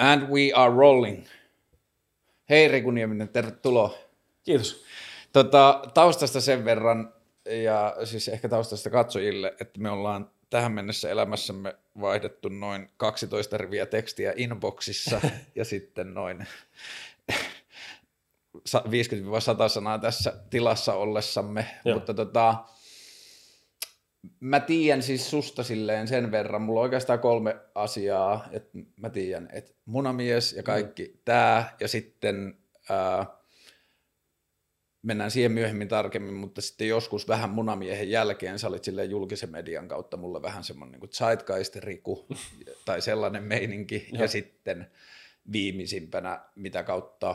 And we are rolling. Hei Riku Nieminen, tervetuloa. Kiitos. Tota, taustasta sen verran, ja siis ehkä taustasta katsojille, että me ollaan tähän mennessä elämässämme vaihdettu noin 12 riviä tekstiä inboxissa ja sitten noin 50-100 sanaa tässä tilassa ollessamme, Joo. mutta tota, mä tiedän siis susta silleen sen verran, mulla on oikeastaan kolme asiaa, että mä tiedän, että munamies ja kaikki mm. tää, ja sitten ää, mennään siihen myöhemmin tarkemmin, mutta sitten joskus vähän munamiehen jälkeen sä olit silleen julkisen median kautta mulle vähän semmoinen niin zeitgeist-riku tai sellainen meininki, ja Joo. sitten viimeisimpänä, mitä kautta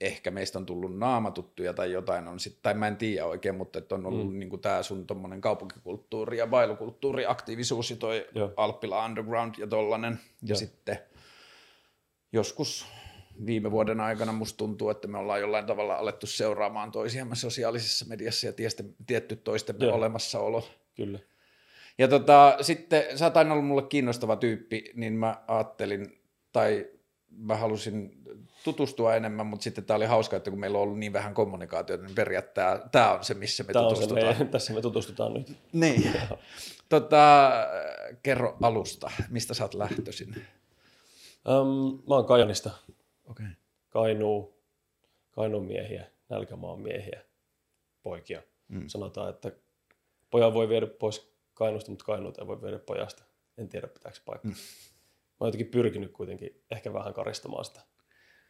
ehkä meistä on tullut naamatuttuja tai jotain on sit, tai mä en tiedä oikein, mutta että on ollut mm. niin tämä sun tommonen kaupunkikulttuuri ja bailukulttuuri, aktiivisuus ja toi Joo. Alppila Underground ja tollanen. Ja Joo. sitten joskus viime vuoden aikana musta tuntuu, että me ollaan jollain tavalla alettu seuraamaan toisiamme sosiaalisessa mediassa ja tiestä, tietty toistemme Joo. olemassaolo. Kyllä. Ja tota, sitten sä oot aina ollut mulle kiinnostava tyyppi, niin mä ajattelin, tai mä halusin tutustua enemmän, mutta sitten tää oli hauska, että kun meillä on ollut niin vähän kommunikaatiota, niin periaatteessa tää on se, missä me Tämä on se, tutustutaan. me, tässä me tutustutaan nyt. Niin. Tota, kerro alusta, mistä sä oot lähtöisin? Um, mä oon Kajanista. Okay. Kainuu, Kainuun miehiä, Nälkämaan miehiä, poikia. Mm. Sanotaan, että pojan voi viedä pois Kainuusta, mutta Kainuuta ei voi viedä pojasta. En tiedä, pitääkö paikkaa. Mm. Mä oon jotenkin pyrkinyt kuitenkin ehkä vähän karistamaan sitä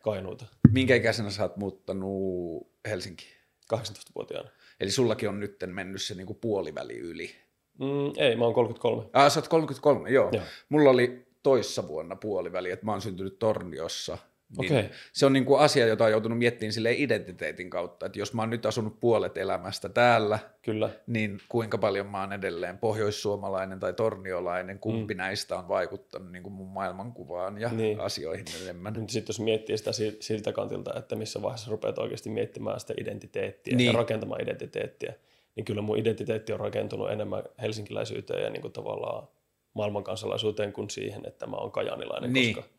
Kainuuta Minkä ikäisenä sä oot muuttanut Helsinkiin? 18-vuotiaana. Eli sullakin on nyt mennyt se niinku puoliväli yli. Mm, ei, mä oon 33. Ah, sä oot 33, joo. Joo. Mulla oli toissa vuonna puoliväli, että mä oon syntynyt Torniossa. Niin Okei. Se on niinku asia, jota on joutunut miettimään sille identiteetin kautta, että jos mä oon nyt asunut puolet elämästä täällä, Kyllä. niin kuinka paljon mä oon edelleen pohjoissuomalainen tai torniolainen, kumpi mm. näistä on vaikuttanut niin kuin mun maailmankuvaan ja niin. Niin. asioihin enemmän. Sitten jos miettii sitä si- siltä kantilta, että missä vaiheessa rupeat oikeasti miettimään sitä identiteettiä Niin. niin. ja rakentamaan identiteettiä, niin kyllä mun identiteetti on rakentunut enemmän helsinkiläisyyteen ja niin kuin tavallaan maailmankansalaisuuteen kuin siihen, että mä oon kajanilainen, Niin. koska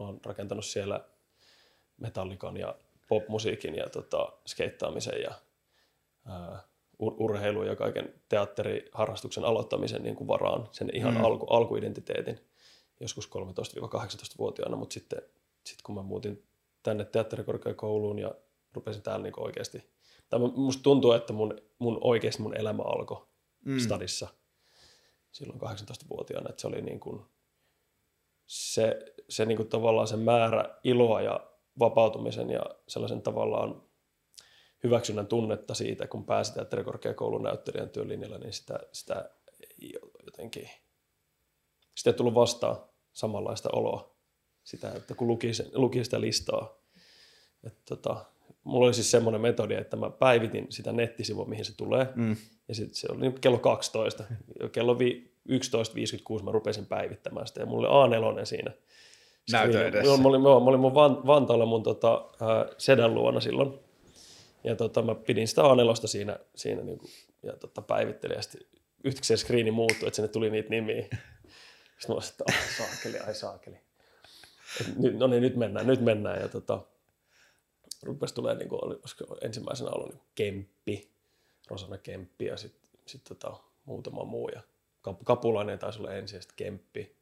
mä oon rakentanut siellä metallikan ja popmusiikin ja tota, skeittaamisen ja ää, ur- urheilun ja kaiken teatteriharrastuksen aloittamisen niin kuin varaan, sen ihan Mm. alku, alkuidentiteetin joskus 13-18-vuotiaana, mutta sitten sit kun mä muutin tänne teatterikorkeakouluun ja rupesin täällä niin oikeasti, tai mu- musta tuntuu, että mun, mun oikeasti mun elämä alkoi mm. stadissa silloin 18-vuotiaana, että se oli niin kuin, se, se niin kuin tavallaan se määrä iloa ja vapautumisen ja sellaisen tavallaan hyväksynnän tunnetta siitä, kun pääsi teatterikorkeakoulun näyttelijän työlinjalla, niin sitä, sitä ei jotenkin, sitä ei tullut vastaan samanlaista oloa sitä, että kun luki, sen, luki sitä listaa. Että tota, mulla oli siis semmoinen metodi, että mä päivitin sitä nettisivua, mihin se tulee, Mm. ja sitten se oli niin kello 12. Jo kello vi- 11.56 mä rupesin päivittämään sitä, ja mulla oli A4 siinä. Näytön edessä. Mä olin, mä olin mun Van, Vantaalla mun tota, ää, sedän luona silloin. Ja tota, mä pidin sitä A4 siinä, siinä niinku, ja tota, päivittelin, ja sitten yhtäkkiä screeni muuttui, että sinne tuli niitä nimiä. Sitten mä olisin, että ai saakeli, ai saakeli. Et nyt, no niin, nyt mennään, nyt mennään. Ja tota, rupesi tulee, niin kuin, oli, ensimmäisenä ollut niin Kemppi, Rosanna Kemppi ja sitten sit, tota, muutama muu. Ja Kap- Kapulainen taisi olla ensin ja sitten Kemppi.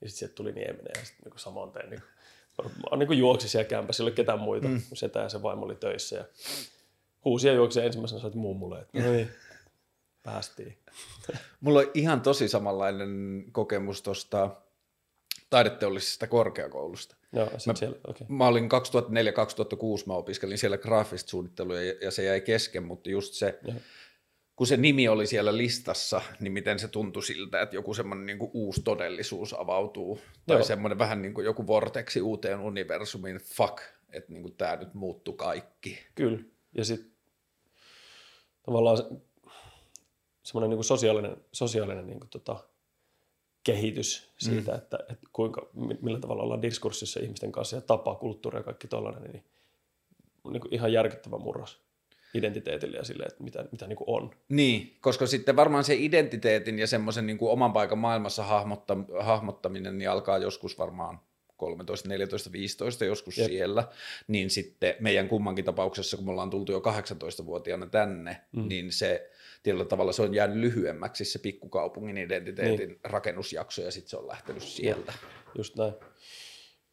Ja sitten sieltä tuli Nieminen ja sitten niin saman tein. Niin kuin, mä niin juoksi siellä kämpässä, ei ketään muita. Mm. Setä ja se vaimo oli töissä ja huusi ja juoksi ja ensimmäisenä soitti mummulle, että no niin, päästiin. Mulla on ihan tosi samanlainen kokemus tuosta taideteollisesta korkeakoulusta. Joo, Mä- siellä. Okay. Mä olin 2004-2006, mä opiskelin siellä graafista suunnittelua ja, ja se jäi kesken, mutta just se, Joo. Kun se nimi oli siellä listassa, niin miten se tuntui siltä, että joku semmoinen niin uusi todellisuus avautuu. Tai Joo. semmoinen vähän niin kuin joku vorteksi uuteen universumiin, fuck, että niin kuin tämä nyt muuttuu kaikki. Kyllä. Ja sitten tavallaan se, semmoinen niin sosiaalinen, sosiaalinen niin kuin tota, kehitys siitä, mm. että, että kuinka, mi- millä tavalla ollaan diskurssissa ihmisten kanssa ja tapaa, kulttuuri ja kaikki tollainen, niin, niin kuin ihan järkyttävä murros identiteetille ja sille, että mitä, mitä niin kuin on. Niin, koska sitten varmaan se identiteetin ja semmoisen niin kuin oman paikan maailmassa hahmotta, hahmottaminen niin alkaa joskus varmaan 13, 14, 15 joskus Jep. Siellä, niin sitten meidän kummankin tapauksessa, kun me ollaan tultu jo 18-vuotiaana tänne, mm. niin se tietyllä tavalla se on jäänyt lyhyemmäksi se pikkukaupungin identiteetin niin. rakennusjakso ja sitten se on lähtenyt sieltä. Just näin.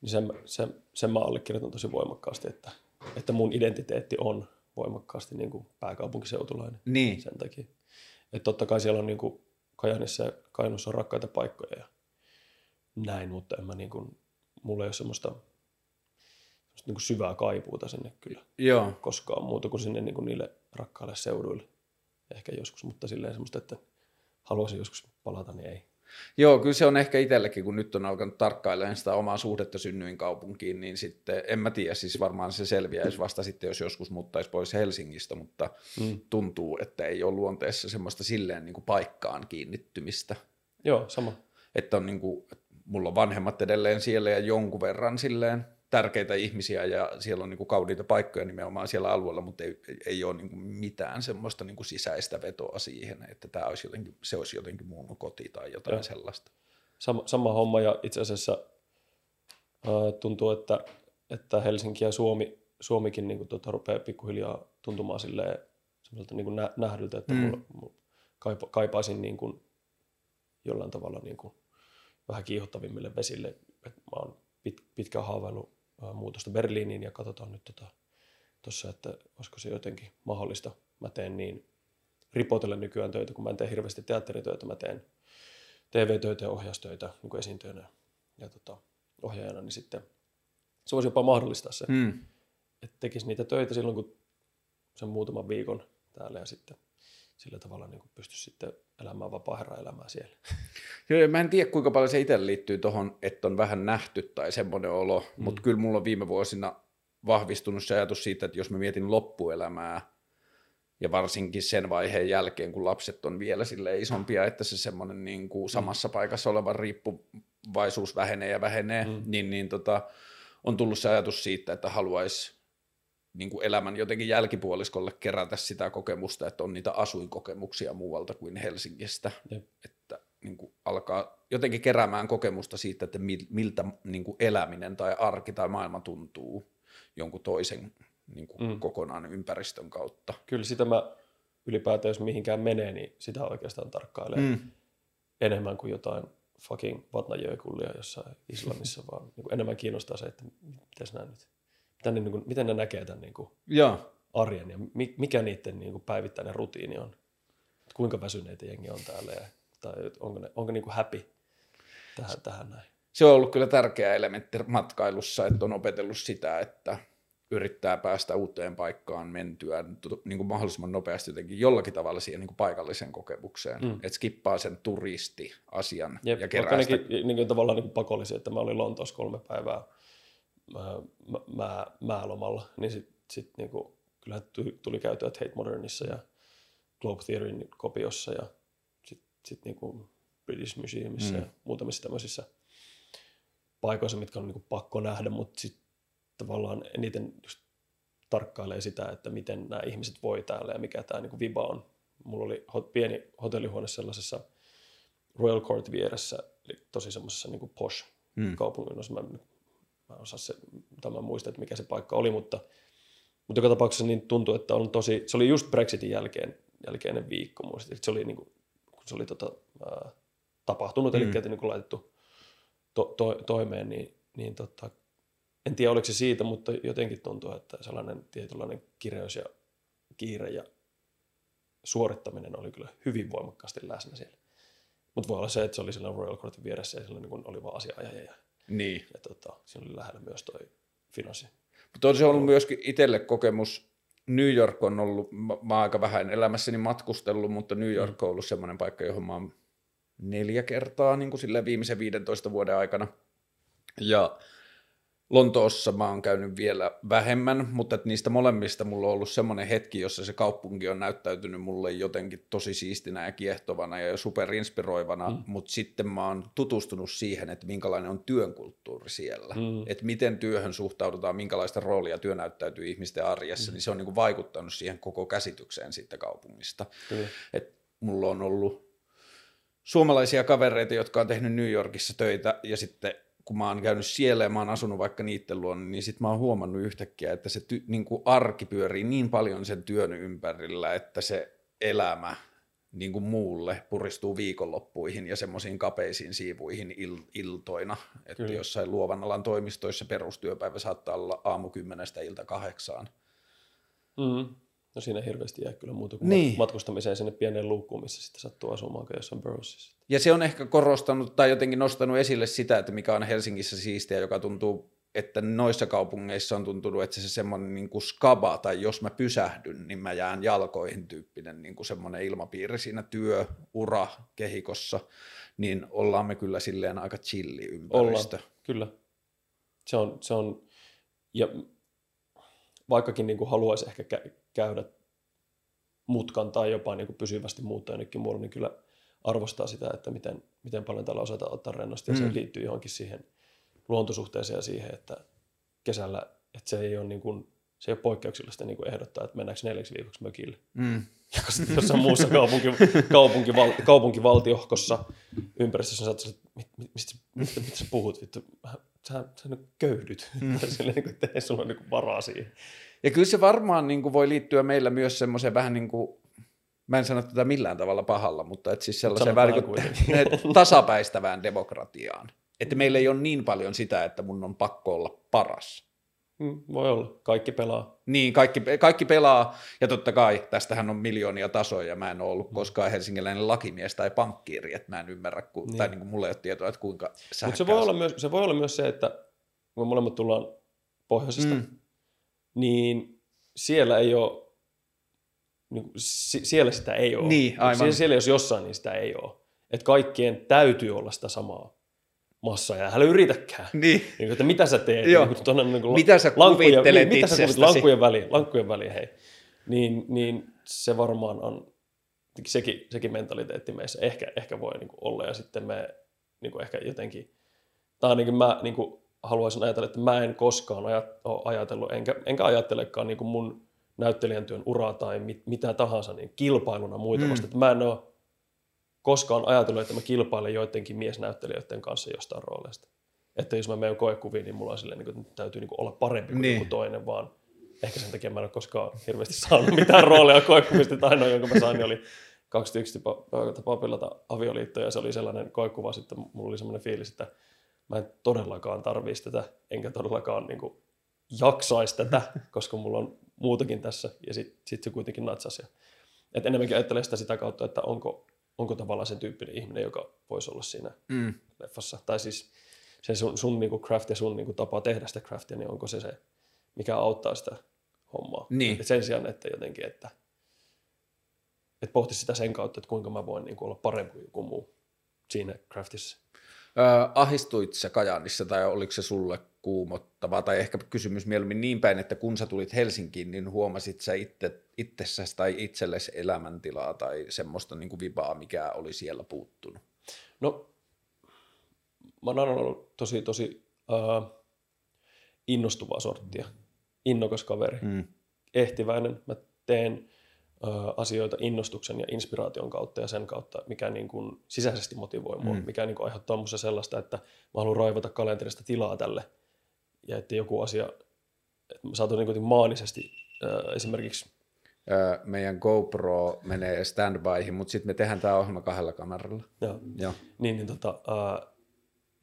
Niin sen, sen, sen mä allekirjoitan tosi voimakkaasti, että, että mun identiteetti on voimakkaasti niin kuin pääkaupunkiseutulainen Niin, sen takia. Että totta kai siellä on niin kuin Kajanissa ja Kainuussa on rakkaita paikkoja ja näin, mutta en mä niin kuin, mulla ei ole semmoista, semmoista niin kuin syvää kaipuuta sinne kyllä joo. koskaan muuta kuin sinne niin kuin niille rakkaille seuduille. Ehkä joskus, mutta silleen semmoista, että haluaisin joskus palata, niin ei. Joo, kyllä se on ehkä itsellekin, kun nyt on alkanut tarkkailemaan sitä omaa suhdetta synnyin kaupunkiin, niin sitten en mä tiedä, siis varmaan se selviäisi vasta sitten, jos joskus muuttaisi pois Helsingistä, mutta Mm. tuntuu, että ei ole luonteessa semmoista silleen niin kuin paikkaan kiinnittymistä. Joo, sama. Että on niin kuin, mulla on vanhemmat edelleen siellä ja jonkun verran silleen tärkeitä ihmisiä ja siellä on niin kuin kauniita paikkoja nimenomaan siellä alueella, mutta ei, ei, ole niin kuin mitään semmoista niin kuin sisäistä vetoa siihen, että tämä olisi jotenkin, se olisi jotenkin mun koti tai jotain Joo. sellaista. Sama, sama homma ja itse asiassa ää, tuntuu, että, että Helsinki ja Suomi, Suomikin niin kuin, tota, rupeaa pikkuhiljaa tuntumaan silleen, niin kuin nä, nähdyltä, että mm. Mulla, mulla kaipa, kaipaisin niin kuin, jollain tavalla niin kuin, vähän kiihottavimmille vesille. Et mä oon pit, pitkään haaveillut muutosta Berliiniin ja katsotaan nyt tuossa, tota, että olisiko se jotenkin mahdollista. Mä teen niin ripotellen nykyään töitä, kun mä en tee hirveästi teatteritöitä, mä teen TV-töitä ja ohjaustöitä niin esiintyjänä ja tota, ohjaajana, niin sitten se voisi jopa mahdollistaa se, Mm. että tekisi niitä töitä silloin, kun sen muutaman viikon täällä ja sitten sillä tavalla niin pystyisi sitten elämään vapaa elämää siellä. Joo, ja mä en tiedä, kuinka paljon se itse liittyy tuohon, että on vähän nähty tai semmoinen olo, mm. mutta kyllä mulla on viime vuosina vahvistunut se ajatus siitä, että jos mä mietin loppuelämää, ja varsinkin sen vaiheen jälkeen, kun lapset on vielä sille isompia, että se semmoinen niin kuin samassa paikassa oleva riippuvaisuus vähenee ja vähenee, Mm. mm. niin, niin tota, on tullut se ajatus siitä, että haluaisi niin kuin elämän jotenkin jälkipuoliskolle kerätä sitä kokemusta, että on niitä asuinkokemuksia muualta kuin Helsingistä, Jep. että niin kuin alkaa jotenkin keräämään kokemusta siitä, että mil- miltä niin kuin eläminen tai arki tai maailma tuntuu jonkun toisen niin kuin Mm. kokonaan ympäristön kautta. Kyllä sitä mä ylipäätään, jos mihinkään menee, niin sitä oikeastaan tarkkailee mm. Mm. enemmän kuin jotain fucking vatnajökullia jossain Islannissa, vaan niin kuin enemmän kiinnostaa se, että mitäs nämä nyt, mitä ne, niin kuin, miten ne näkee tämän niin kuin Joo. arjen ja mi- mikä niiden niin kuin päivittäinen rutiini on. Et kuinka väsyneitä jengi on täällä ja, tai onko ne, onko niin kuin happy tähän, tähän näin. Se on ollut kyllä tärkeä elementti matkailussa, että on opetellut sitä, että yrittää päästä uuteen paikkaan mentyä niin kuin mahdollisimman nopeasti jotenkin jollakin tavalla siihen niin kuin paikalliseen kokemukseen. Mm. Että skippaa sen turistiasian Jep, ja kerää sitä. nekin niin kuin tavallaan niin kuin pakollisia, että mä olin Lontoossa kolme päivää mä, mä, mä, määlomalla, niin sitten sit niin kuin, kyllähän tu- tuli käytyä Tate Modernissa ja Globe Theaterin kopiossa ja sitten sit niin kuin British Museumissa mm. Ja muutamissa tämmöisissä paikoissa, mitkä on niin kuin pakko nähdä, mutta sitten tavallaan eniten just tarkkailee sitä, että miten nämä ihmiset voi täällä ja mikä tämä niin viba on. Mulla oli hot, pieni hotellihuone sellaisessa Royal Court vieressä, eli tosi semmoisessa niin posh Mm. kaupungin osassa. Mä, mä en osaa se, tai mä en muista, että mikä se paikka oli, mutta, mutta joka tapauksessa niin tuntui, että on tosi, se oli just Brexitin jälkeen, jälkeinen viikko muistin. Se oli niin kuin, kun se oli tota, ää, tapahtunut, eli Mm. niin kuin laitettu to, to, toimeen, niin, niin tota, en tiedä oliko se siitä, mutta jotenkin tuntuu, että sellainen tietynlainen kireys ja kiire ja suorittaminen oli kyllä hyvin voimakkaasti läsnä siellä. Mutta voi olla se, että se oli siellä Royal Courtin vieressä ja siellä niin oli vaan asiaajaja ja, Niin. ja tota, siinä oli lähellä myös toi finanssi. Mutta on se ollut myöskin itselle kokemus. New York on ollut, mä, mä oon aika vähän elämässäni matkustellut, mutta New York on ollut semmoinen paikka, johon mä oon neljä kertaa niin kuin silleen viimeisen 15 vuoden aikana. Ja Lontoossa mä oon käynyt vielä vähemmän, mutta että niistä molemmista mulla on ollut semmoinen hetki, jossa se kaupunki on näyttäytynyt mulle jotenkin tosi siistinä ja kiehtovana ja superinspiroivana, mm. mutta sitten mä oon tutustunut siihen, että minkälainen on työn kulttuuri siellä, Mm. että miten työhön suhtaudutaan, minkälaista roolia työ näyttäytyy ihmisten arjessa, mm. niin se on niin kuin vaikuttanut siihen koko käsitykseen siitä kaupungista. Kyllä. Et mulla on ollut suomalaisia kavereita, jotka on tehnyt New Yorkissa töitä ja sitten kun mä oon käynyt siellä ja mä oon asunut vaikka niiden luona, niin sit mä oon huomannut yhtäkkiä, että se ty, niin kuin arki pyörii niin paljon sen työn ympärillä, että se elämä niin kuin muulle puristuu viikonloppuihin ja semmoisiin kapeisiin siivuihin il, iltoina. Että Kyllä. jossain luovan alan toimistoissa perustyöpäivä saattaa olla aamu kymmenestä ilta kahdeksaan. Mm. No siinä hirveästi jää kyllä muuta kuin Niin. matkustamiseen sinne pieneen luukkuun, missä sitten sattuu asumaan jossain Burroughsissa. Ja se on ehkä korostanut tai jotenkin nostanut esille sitä, että mikä on Helsingissä siistiä, joka tuntuu, että noissa kaupungeissa on tuntunut, että se semmoinen niin kuin skaba, tai jos mä pysähdyn, niin mä jään jalkoihin tyyppinen niin kuin semmoinen ilmapiiri siinä työ, ura, kehikossa, niin ollaan me kyllä silleen aika chilli ympäristö. Ollaan, kyllä. Se on, se on ja vaikkakin niin kuin haluaisi ehkä kä- käydä mutkan tai jopa niin kuin pysyvästi muuttaa jonnekin muualle, niin kyllä arvostaa sitä, että miten, miten paljon täällä osataan ottaa rennosti. Ja Mm. se liittyy johonkin siihen luontosuhteeseen ja siihen, että kesällä, että se ei ole, niin kuin, se ei ole poikkeuksellista niin kuin ehdottaa, että mennäänkö neljäksi viikoksi mökille. Mm. Ja jossain muussa kaupunki, kaupunkival, kaupunkivaltiohkossa ympäristössä sä että mit, mit, mistä, mistä, mistä sä puhut, vittu, sä, sä nyt köyhdyt, mm. Silleen, niin kuin, että ei sulla ole niin kuin varaa siihen. Ja kyllä se varmaan niin kuin voi liittyä meillä myös semmoiseen vähän niin kuin, mä en sano tätä millään tavalla pahalla, mutta että siis sellaiseen vähän niin tasapäistävään demokratiaan. Että meillä ei ole niin paljon sitä, että mun on pakko olla paras. Mm, voi olla, kaikki pelaa. Niin, kaikki, kaikki pelaa, ja totta kai tästähän on miljoonia tasoja, mä en ole ollut koskaan helsingiläinen lakimies tai pankkiiri, että mä en ymmärrä, ku, Niin. tai niin kuin mulla ei ole tietoa, että kuinka Mutta se, voi olla myös, se voi olla myös se, että me molemmat tullaan pohjoisesta, Mm. Niin siellä ei ole, niin siellä sitä ei ole. Niin, aivan. Siellä, siellä jos jossain, niin sitä ei ole. Että kaikkien täytyy olla sitä samaa massaa, ja älä yritäkään. Niin, Niin, kuin, että mitä sä teet? Joo. Niin, tuonne, niin kuin, Mitä sä kuvittelet niin, mitä sä itsestäsi? Lankkujen väliin, lankkujen väliin, hei. Niin, niin se varmaan on, sekin, sekin mentaliteetti meissä ehkä, ehkä voi niin kuin olla, ja sitten me niin kuin ehkä jotenkin, tai ainakin mä niin kuin haluaisin ajatella, että mä en koskaan ole ajatellut, enkä, enkä ajattelekaan niin kuin mun näyttelijän työn uraa tai mit, mitä tahansa niin kilpailuna muita Mm. vasta. Että mä en ole koskaan ajatellut, että mä kilpailen joidenkin miesnäyttelijöiden kanssa jostain rooleista. Että jos mä menen koekuviin, niin mulla on silleen, niin kuin, että täytyy niin kuin olla parempi kuin Niin. joku toinen, vaan ehkä sen takia mä en ole koskaan hirveästi saanut mitään rooleja koekuvista. Ainoa, jonka mä sain, niin oli 21 tapa- tapa pilata avioliittoa, ja se oli sellainen koekuva, sitten mulla oli sellainen fiilis, että mä en todellakaan tarvitsisi tätä, enkä todellakaan niin kuin, jaksaisi tätä, koska mulla on muutakin tässä, ja sitten sit se kuitenkin natsasi. Et enemmänkin ajattelee sitä sitä kautta, että onko, onko tavallaan sen tyyppinen ihminen, joka voisi olla siinä mm. leffassa. Tai siis se sun, sun niinku craft ja sun niinku tapa tehdä sitä craftia, niin onko se se, mikä auttaa sitä hommaa. Niin. Et sen sijaan, että jotenkin, että, että pohtisi sitä sen kautta, että kuinka mä voin niinku olla parempi kuin joku muu siinä craftissa. Öö, ahistuit sä Kajaanissa tai oliko se sulle kuumottava tai ehkä kysymys mieluummin niin päin, että kun sä tulit Helsinkiin, niin huomasit sä itse, itsessäsi tai itsellesi elämäntilaa tai semmoista niin kuin vibaa, mikä oli siellä puuttunut? No, mä oon aina ollut tosi, tosi äh, innostuvaa sorttia. Innokas kaveri. Mm. ehtiväinen. Mä teen asioita innostuksen ja inspiraation kautta ja sen kautta, mikä niin kuin sisäisesti motivoi mua, Mm. mikä niin kuin aiheuttaa musta sellaista, että mä haluan raivata kalenterista tilaa tälle. Ja että joku asia, että mä saatan niin kuin maanisesti esimerkiksi, meidän GoPro menee standbyhin, mutta sitten me tehdään tämä ohjelma kahdella kameralla. ja, Joo. niin, niin tota,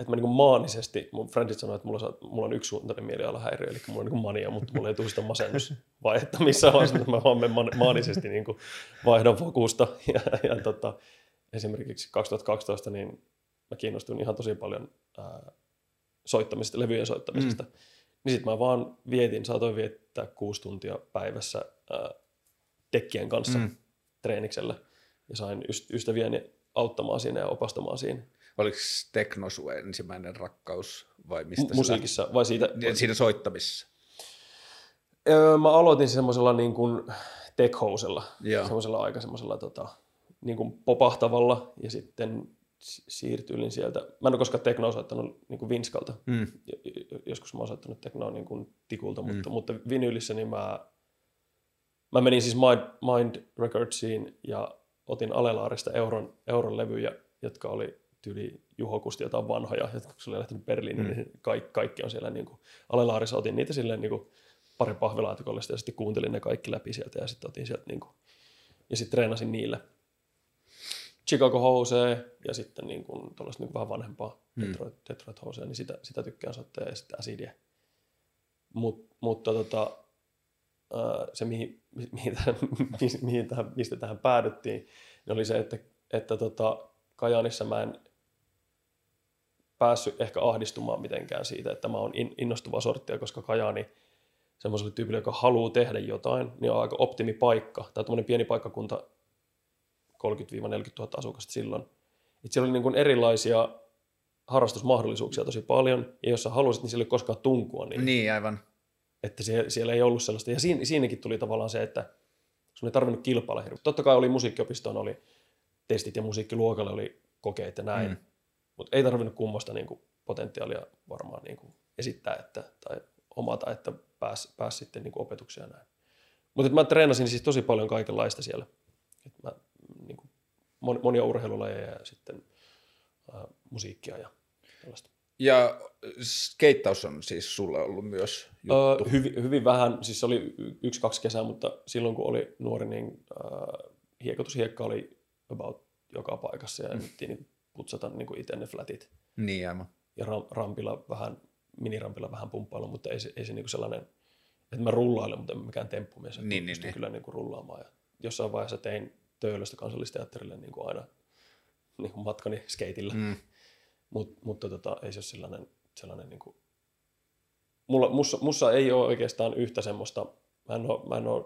että mä niin maanisesti, mun friendit sanoo, että mulla, saa, mulla on yksisuuntainen mielialahäiriö, eli mulla on niin mania, mutta mulla ei tule sitä masennusvaihetta missään vaiheessa, että mä vaan menen maanisesti niin kuin vaihdan fokusta. Ja, ja tota, esimerkiksi 2012 niin mä kiinnostuin ihan tosi paljon ää, soittamisesta, levyjen soittamisesta. Mm. Niin sitten mä vaan vietin, saatoin viettää kuusi tuntia päivässä ää, dekkien kanssa Mm. treeniksellä. Ja sain yst- ystäviäni auttamaan siinä ja opastamaan siinä. Oliko Tekno sun ensimmäinen rakkaus vai mistä M- musiikissa, vai siitä? lähti? Siinä soittamisessa. Öö, mä aloitin semmoisella niin kuin tech housella, Joo. semmoisella aika semmoisella tota, niin kuin popahtavalla ja sitten si- siirtyin sieltä. Mä en ole koskaan teknoa soittanut niin kuin Vinskalta. Mm. Jo- jo- Joskus mä oon soittanut teknoa niin kuin tikulta, mm. mutta, mutta vinylissä niin mä, mä menin siis Mind, Mind Recordsiin ja otin Alelaarista euron, euron levyjä, jotka oli tyyli Juho Kusti jotain vanhoja, jotka kun se oli lähtenyt Berliiniin, mm. niin kaikki, kaikki on siellä niin kuin, Alelaarissa otin niitä silleen niin kuin, pari pahvilaatikolle ja sitten kuuntelin ne kaikki läpi sieltä ja sitten otin sieltä niin kuin, ja sitten treenasin niille. Chicago Hose ja sitten niin kuin, tuollaista niin vähän vanhempaa mm. Detroit, Detroit Hosea, niin sitä, sitä tykkään soittaa ja sitten Acidia. Mut, mutta tota, se, mihin, mihin, tähän, mihin tähän, mistä tähän päädyttiin, niin oli se, että, että tota, Kajaanissa mä en päässyt ehkä ahdistumaan mitenkään siitä, että mä oon innostuva sorttia, koska Kajaani semmoiselle tyypille, joka haluaa tehdä jotain, niin on aika optimipaikka. Tai tuommoinen pieni paikkakunta, 30-40 000 asukasta silloin. Et siellä oli niin kuin erilaisia harrastusmahdollisuuksia tosi paljon, ja jos sä haluaisit, niin siellä ei koskaan tunkua. Niin, niin aivan. Että siellä, siellä ei ollut sellaista. Ja siinä, siinäkin tuli tavallaan se, että sun ei tarvinnut kilpailla hirveästi. Totta kai oli musiikkiopistoon, oli testit ja musiikkiluokalle oli kokeet ja näin. Mm. Mutta ei tarvinnut kummosta niin kuin, potentiaalia varmaan niin kuin, esittää että, tai omata, että pääsi pääs sitten niin kuin, opetuksia näin. Mutta mä treenasin siis tosi paljon kaikenlaista siellä. Et mä, niin kuin, monia urheilulajeja ja sitten ää, musiikkia ja tällaista. Ja skeittaus on siis sulle ollut myös juttu? Öö, hyvin, hyvin vähän, siis se oli yksi-kaksi kesää, mutta silloin kun oli nuori, niin äh, hiekotushiekka oli about joka paikassa ja mm. niin putsata niin kuin itse ne flatit. Niin aivan. Ja ram, rampilla vähän, minirampilla vähän pumppailla, mutta ei se, ei se niin kuin sellainen, että mä rullailen, mutta en mikään temppumies. Niin, niin, niin. kyllä niin kuin rullaamaan. Ja jossain vaiheessa tein Töölöstä kansallisteatterille niin kuin aina niin kuin matkani skeitillä. Mm. Mut, mutta tota, ei se ole sellainen, sellainen niin kuin... Mulla, mussa, mussa ei ole oikeastaan yhtä semmoista, mä en ole, mä en ole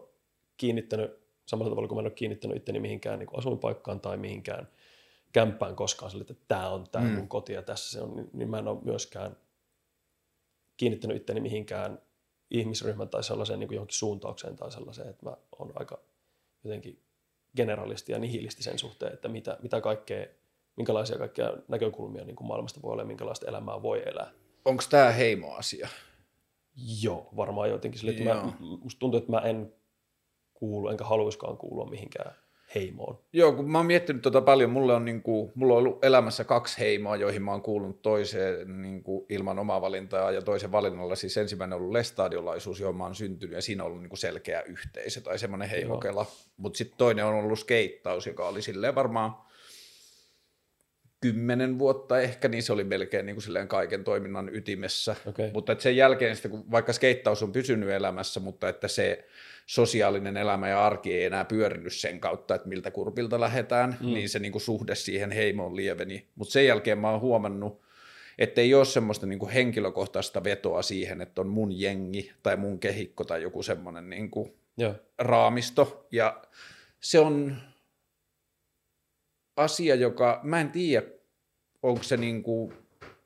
kiinnittänyt samalla tavalla kuin mä en ole kiinnittänyt itteni mihinkään niin asuinpaikkaan tai mihinkään kämppään koskaan sille, että tämä on tämä mm. mun koti ja tässä se on, niin, niin mä en ole myöskään kiinnittänyt itteni mihinkään ihmisryhmän tai sellaiseen niin kuin johonkin suuntaukseen tai sellaiseen, että mä oon aika jotenkin generalisti ja nihilisti sen suhteen, että mitä, mitä kaikkea, minkälaisia kaikkia näkökulmia niin kuin maailmasta voi olla ja minkälaista elämää voi elää. Onko tämä heimoasia? Joo, varmaan jotenkin sille, että mä, musta tuntuu, että mä en kuulu, enkä haluiskaan kuulua mihinkään heimoon. Joo, kun mä oon miettinyt tota paljon, mulle on, niin kuin, mulla on ollut elämässä kaksi heimoa, joihin mä oon kuulunut toiseen niin kuin ilman omaa valintaa ja toisen valinnalla. Siis ensimmäinen on ollut lestadiolaisuus, johon mä oon syntynyt ja siinä on ollut niin kuin selkeä yhteisö tai semmoinen heimokela. Mutta sitten toinen on ollut skeittaus, joka oli silleen varmaan kymmenen vuotta ehkä, niin se oli melkein niin kuin silleen kaiken toiminnan ytimessä. Okay. Mutta sen jälkeen, sitten, kun vaikka skeittaus on pysynyt elämässä, mutta että se sosiaalinen elämä ja arki ei enää pyörinyt sen kautta, että miltä kurpilta lähdetään, mm. niin se niin kuin suhde siihen heimoon lieveni. Mutta sen jälkeen mä oon huomannut, että ei ole semmoista niin kuin henkilökohtaista vetoa siihen, että on mun jengi tai mun kehikko tai joku semmoinen niin kuin raamisto. Ja se on asia, joka, mä en tiedä, onko se niin kuin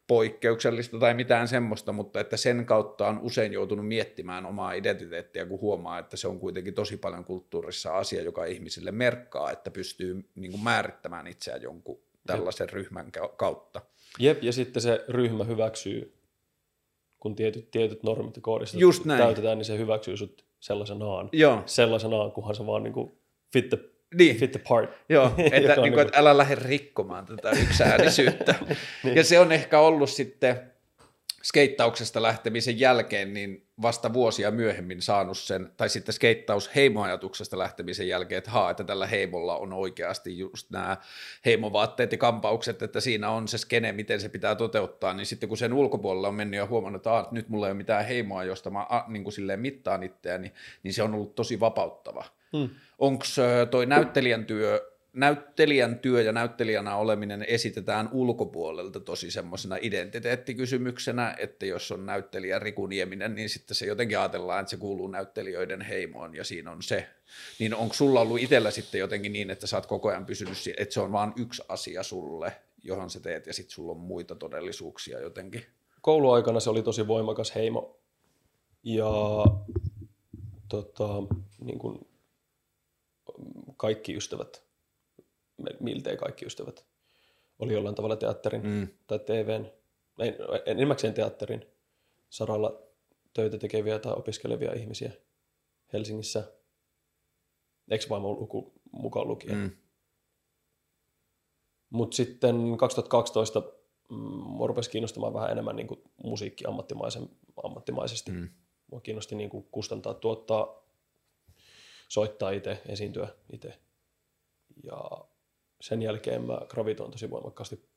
poikkeuksellista tai mitään semmoista, mutta että sen kautta on usein joutunut miettimään omaa identiteettiä, kun huomaa, että se on kuitenkin tosi paljon kulttuurissa asia, joka ihmisille merkkaa, että pystyy niin kuin määrittämään itseään jonkun tällaisen Jep. ryhmän kautta. Jep, ja sitten se ryhmä hyväksyy, kun tietyt, tietyt normit ja koodistot Just näin. täytetään, niin se hyväksyy sut sellaisenaan. Joo. Sellaisenaan, kunhan se vaan niin kuin fit the niin. fit the part. Joo, että, niin kuin, niinku- että älä lähde rikkomaan tätä yksäänisyyttä. niin. Ja se on ehkä ollut sitten skeittauksesta lähtemisen jälkeen, niin vasta vuosia myöhemmin saanut sen, tai sitten skeittaus heimoajatuksesta lähtemisen jälkeen, että haa, että tällä heimolla on oikeasti just nämä heimovaatteet ja kampaukset, että siinä on se skene, miten se pitää toteuttaa, niin sitten kun sen ulkopuolella on mennyt ja huomannut, että, nyt mulla ei ole mitään heimoa, josta mä niin kuin silleen mittaan itseäni, niin se on ollut tosi vapauttava. Hmm. Onko toi näyttelijän työ, näyttelijän työ ja näyttelijänä oleminen esitetään ulkopuolelta tosi semmoisena identiteettikysymyksenä, että jos on näyttelijä Riku Nieminen, niin sitten se jotenkin ajatellaan, että se kuuluu näyttelijöiden heimoon ja siinä on se. Niin onko sulla ollut itsellä sitten jotenkin niin, että sä oot koko ajan pysynyt, että se on vain yksi asia sulle, johon sä teet ja sitten sulla on muita todellisuuksia jotenkin? Kouluaikana se oli tosi voimakas heimo ja tota, niin kuin kaikki ystävät, miltei kaikki ystävät, oli jollain tavalla teatterin mm. tai TVn, enimmäkseen teatterin saralla töitä tekeviä tai opiskelevia ihmisiä Helsingissä, ex-vaimon luku mukaan lukien. Mm. Mutta sitten 2012 mm, mua rupesi kiinnostamaan vähän enemmän niin musiikki ammattimaisen, ammattimaisesti. Mm. Mua kiinnosti niin kuin kustantaa, tuottaa, soittaa itse, esiintyä itse. Ja sen jälkeen mä gravitoin tosi voimakkaasti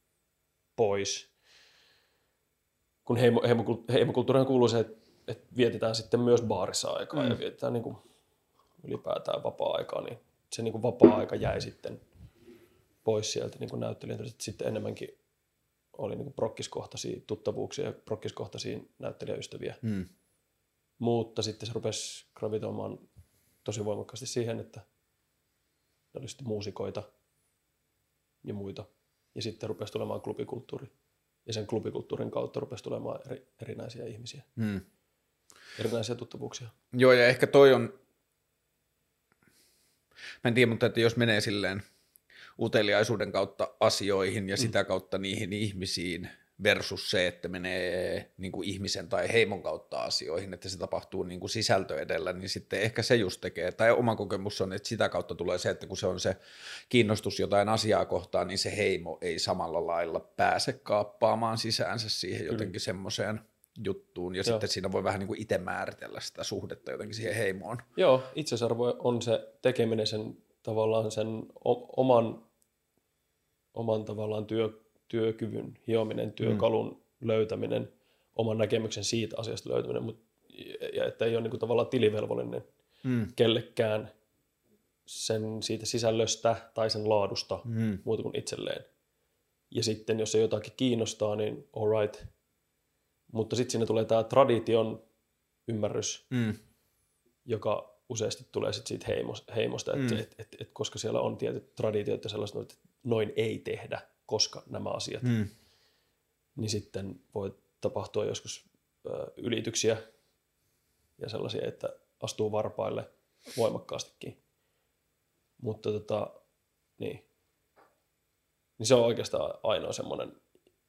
pois. Kun heimo, heimo, heimokulttuurihan kuuluu se, että, että vietetään sitten myös baarissa aikaa mm. ja vietetään niin kuin ylipäätään vapaa-aikaa, niin se niin kuin vapaa-aika jäi sitten pois sieltä niin näyttelijältä. Sitten enemmänkin oli niin prokkiskohtaisia tuttavuuksia ja prokkiskohtaisia näyttelijäystäviä. Mm. Mutta sitten se rupesi gravitoimaan tosi voimakkaasti siihen, että ne oli sitten muusikoita ja muita. Ja sitten rupesi tulemaan klubikulttuuri. Ja sen klubikulttuurin kautta rupesi tulemaan eri, erinäisiä ihmisiä. Mm. Erinäisiä tuttavuuksia. Joo, ja ehkä toi on, mä en tiedä, mutta että jos menee silleen – uteliaisuuden kautta asioihin ja mm. sitä kautta niihin ihmisiin versus se, että menee niin kuin ihmisen tai heimon kautta asioihin, että se tapahtuu niin kuin sisältö edellä, niin sitten ehkä se just tekee, tai oma kokemus on, että sitä kautta tulee se, että kun se on se kiinnostus jotain asiaa kohtaan, niin se heimo ei samalla lailla pääse kaappaamaan sisäänsä siihen jotenkin semmoiseen juttuun, ja Joo. sitten siinä voi vähän niin kuin itse määritellä sitä suhdetta jotenkin siihen heimoon. Joo, itsesarvo on se tekeminen sen tavallaan sen oman, oman tavallaan työ, työkyvyn hiominen, työkalun mm. löytäminen, oman näkemyksen siitä asiasta löytäminen, mutta, ja että ei ole niin tavallaan tilivelvollinen mm. kellekään sen siitä sisällöstä tai sen laadusta mm. muuta kuin itselleen. Ja sitten jos se jotakin kiinnostaa, niin all right. Mutta sitten siinä tulee tämä tradition ymmärrys, mm. joka useasti tulee sit siitä heimosta, että mm. et, et, et, koska siellä on tietyt traditiot ja sellaiset, että noin ei tehdä, koska nämä asiat, mm. niin sitten voi tapahtua joskus ylityksiä ja sellaisia, että astuu varpaille voimakkaastikin. Mutta tota, niin. niin se on oikeastaan ainoa semmoinen,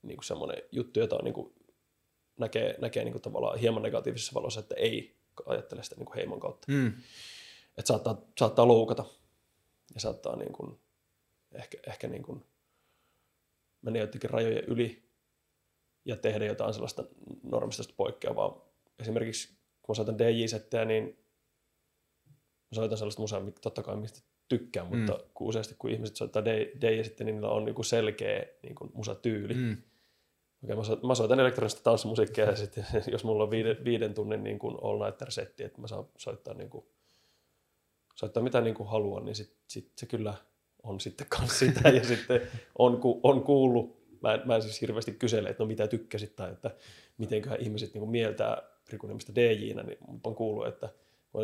niin kuin semmoinen juttu, jota on, niin kuin, näkee, näkee niin kuin tavallaan hieman negatiivisessa valossa, että ei ajattele sitä niin kuin heimon kautta. Mm. Että saattaa, saattaa loukata ja saattaa niin kuin, ehkä, ehkä niin kuin mennä jotenkin rajojen yli ja tehdä jotain sellaista normista poikkeavaa. Esimerkiksi kun mä soitan DJ-settejä, niin mä soitan sellaista musaa, mitä totta kai mistä tykkään, mm. mutta kun useasti kun ihmiset soittaa DJ sitten, niin niillä on niin selkeä niin kuin musatyyli. Mm. Okei, mä, soitan, mä soitan elektronista tanssimusiikkia ja sitten jos mulla on viiden, viiden tunnin niin kuin all nighter setti, että mä saan soittaa, niin kuin, soittaa mitä niin kuin haluan, niin sit, sit se kyllä on sitten kanssa sitä ja sitten on, on kuullut, mä en, mä en siis hirveästi kysele, että no mitä tykkäsit tai että mitenköhän ihmiset niin kuin mieltää Rikunimista DJ-nä, niin on kuullut, että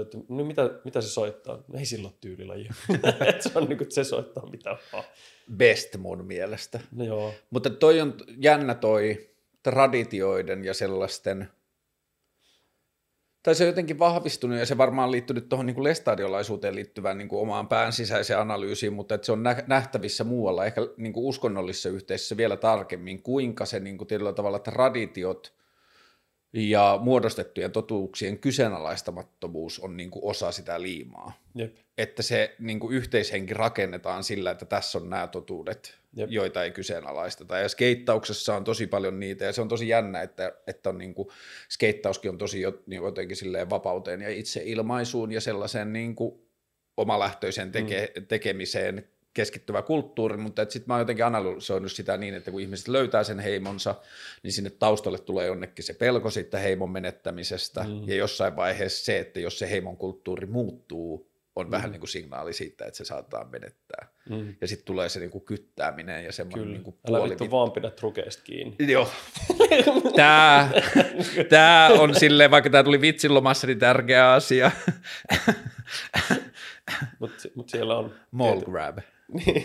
että no mitä, mitä se soittaa? No ei sillä ole tyylilaji. se on niin kuin, se soittaa mitä vaan. Best mun mielestä. No joo. Mutta toi on jännä toi traditioiden ja sellaisten, tai se on jotenkin vahvistunut ja se varmaan liittynyt tuohon niin lestadiolaisuuteen liittyvään niin kuin omaan pään sisäiseen analyysiin, mutta että se on nähtävissä muualla, ehkä niin kuin uskonnollisessa yhteisössä vielä tarkemmin, kuinka se niin kuin tietyllä tavalla traditiot – ja muodostettujen totuuksien kyseenalaistamattomuus on niin kuin osa sitä liimaa. Jep. Että se niin kuin yhteishenki rakennetaan sillä, että tässä on nämä totuudet, Jep. joita ei kyseenalaisteta. Ja skeittauksessa on tosi paljon niitä, ja se on tosi jännä, että, että on niin kuin, skeittauskin on tosi niin jotenkin silleen vapauteen ja itseilmaisuun ja sellaiseen niin kuin omalähtöiseen teke, mm. tekemiseen keskittyvä kulttuuri, mutta sitten mä oon jotenkin analysoinut sitä niin, että kun ihmiset löytää sen heimonsa, niin sinne taustalle tulee jonnekin se pelko sitten heimon menettämisestä, mm. ja jossain vaiheessa se, että jos se heimon kulttuuri muuttuu, on mm. vähän niin kuin signaali siitä, että se saattaa menettää. Mm. Ja sitten tulee se niin kuin kyttääminen ja semmoinen niin kuin Älä vittu vaan pidä trukeista kiinni. Joo. Tämä, tämä on silleen, vaikka tämä tuli vitsilomassa, niin tärkeä asia. Mutta mut siellä on... Mall grab. niin,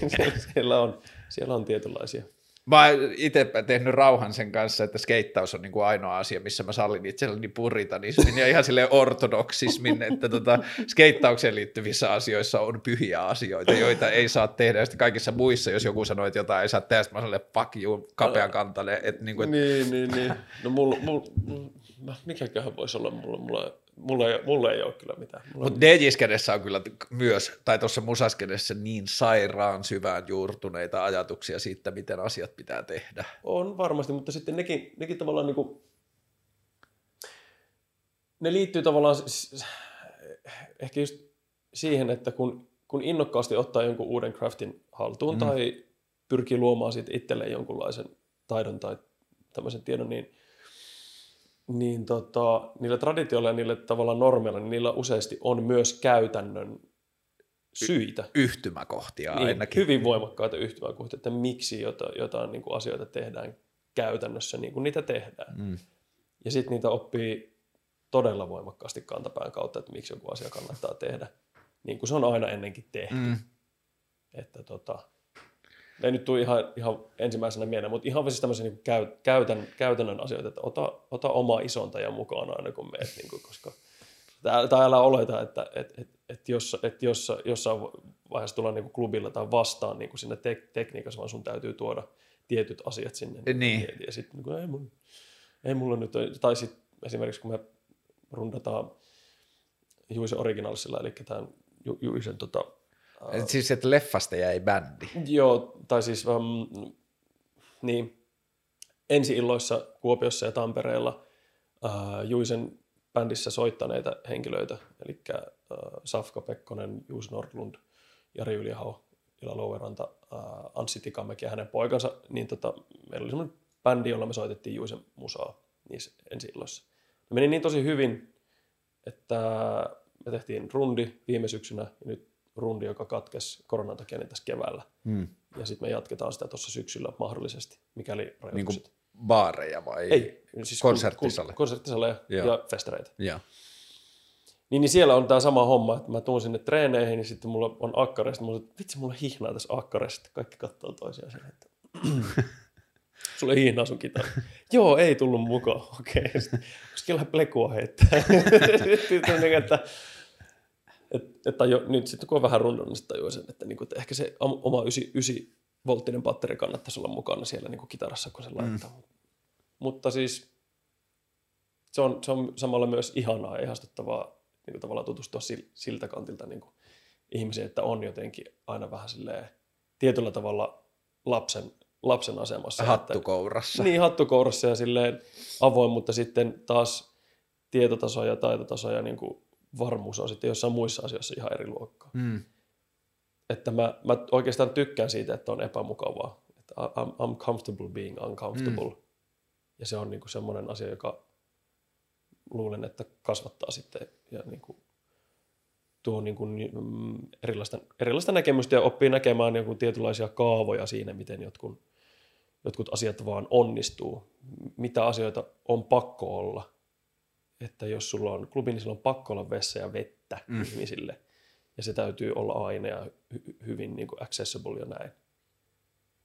siellä on, siellä on tietynlaisia. Mä oon itse tehnyt rauhan sen kanssa, että skeittaus on niin kuin ainoa asia, missä mä sallin itselleni puritanismin ja ihan sille ortodoksismin, että tota, skeittaukseen liittyvissä asioissa on pyhiä asioita, joita ei saa tehdä. Ja sitten kaikissa muissa, jos joku sanoo, että jotain ei saa tehdä, mä sanoin, fuck you, kapean kantalle. Että niin, kuin, että... niin, niin, niin. No mulla, mulla, mikäköhän voisi olla mulla, mulla mulla ei, mulla ei ole kyllä mitään. Mutta DJ-skenessä on kyllä myös, tai tuossa musaskenessä niin sairaan syvään juurtuneita ajatuksia siitä, miten asiat pitää tehdä. On varmasti, mutta sitten nekin, nekin tavallaan niin kuin, ne liittyy tavallaan ehkä just siihen, että kun, kun innokkaasti ottaa jonkun uuden craftin haltuun mm. tai pyrkii luomaan siitä itselleen jonkunlaisen taidon tai tämmöisen tiedon, niin, niin tota, niillä traditioilla ja niillä tavallaan normeilla, niin niillä useasti on myös käytännön syitä. Yhtymäkohtia Niin, ainakin. hyvin voimakkaita yhtymäkohtia, että miksi jotain, jotain niin kuin asioita tehdään käytännössä niin kuin niitä tehdään. Mm. Ja sitten niitä oppii todella voimakkaasti kantapään kautta, että miksi joku asia kannattaa tehdä. Niin kuin se on aina ennenkin tehty. Mm. Että tota, ei nyt tule ihan, ihan ensimmäisenä mieleen, mutta ihan siis tämmöisiä niin käy, käytän, käytännön asioita, että ota, ota oma isontaja mukaan aina kun meet, niin kuin, koska tai älä oleta, että et, et, et jos, et jos, jossain vaiheessa tullaan niin klubilla tai vastaan niin kuin siinä tek, tekniikassa, vaan sun täytyy tuoda tietyt asiat sinne. Niin. Ja, ja sitten niin ei, mulla, ei mulla nyt, tai sitten esimerkiksi kun me rundataan Juisen originaalisella, eli tämän Ju, Juisen tota, siis, että leffasta jäi bändi. Joo, tai siis um, niin, ensi-illoissa Kuopiossa ja Tampereella uh, Juisen bändissä soittaneita henkilöitä, eli uh, Safka Pekkonen, Juus Nordlund, Jari Yliaho, Ila Loueranta, uh, Anssi Tikamäki ja hänen poikansa, niin tota, meillä oli semmoinen bändi, jolla me soitettiin Juisen musaa niissä ensi-illoissa. Ne meni niin tosi hyvin, että me tehtiin rundi viime syksynä ja nyt rundi, joka katkesi koronan takia niin tässä keväällä. Mm. Ja sitten me jatketaan sitä tuossa syksyllä mahdollisesti, mikäli Niin rajoitukset. kuin baareja vai? Ei, siis konserttisale. konserttisale ja, ja festareita. Joo. Niin, niin siellä on tämä sama homma, että mä tuun sinne treeneihin ja sitten mulla on akkare, sitten mulla on, että vitsi, mulla hihnaa tässä akkareessa, sitten kaikki katsoo toisiaan sen, että sulle hihnaa sun kitara. Joo, ei tullut mukaan, okei. Okay. Sitten plekua heittää. Sitten on niin, että, että, jo, nyt sitten kun on vähän rundannut, niin tajuu sen, että, niin kuin, että ehkä se oma 9, volttinen batteri kannattaisi olla mukana siellä niin kuin kitarassa, kun se laittaa. Mm. Mutta siis se on, se on samalla myös ihanaa ja ihastuttavaa niin kuin tavallaan tutustua sil- siltä kantilta niin kuin ihmisiin, että on jotenkin aina vähän silleen tietyllä tavalla lapsen, lapsen asemassa. Hattu Että, niin, hattukourassa ja silleen avoin, mutta sitten taas tietotaso ja taitotaso ja niin kuin varmuus on sitten jossain muissa asioissa ihan eri luokkaa. Mm. Että mä, mä oikeastaan tykkään siitä, että on epämukavaa. Että I'm, I'm comfortable being uncomfortable. Mm. Ja se on niinku semmoinen asia, joka luulen, että kasvattaa sitten ja niinku tuo niinku, mm, erilaista, erilaista näkemystä ja oppii näkemään joku tietynlaisia kaavoja siinä, miten jotkut, jotkut asiat vaan onnistuu. Mitä asioita on pakko olla. Että jos sulla on klubi, niin sulla on pakko olla vessa ja vettä mm. ihmisille. Ja se täytyy olla aina ja hy- hyvin niin kuin accessible ja näin.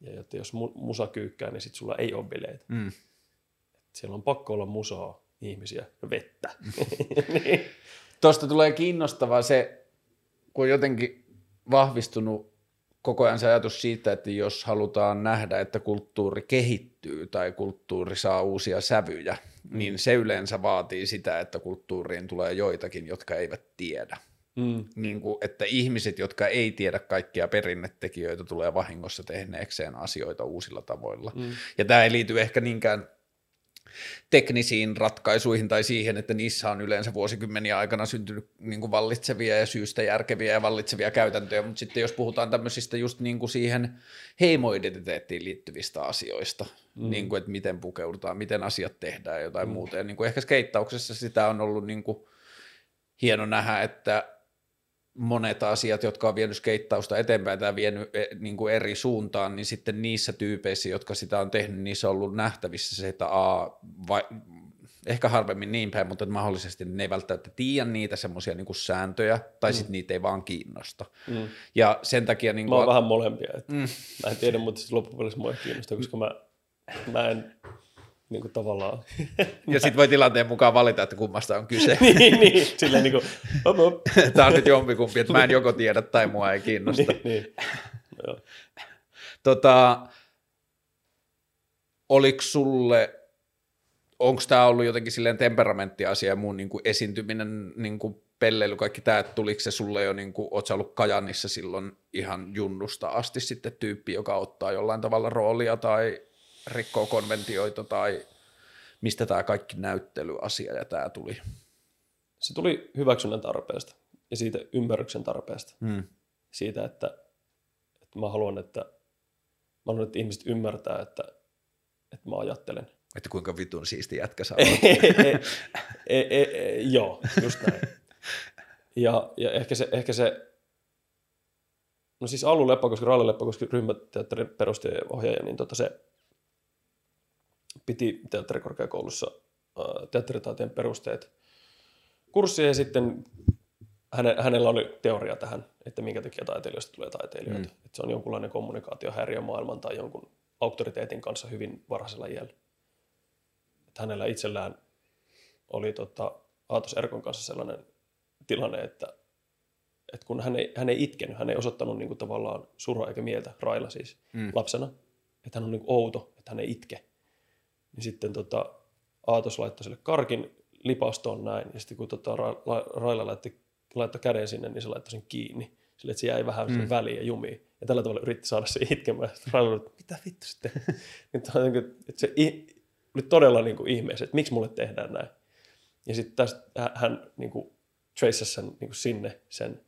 Ja että jos mu- musa kyykkää, niin sit sulla ei ole bileitä. Mm. Siellä on pakko olla musaa, ihmisiä ja vettä. niin. Tuosta tulee kiinnostavaa se, kun on jotenkin vahvistunut koko ajan se ajatus siitä, että jos halutaan nähdä, että kulttuuri kehittyy tai kulttuuri saa uusia sävyjä, mm. Niin se yleensä vaatii sitä, että kulttuuriin tulee joitakin, jotka eivät tiedä. Mm. Niin kuin, että ihmiset, jotka ei tiedä kaikkia perinnetekijöitä, tulee vahingossa tehneekseen asioita uusilla tavoilla. Mm. Ja tämä ei liity ehkä niinkään teknisiin ratkaisuihin tai siihen, että niissä on yleensä vuosikymmeniä aikana syntynyt niin kuin vallitsevia ja syystä järkeviä ja vallitsevia käytäntöjä, mutta sitten jos puhutaan tämmöisistä just niin kuin siihen heimoidentiteettiin liittyvistä asioista, mm. niin kuin, että miten pukeudutaan, miten asiat tehdään ja jotain mm. muuta, ja niin kuin ehkä skeittauksessa sitä on ollut niin kuin hieno nähdä, että monet asiat, jotka on vienyt skeittausta eteenpäin tai vienyt eh, niin kuin eri suuntaan, niin sitten niissä tyypeissä, jotka sitä on tehnyt, niissä on ollut nähtävissä se, että a, vai, ehkä harvemmin niin päin, mutta mahdollisesti ne ei välttämättä tiedä niitä semmoisia niin sääntöjä, tai mm. sitten niitä ei vaan kiinnosta. Mm. Ja sen takia... Niin Mä oon kuin, vähän molempia. Että mm. Mä en tiedä, mutta siis loppupeleissä mua ei kiinnosta, koska mä, mä en niin kuin tavallaan... ja sitten voi tilanteen mukaan valita, että kummasta on kyse. niin, niin, silleen niin kuin, hop, hop. Tämä on nyt jompikumpi, että mä en joko tiedä tai mua ei kiinnosta. niin, niin. No. Tota, oliko sulle onko tämä ollut jotenkin silleen temperamenttiasia ja muun niin kuin esiintyminen, niin kuin pelleily, kaikki tämä, että tuliko se sulle jo, niin kuin, oot sä ollut Kajanissa silloin ihan junnusta asti sitten tyyppi, joka ottaa jollain tavalla roolia tai rikkoo konventioita tai mistä tämä kaikki näyttelyasia ja tämä tuli? Se tuli hyväksynnän tarpeesta ja siitä ymmärryksen tarpeesta. Hmm. Siitä, että, että mä haluan, että, mä haluan, että ihmiset ymmärtää, että, että mä ajattelen. Että kuinka vitun siisti jätkä saa e, e, e, e, joo, just näin. Ja, ja ehkä, se, ehkä se, no siis Allu Leppakoski, Ralle Leppakoski ryhmäteatterin perustaja niin tota se piti teatterikorkeakoulussa äh, teatteritaiteen perusteet kurssia ja sitten häne, hänellä oli teoria tähän, että minkä takia taiteilijoista tulee taiteilijoita. Mm. Että se on jonkunlainen kommunikaatiohäiriö maailman tai jonkun auktoriteetin kanssa hyvin varhaisella iällä. Että hänellä itsellään oli tota, Aatos Erkon kanssa sellainen tilanne, että, että kun hän ei, hän ei itkenyt, hän ei osoittanut niin kuin tavallaan surua eikä mieltä, Raila siis, mm. lapsena, että hän on niin kuin outo, että hän ei itke. Niin sitten tota, Aatos laittoi sille karkin lipastoon näin, ja sitten kun tota, Ra- Raila laittoi, laittoi käden sinne, niin se laittoi sen kiinni, sille, että se jäi vähän mm. väliin ja jumiin. Ja tällä tavalla yritti saada se itkemään. Sitten Raila oli, mitä vittu sitten? että se oli todella niin kuin ihmeessä, että miksi mulle tehdään näin. Ja sitten tästä hän niin kuin, traceasi sen niin kuin sinne sen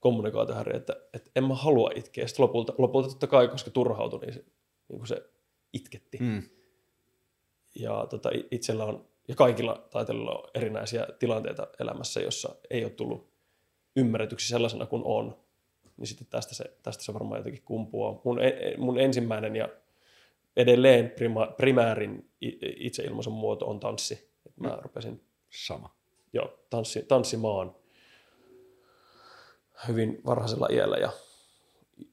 kommunikaatiohäiriö, että, että en mä halua itkeä. Sitten lopulta, lopulta totta kai, koska turhautui, niin se, niin kuin se itketti. Mm. Ja tota, itsellä on, ja kaikilla taiteilijoilla on erinäisiä tilanteita elämässä, jossa ei ole tullut ymmärretyksi sellaisena kuin on. Niin sitten tästä se, tästä se varmaan jotenkin kumpuaa. Mun, e, mun ensimmäinen ja edelleen prima, primäärin itseilmaisun muoto on tanssi. Et mä mm. rupesin Sama. Joo, tanssi, tanssimaan hyvin varhaisella iällä ja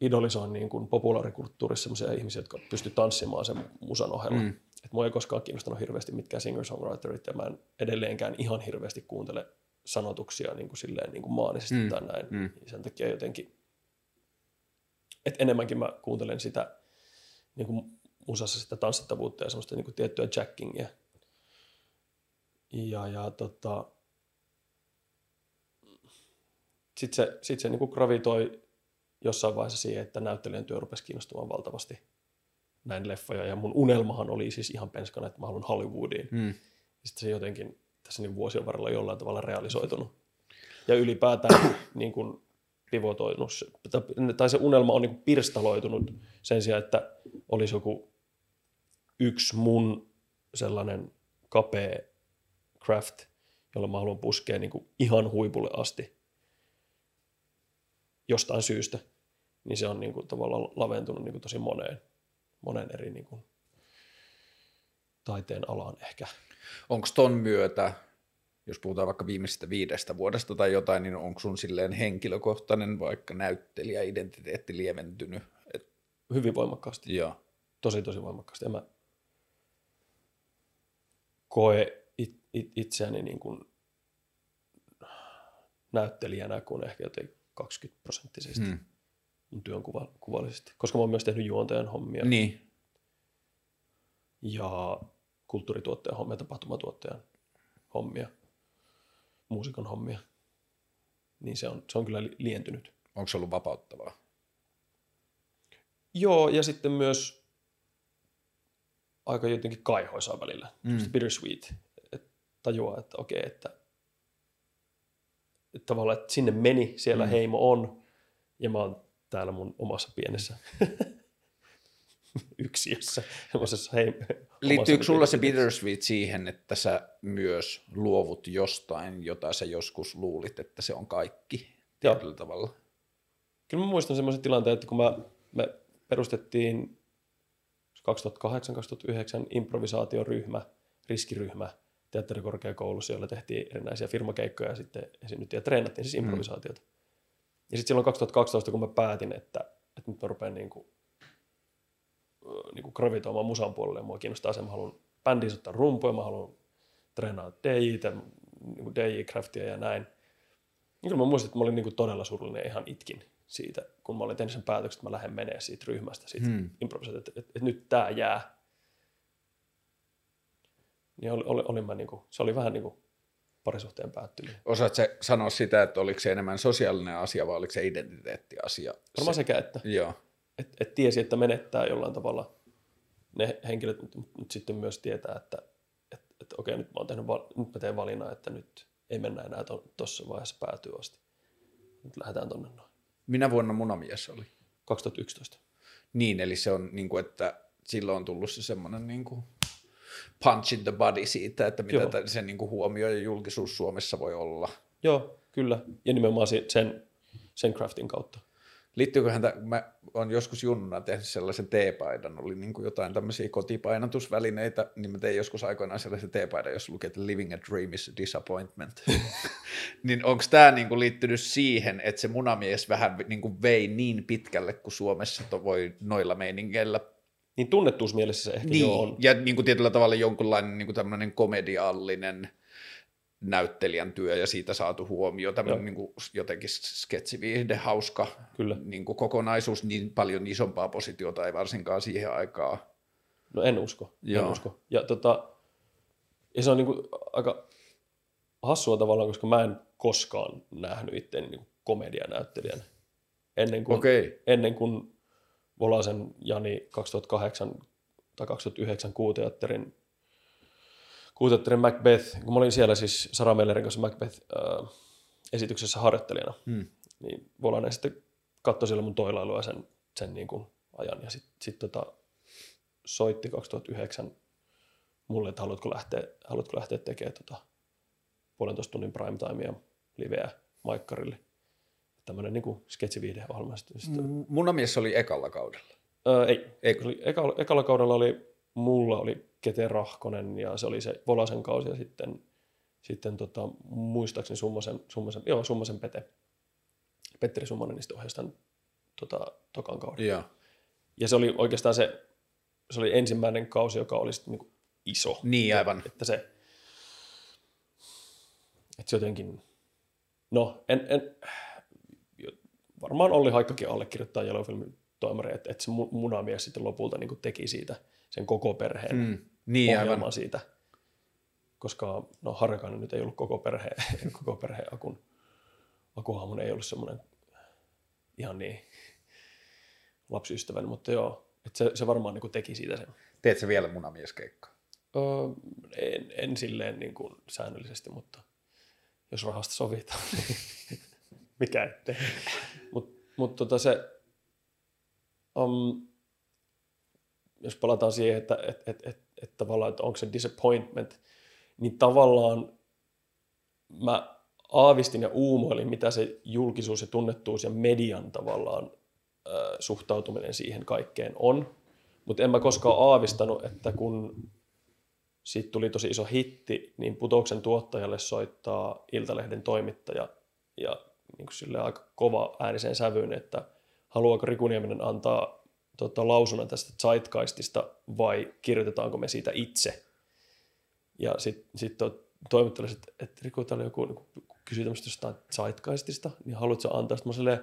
idolisoin niin kuin populaarikulttuurissa sellaisia ihmisiä, jotka pystyvät tanssimaan sen musan ohella. Mm. Et mua ei koskaan kiinnostanut hirveästi mitkään singer-songwriterit ja mä en edelleenkään ihan hirveästi kuuntele sanotuksia niin kuin silleen niin kuin maanisesti mm. tai näin. Mm. Sen takia jotenkin, että enemmänkin mä kuuntelen sitä niin kuin musassa sitä tanssittavuutta ja semmoista niin kuin tiettyä jackingia. Ja, ja tota, sitten se, sit se niin kuin gravitoi jossain vaiheessa siihen, että näyttelijän työ rupesi kiinnostumaan valtavasti näin leffoja. Ja mun unelmahan oli siis ihan penskana, että mä haluan Hollywoodiin. Mm. Sitten se jotenkin tässä niin vuosien varrella jollain tavalla realisoitunut. Ja ylipäätään niin kuin pivotoinut, tai se unelma on niin kuin pirstaloitunut sen sijaan, että olisi joku yksi mun sellainen kapea craft, jolla mä haluan puskea niin kuin ihan huipulle asti jostain syystä, niin se on niin kuin tavallaan laventunut niin kuin tosi moneen, moneen eri niin kuin taiteen alaan ehkä. Onko ton myötä, jos puhutaan vaikka viimeisestä viidestä vuodesta tai jotain, niin onko sun silleen henkilökohtainen vaikka näyttelijä-identiteetti lieventynyt? Et... Hyvin voimakkaasti. Joo. Tosi, tosi voimakkaasti. Ja mä koe it, it, itseäni niin kuin näyttelijänä kuin ehkä jotenkin 20 prosenttisesti hmm. Työn kuva, kuvallisesti. Koska mä oon myös tehnyt juontajan hommia. Niin. Ja kulttuurituottajan hommia, tapahtumatuottajan hommia, muusikon hommia. Niin se on, se on kyllä lientynyt. Onko se ollut vapauttavaa? Joo, ja sitten myös aika jotenkin kaihoisaa välillä. Mm. Bittersweet. Et tajuaa, että okei, että että tavallaan, että sinne meni, siellä mm. heimo on, ja mä oon täällä mun omassa pienessä yksiössä, heim- Liittyykö sulla se bittersweet siihen, että sä myös luovut jostain, jota sä joskus luulit, että se on kaikki tietyllä tavalla? Kyllä mä muistan semmoisen tilanteen, että kun mä, me perustettiin 2008-2009 improvisaatioryhmä, riskiryhmä – teatterikorkeakoulussa, jolla tehtiin erinäisiä firmakeikkoja ja sitten esiinnyttiin ja treenattiin siis mm. improvisaatiota. Mm. Ja sitten silloin 2012, kun mä päätin, että, että nyt mä rupean niin kuin, niin kuin gravitoimaan musan puolelle, ja mua kiinnostaa se, mä haluan bändiin ottaa rumpuja, mä haluan treenaa DJ, niin DJ-craftia ja näin. Niin kyllä mä muistin, että mä olin niin kuin todella surullinen ihan itkin siitä, kun mä olin tehnyt sen päätöksen, että mä lähden menee siitä ryhmästä, siitä mm. improvisaatiosta, että, että, että nyt tää jää niin oli, oli, olin mä niin kuin, se oli vähän niin kuin parisuhteen päättyminen. Osaat se sanoa sitä, että oliko se enemmän sosiaalinen asia vai oliko se identiteettiasia? Varmaan sekä, että Joo. et, et tiesi, että menettää jollain tavalla ne henkilöt, mut sitten myös tietää, että et, et, okei, nyt mä, oon tehnyt, nyt mä teen valinnan, että nyt ei mennä enää tuossa vaiheessa päätyy asti. Nyt lähdetään tonne noin. Minä vuonna munamies oli? 2011. Niin, eli se on niin kuin, että silloin on tullut se semmoinen niin kuin punch in the body siitä, että mitä Joo. tä- se niin kuin huomio ja julkisuus Suomessa voi olla. Joo, kyllä. Ja nimenomaan sen, sen craftin kautta. Liittyykö häntä, mä olen joskus junnuna tehnyt sellaisen teepaidan, oli niin kuin jotain tämmöisiä kotipainotusvälineitä, niin mä tein joskus aikoinaan sellaisen teepaidan, jos lukee, että living a dream is a disappointment. niin onko tämä niin kuin liittynyt siihen, että se munamies vähän niin kuin vei niin pitkälle, kuin Suomessa to voi noilla meiningeillä Niin tunnettuusmielessä se ehkä niin, joo on. ja niin kuin tietyllä tavalla jonkunlainen niin kuin tämmöinen komediallinen näyttelijän työ ja siitä saatu huomio, tämmöinen niin kuin jotenkin sketsivihde, hauska Kyllä. niin kuin kokonaisuus, niin paljon isompaa positiota ei varsinkaan siihen aikaan. No en usko. Joo. En usko. Ja, tota, ja se on niinku aika hassua tavallaan, koska mä en koskaan nähnyt itseäni niinku komedianäyttelijänä. Ennen kuin, Okei. ennen kuin Volasen Jani 2008 tai 2009 kuuteatterin, kuuteatterin Macbeth, kun mä olin siellä siis Sara Mellerin kanssa Macbeth-esityksessä harjoittelijana, Hmm. niin Volanen sitten katsoi siellä mun toilailua sen, sen niin kuin ajan ja sitten sit tota, soitti 2009 mulle, että haluatko lähteä, haluatko lähteä tekemään tota puolentoista tunnin primetimea liveä Maikkarille. Tämmöinen niin sketsiviihdeohjelma. Sitten, sitten, M- Munamies oli ekalla kaudella. öö, ei, Eikö? oli, ekalla, ekalla kaudella oli, mulla oli Kete Rahkonen ja se oli se Volasen kausi ja sitten, sitten tota, muistaakseni Summasen, Summasen, joo, Summasen Pete, Petteri Summanen niistä ohjasi tämän tota, tokan kauden. Joo. Ja se oli oikeastaan se, se oli ensimmäinen kausi, joka oli sitten niin iso. Niin, aivan. Että se, että se jotenkin, no en, en, varmaan Olli Haikkakin allekirjoittaa Yellowfilmin toimari, että, että se mu- munamies sitten lopulta niin teki siitä sen koko perheen mm. Niin, ohjelman aivan. siitä. Koska no Harrikainen nyt ei ollut koko perhe, koko perheen akun, akuhahmon ei ollut semmoinen ihan niin lapsiystävällinen, mutta joo, että se, se varmaan niin teki siitä sen. Teet sä vielä munamieskeikkaa? Öö, en, en silleen niin kuin säännöllisesti, mutta jos rahasta sovitaan, niin mikä ettei. Mutta mut tota se, um, jos palataan siihen, että et, et, et, et tavallaan, että onko se disappointment, niin tavallaan mä aavistin ja uumoilin, mitä se julkisuus ja tunnettuus ja median tavallaan äh, suhtautuminen siihen kaikkeen on. Mutta en mä koskaan aavistanut, että kun siitä tuli tosi iso hitti, niin Putouksen tuottajalle soittaa Iltalehden toimittaja ja niin kuin sille aika kova ääniseen sävyyn, että haluaako Riku Nieminen antaa tota, lausunnon tästä Zeitgeistista vai kirjoitetaanko me siitä itse. Ja sitten sit to, toimittaja että, että Riku, täällä joku niin kysyi tämmöistä jostain Zeitgeistista, niin haluatko antaa? Sitten mä silleen,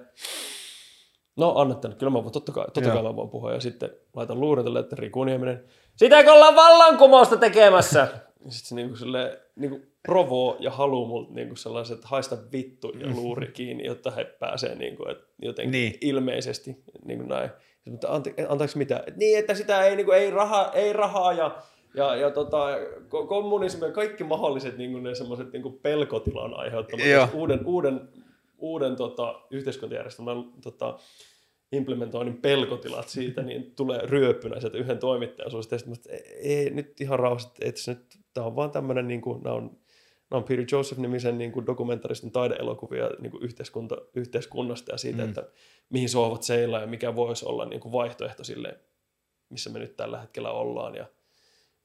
no anna tänne, kyllä mä voin, totta kai, totta kai mä voin puhua. Ja sitten laitan luurin että Riku Nieminen, sitäkö ollaan vallankumousta tekemässä? Sitten se niinku silleen, niinku provoo ja haluu multa niinku sellaiset, haista vittu ja luuri kiinni, jotta he pääsee niinku, et jotenkin Niin. niin. ilmeisesti niinku näin. Mutta ante, antaako mitä? Et Niin, että sitä ei, niinku, ei, raha, ei rahaa ja, ja, ja tota, ko- kommunismi ja kaikki mahdolliset niinku, ne semmoiset niinku pelkotilan aiheuttamat uuden, uuden, uuden tota, yhteiskuntajärjestelmän tota, implementoinnin pelkotilat siitä, niin tulee ryöppynä sieltä yhden toimittajan suusta. Ja sitten että ei, nyt ihan rauhassa, että nyt, tämä on vaan tämmöinen, niin kuin, nämä on, nämä on Peter Joseph-nimisen niin kuin dokumentaristin taideelokuvia niin kuin yhteiskunta, yhteiskunnasta ja siitä, Mm. mm. että mihin sohvat seilaa ja mikä voisi olla niin kuin vaihtoehto sille, missä me nyt tällä hetkellä ollaan ja,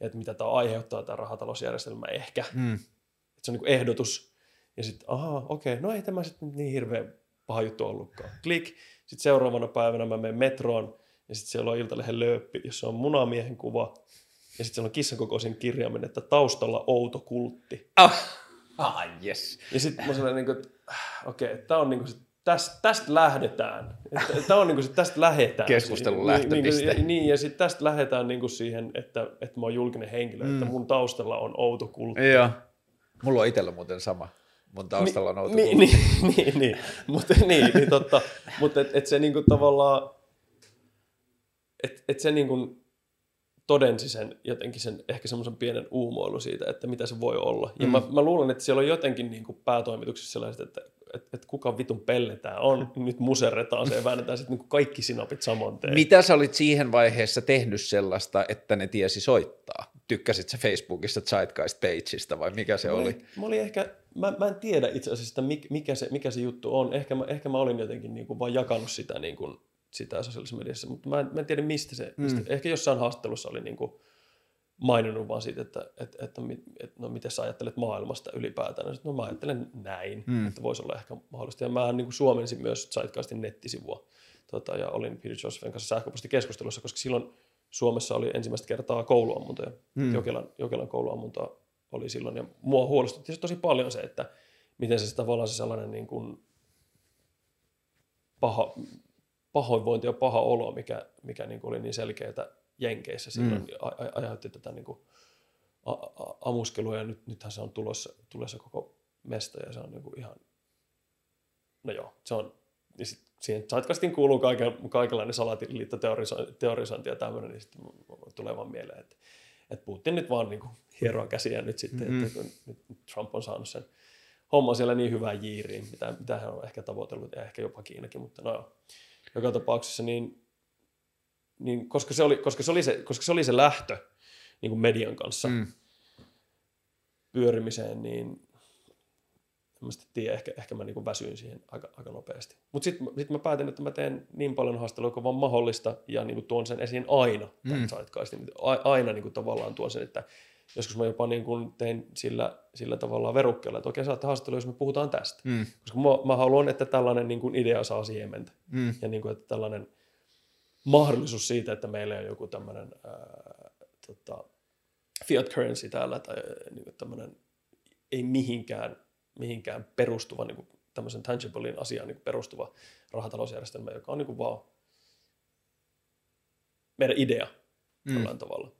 ja että mitä tämä aiheuttaa, tämä rahatalousjärjestelmä ehkä. Hmm. Että se on niin kuin ehdotus. Ja sitten, ahaa, okei, no ei tämä sitten niin hirveän paha juttu ollutkaan. Klik. Sitten seuraavana päivänä mä menen metroon ja sitten siellä on Iltalehden lööppi, jossa on munamiehen kuva. Ja sitten siellä on kissakokoisin kirjaimen, että taustalla outo kultti. Ah, ah yes. Ja sitten mä sanoin, niin kuin, että äh, okei, okay, tämä on, niin kuin, tästä, tästä lähdetään. Tämä on niin kuin se, tästä lähdetään. Keskustelun lähtöpiste. Niin, niin, niin ja sitten tästä lähdetään niin kuin siihen, että, että mä oon julkinen henkilö, mm. että mun taustalla on outo kulttuuri. Joo. Mulla on itsellä muuten sama. Mun taustalla on outo niin, niin, niin, niin, mutta niin, niin totta. Mutta et, et se niinku tavallaan, että et se niinku todensi sen jotenkin sen ehkä semmoisen pienen uumoilu siitä, että mitä se voi olla. Ja mm. mä, mä luulen, että siellä on jotenkin niinku päätoimituksessa sellaiset, että että et kuka vitun pelle tää on, nyt muserretaan se ja väännetään sitten niinku kaikki sinapit saman teen. Mitä sä olit siihen vaiheessa tehnyt sellaista, että ne tiesi soittaa? Tykkäsit sä Facebookista Zeitgeist pageista vai mikä se mä oli? olin, mä olin ehkä, mä, mä en tiedä itse asiassa, mikä se, mikä se juttu on. Ehkä mä, ehkä mä olin jotenkin niinku vaan jakanut sitä, niinku, sitä sosiaalisessa mediassa, mutta mä en, mä en tiedä mistä se, mistä, ehkä jossain haastattelussa oli niinku, maininnut vaan siitä, että, että, että, että no miten sä ajattelet maailmasta ylipäätään. No mä ajattelen näin, mm. että voisi olla ehkä mahdollista. Ja mä niin kuin suomensin myös Zeitgeistin nettisivua tota, ja olin Peter Josephin kanssa sähköpostikeskustelussa, koska silloin Suomessa oli ensimmäistä kertaa kouluammuntoja. Mm. Jokelan, Jokelan kouluammunta oli silloin ja mua huolestutti tosi paljon se, että miten se tavallaan se sellainen niin kuin paha, pahoinvointi ja paha olo, mikä, mikä niin kuin oli niin selkeää Jenkeissä silloin, mm. aiheutti tätä niin kuin a, a, amuskelua ja nyt, nythän se on tulossa, tulossa koko mesta ja se on niin kuin ihan, no joo, se on, niin sit siihen Zeitgeistiin kuuluu kaiken, kaikenlainen salatiliittoteorisointi ja tämmöinen, niin sitten tulee vaan mieleen, että, että Putin nyt vaan niin kuin hieroa käsiä nyt sitten, mm-hmm. että kun nyt Trump on saanut sen homma siellä niin hyvää jiiriin, mitä, mitä hän on ehkä tavoitellut ja ehkä jopa Kiinakin, mutta no joo. Joka tapauksessa niin niin koska, se oli, koska, se oli se, koska se oli se lähtö niin kuin median kanssa mm. pyörimiseen, niin en mä tiedä, ehkä, ehkä mä niin väsyin siihen aika, aika nopeasti. Mutta sitten sit mä päätin, että mä teen niin paljon haastelua kuin vaan mahdollista ja niin kuin tuon sen esiin aina, mm. aina niin kuin tavallaan tuon sen, että joskus mä jopa niin kuin tein sillä, sillä tavalla verukkeella, että okei, saatte haastattelua, jos me puhutaan tästä. Mm. Koska mä, mä haluan, että tällainen niin kuin idea saa siementä. Mm. Ja niin kuin, että tällainen – mahdollisuus siitä, että meillä on joku tämmöinen tota, fiat currency täällä tai niin tämmöinen ei mihinkään, mihinkään perustuva, niin kuin tämmöisen tangiblein asiaan niin perustuva rahatalousjärjestelmä, joka on niin kuin vaan meidän idea mm. jollain tavalla.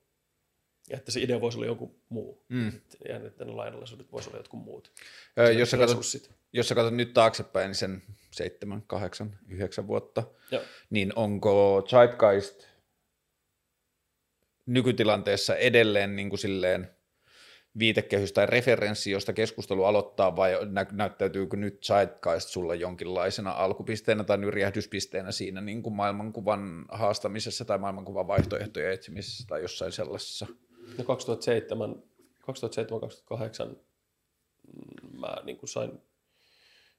Ja että se idea voisi olla joku muu. Mm. Ja että ne lainalaisuudet voisi olla jotkut muut. Öö, jos, sä katsot, jos sä katsot nyt taaksepäin, niin sen seitsemän, kahdeksan, yhdeksän vuotta, Joo. niin onko Zeitgeist nykytilanteessa edelleen niin kuin silleen viitekehys tai referenssi, josta keskustelu aloittaa, vai nä- näyttäytyykö nyt Zeitgeist sulla jonkinlaisena alkupisteenä tai nyrjähdyspisteenä siinä niin kuin maailmankuvan haastamisessa tai maailmankuvan vaihtoehtojen etsimisessä tai jossain sellaisessa? No 2007, 2007-2008 mä niin kuin sain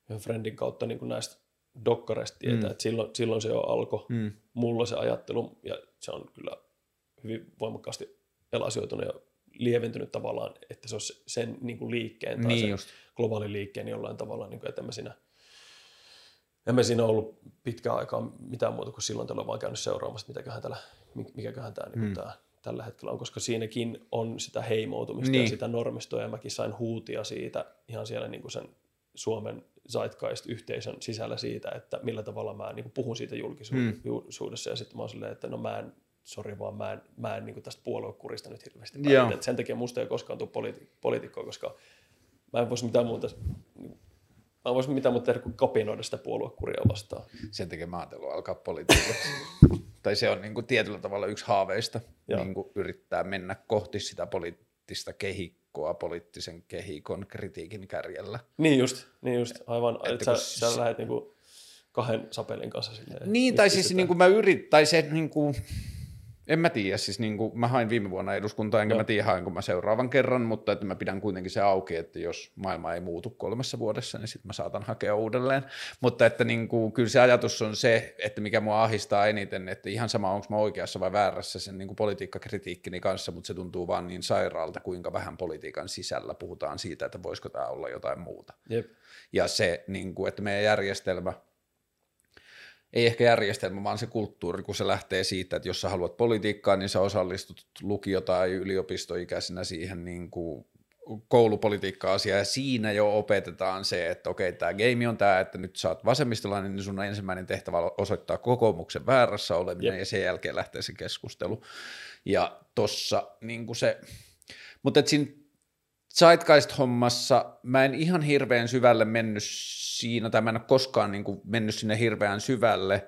yhden friendin kautta niin kuin näistä dokkareista tietää, mm. että silloin, silloin se jo alkoi mm. mulla se ajattelu, ja se on kyllä hyvin voimakkaasti elasioitunut ja lieventynyt tavallaan, että se olisi sen niin kuin liikkeen tai niin sen just. globaalin liikkeen jollain tavalla, niin kuin, että emme siinä, emme siinä ollut pitkään aikaa mitään muuta kuin silloin tällä vaan käynyt seuraamassa, mitäköhän täällä, mikäköhän tämä, niin mm. tämä tällä hetkellä on, koska siinäkin on sitä heimoutumista niin. ja sitä normistoa, ja mäkin sain huutia siitä ihan siellä niin kuin sen Suomen Zeitgeist-yhteisön sisällä siitä, että millä tavalla mä niin kuin puhun siitä julkisuudessa, mm. ja sitten mä oon silleen, että no mä en, sori vaan, mä en, mä en niin kuin tästä puoluekurista nyt hirveästi päätä. Sen takia musta ei koskaan tule politi- poliitikkoa, koska mä en voisi mitään muuta, niin, mä en voisi mitään muuta tehdä kuin kapinoida sitä puoluekuria vastaan. Sen takia mä ajattelin alkaa politiikaksi. tai se on niin kuin tietyllä tavalla yksi haaveista, niin kuin yrittää mennä kohti sitä poliittista kehikkoa poliittisen kehikon kritiikin kärjellä. Niin just, niin just aivan. Että, että sä, sä lähdet niinku kahden sapelin kanssa silleen. Niin, tai siis niin kuin mä yrit, tai se niin kuin, en mä tiedä, siis niin kuin, mä hain viime vuonna eduskuntaa, enkä no. mä tiedä hainko mä seuraavan kerran, mutta että mä pidän kuitenkin se auki, että jos maailma ei muutu kolmessa vuodessa, niin sitten mä saatan hakea uudelleen. Mutta että niin kuin, kyllä se ajatus on se, että mikä mua ahistaa eniten, että ihan sama onko mä oikeassa vai väärässä sen niin kuin politiikkakritiikkini kanssa, mutta se tuntuu vaan niin sairaalta, kuinka vähän politiikan sisällä puhutaan siitä, että voisiko tämä olla jotain muuta. Jep. Ja se, niin kuin, että meidän järjestelmä – ei ehkä järjestelmä, vaan se kulttuuri, kun se lähtee siitä, että jos sä haluat politiikkaa, niin sä osallistut lukio- tai yliopistoikäisenä siihen niin kuin koulupolitiikka-asia ja siinä jo opetetaan se, että okei, tämä game on tämä, että nyt sä oot vasemmistolainen, niin sun on ensimmäinen tehtävä osoittaa kokoomuksen väärässä oleminen Jep. ja sen jälkeen lähtee se keskustelu. Ja tossa niin se, mutta et siinä Zeitgeist-hommassa mä en ihan hirveän syvälle mennyt siinä, tai mä en ole koskaan niin kuin mennyt sinne hirveän syvälle,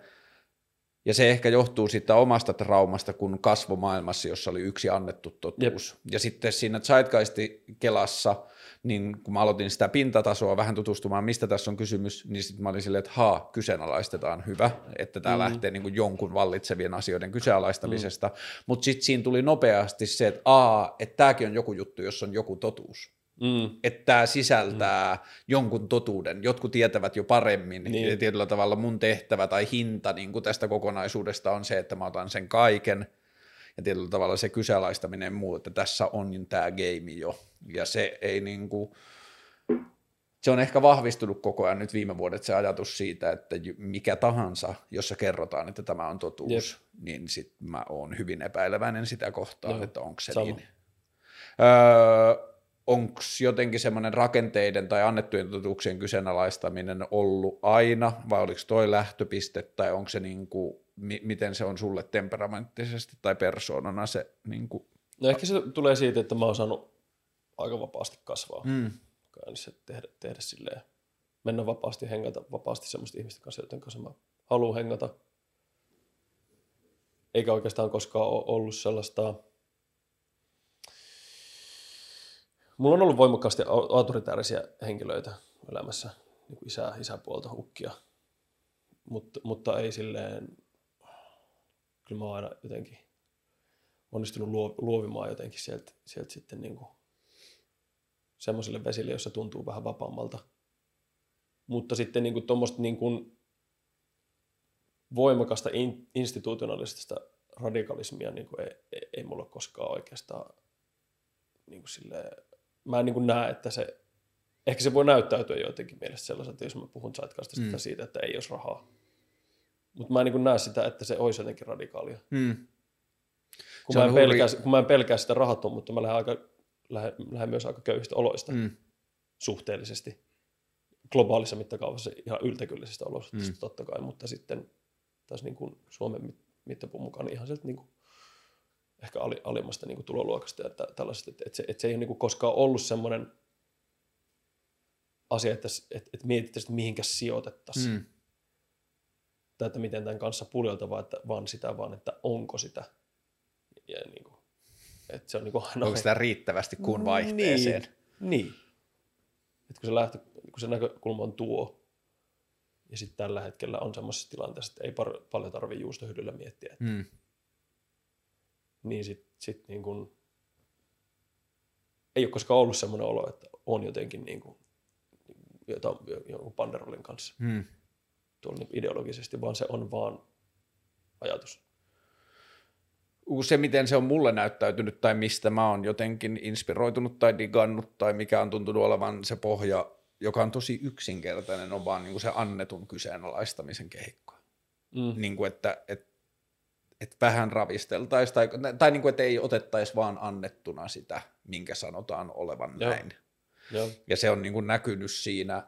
ja se ehkä johtuu siitä omasta traumasta, kun kasvo maailmassa, jossa oli yksi annettu totuus. Jep. Ja sitten siinä Zeitgeist-kelassa, niin kun mä aloitin sitä pintatasoa vähän tutustumaan, mistä tässä on kysymys, niin sitten mä olin silleen, että haa, kyseenalaistetaan hyvä, että tämä mm. lähtee niin kuin jonkun vallitsevien asioiden kyseenalaistamisesta. Mm. Mutta sitten siinä tuli nopeasti se, että aa, että tämäkin on joku juttu, jossa on joku totuus. Mm. Että tämä sisältää mm. jonkun totuuden. Jotkut tietävät jo paremmin. Niin. Ja tietyllä tavalla mun tehtävä tai hinta niin kuin tästä kokonaisuudesta on se, että mä otan sen kaiken. Ja tietyllä tavalla se kyseenalaistaminen muu, että tässä on tämä game jo. Ja se ei niin kuin, se on ehkä vahvistunut koko ajan nyt viime vuodet se ajatus siitä, että mikä tahansa, jossa kerrotaan, että tämä on totuus, Jep. niin sit mä oon hyvin epäileväinen sitä kohtaa, no, että onko se sama. niin. Öö, onko jotenkin semmoinen rakenteiden tai annettujen totuuksien kyseenalaistaminen ollut aina, vai oliko toi lähtöpiste, tai onko se niin kuin, mi- miten se on sulle temperamenttisesti tai persoonana se niin kuin... No ehkä se tulee siitä, että mä oon saanut aika vapaasti kasvaa. Mm. Käynnissä tehdä, tehdä silleen, mennä vapaasti, hengata vapaasti semmoista ihmisten kanssa, joten kanssa mä haluan hengata. Eikä oikeastaan koskaan ole ollut sellaista Mulla on ollut voimakkaasti autoritäärisiä henkilöitä elämässä, niin kuin isä, isäpuolta, ukkia, mutta, mutta ei silleen, kyllä mä oon aina jotenkin onnistunut luovimaan jotenkin sieltä, sieltä sitten niin kuin semmoisille vesille, jossa tuntuu vähän vapaammalta. Mutta sitten niin kuin tuommoista niin kuin voimakasta in, institutionalistista radikalismia niin kuin ei, ei, ei mulla koskaan oikeastaan niin kuin silleen, mä en niin kuin näe, että se, ehkä se voi näyttäytyä jotenkin mielestä sellaiselta, jos mä puhun Zeitgeistista mm. siitä, että ei olisi rahaa. Mutta mä en niin kuin näe sitä, että se olisi jotenkin radikaalia. Mm. Kun, mä en pelkää, kun mä en pelkää sitä rahattomuutta, mä lähden, aika, lähden, lähden myös aika köyhistä oloista mm. suhteellisesti. Globaalissa mittakaavassa ihan yltäkyllisistä olosuhteista mm. totta kai, mutta sitten taas niin kuin Suomen mittapuun mukaan niin ihan sieltä niin kuin ehkä alimmasta niin kuin tuloluokasta ja tällaisesta, että, että, se, että se ei ole niin kuin koskaan ollut semmoinen asia, että, että, että mietittäisiin, että mihinkä sijoitettaisiin. Mm. Tai että miten tämän kanssa puljeltavaa, että vaan sitä, vaan että onko sitä. Ja niin kuin, että se on niin kuin aina... Onko sitä riittävästi kuun vaihteeseen? Niin. niin. Että kun se, lähtö, kun se näkökulma on tuo, ja sitten tällä hetkellä on semmoisessa tilanteessa, että ei par, paljon tarvitse juustohyllyllä miettiä, että mm niin sitten sit niin kun, ei ole koskaan ollut semmoinen olo, että on jotenkin niin kuin, jotain, jonkun panderolin kanssa hmm. tuolla niin ideologisesti, vaan se on vaan ajatus. Se, miten se on mulle näyttäytynyt tai mistä mä oon jotenkin inspiroitunut tai digannut tai mikä on tuntunut olevan se pohja, joka on tosi yksinkertainen, on vaan niin kuin se annetun kyseenalaistamisen kehikko. Mm. Niin kuin, että, että että vähän ravisteltaisiin tai, tai niin kuin, että ei otettaisi vaan annettuna sitä, minkä sanotaan olevan Joo. näin. Joo. Ja se on niin kuin näkynyt siinä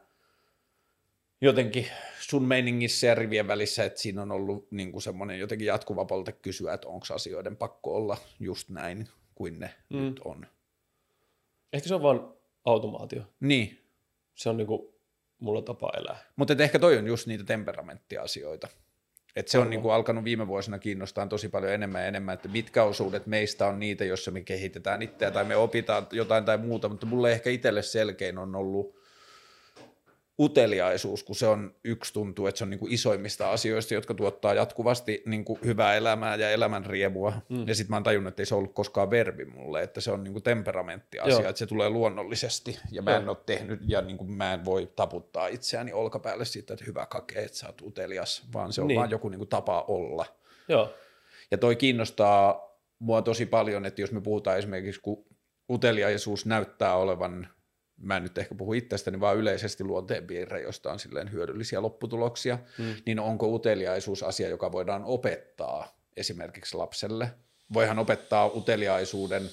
jotenkin sun meiningissä ja rivien välissä, että siinä on ollut niin kuin semmoinen jotenkin jatkuva polte kysyä, että onko asioiden pakko olla just näin kuin ne mm. nyt on. Ehkä se on vaan automaatio. Niin. Se on niin kuin mulla tapa elää. Mutta ehkä toi on just niitä temperamenttiasioita. Et se on niin kuin alkanut viime vuosina kiinnostaa tosi paljon enemmän ja enemmän, että mitkä osuudet meistä on niitä, joissa me kehitetään itseä tai me opitaan jotain tai muuta, mutta mulle ehkä itselle selkein on ollut uteliaisuus, kun se on yksi tuntuu, että se on niin kuin isoimmista asioista, jotka tuottaa jatkuvasti niin kuin hyvää elämää ja elämän riemua. Mm. Ja sitten mä oon tajunnut, että ei se ollut koskaan verbi mulle, että se on niin kuin temperamenttiasia, Joo. että se tulee luonnollisesti. Ja mä en ole tehnyt, ja niin kuin mä en voi taputtaa itseäni olkapäälle siitä, että hyvä kake, että sä oot utelias, vaan se on niin. vaan joku niin kuin tapa olla. Joo. Ja toi kiinnostaa mua tosi paljon, että jos me puhutaan esimerkiksi, kun uteliaisuus näyttää olevan mä en nyt ehkä puhu itsestäni, vaan yleisesti luonteenpiirre, josta on silleen hyödyllisiä lopputuloksia, hmm. niin onko uteliaisuus asia, joka voidaan opettaa esimerkiksi lapselle? Voihan opettaa uteliaisuuden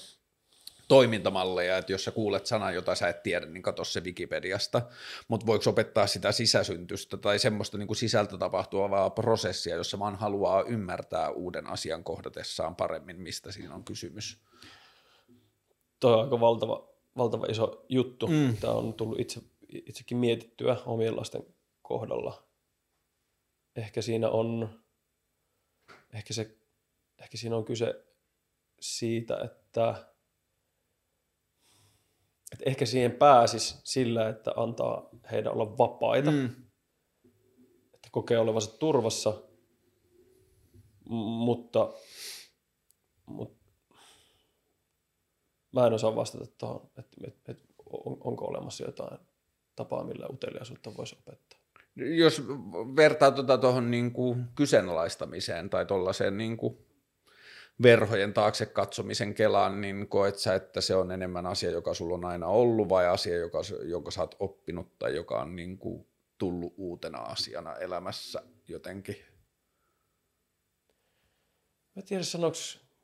toimintamalleja, että jos sä kuulet sanan, jota sä et tiedä, niin katso se Wikipediasta, mutta voiko opettaa sitä sisäsyntystä tai semmoista niin kuin sisältä tapahtuvaa prosessia, jossa vaan haluaa ymmärtää uuden asian kohdatessaan paremmin, mistä siinä on kysymys. Tuo on aika valtava, valtava iso juttu. Mm. Tämä on tullut itse, itsekin mietittyä omien lasten kohdalla. Ehkä siinä on, ehkä, se, ehkä siinä on kyse siitä, että että ehkä siihen pääsisi sillä, että antaa heidän olla vapaita. Mm. Että kokee olevansa turvassa, mutta, mutta mä en osaa vastata tuohon, että, että, että on, onko olemassa jotain tapaa, millä uteliaisuutta voisi opettaa. Jos vertaa tuota tuohon niin kuin kyseenalaistamiseen tai tuollaiseen niin kuin verhojen taakse katsomisen kelaan, niin koet sä, että se on enemmän asia, joka sulla on aina ollut vai asia, joka, jonka sä oot oppinut tai joka on niin kuin tullut uutena asiana elämässä jotenkin? Mä tiedä, sanoiko,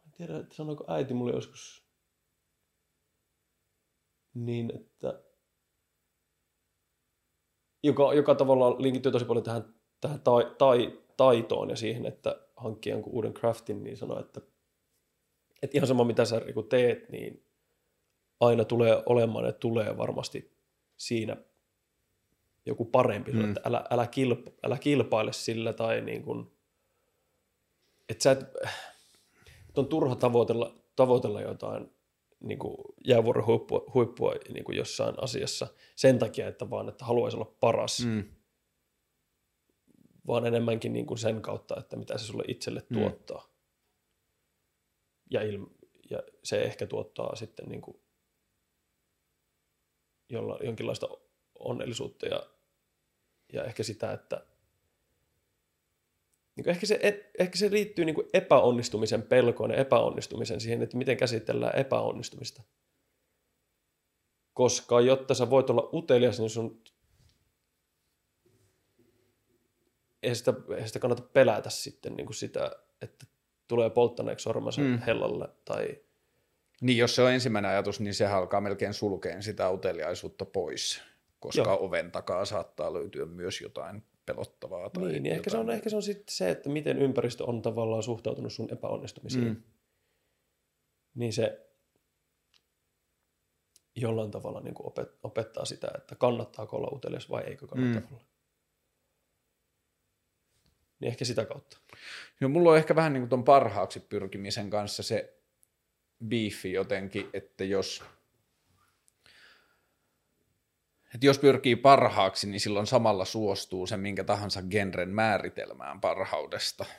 mä tiedä, sanoiko äiti mulle joskus niin, että joka, joka tavallaan linkittyy tosi paljon tähän, tähän tai, tai, taitoon ja siihen, että hankkii jonkun uuden craftin, niin sanoo, että että ihan sama mitä sä niin teet, niin aina tulee olemaan ja tulee varmasti siinä joku parempi, mm. että älä, älä, kilpa, älä kilpaile sillä tai niin kuin, että sä et, että on turha tavoitella, tavoitella jotain niin jäävuoren huippua, huippua niin kuin jossain asiassa sen takia, että vaan, että haluaisi olla paras, mm. vaan enemmänkin niin kuin sen kautta, että mitä se sulle itselle mm. tuottaa ja, ilm, ja se ehkä tuottaa sitten niin kuin jolla, jonkinlaista onnellisuutta ja, ja ehkä sitä, että niin ehkä, se, et, ehkä se liittyy niin kuin epäonnistumisen pelkoon ja epäonnistumisen siihen, että miten käsitellään epäonnistumista. Koska jotta sä voit olla utelias, niin sun ei sitä, ei sitä kannata pelätä sitten niin kuin sitä, että tulee polttaneeksi sormansa mm. hellalle. Tai... Niin, jos se on ensimmäinen ajatus, niin se alkaa melkein sulkeen sitä uteliaisuutta pois, koska Joo. oven takaa saattaa löytyä myös jotain pelottavaa. Tai niin, niin ehkä, se on, ehkä se on sitten se, että miten ympäristö on tavallaan suhtautunut sun epäonnistumisiin. Mm. Niin se jollain tavalla niin kuin opettaa sitä, että kannattaako olla utelias vai eikö kannata mm. olla. Niin ehkä sitä kautta. Joo, mulla on ehkä vähän niin kuin ton parhaaksi pyrkimisen kanssa se biifi jotenkin, että jos, että jos pyrkii parhaaksi, niin silloin samalla suostuu se minkä tahansa genren määritelmään parhaudesta –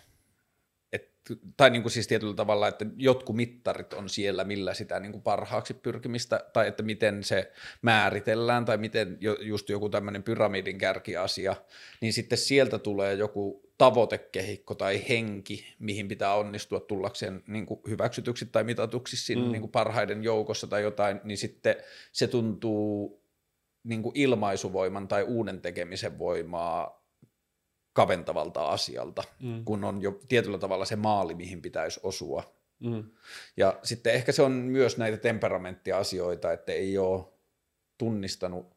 tai niin kuin siis tietyllä tavalla, että jotkut mittarit on siellä, millä sitä niin kuin parhaaksi pyrkimistä, tai että miten se määritellään, tai miten just joku tämmöinen pyramidin kärkiasia, niin sitten sieltä tulee joku tavoitekehikko tai henki, mihin pitää onnistua tullakseen niin kuin hyväksytyksi tai mitatuksi siinä mm. niin kuin parhaiden joukossa tai jotain, niin sitten se tuntuu niin kuin ilmaisuvoiman tai uuden tekemisen voimaa kaventavalta asialta, mm. kun on jo tietyllä tavalla se maali, mihin pitäisi osua. Mm. Ja sitten ehkä se on myös näitä temperamenttiasioita, että ei ole tunnistanut,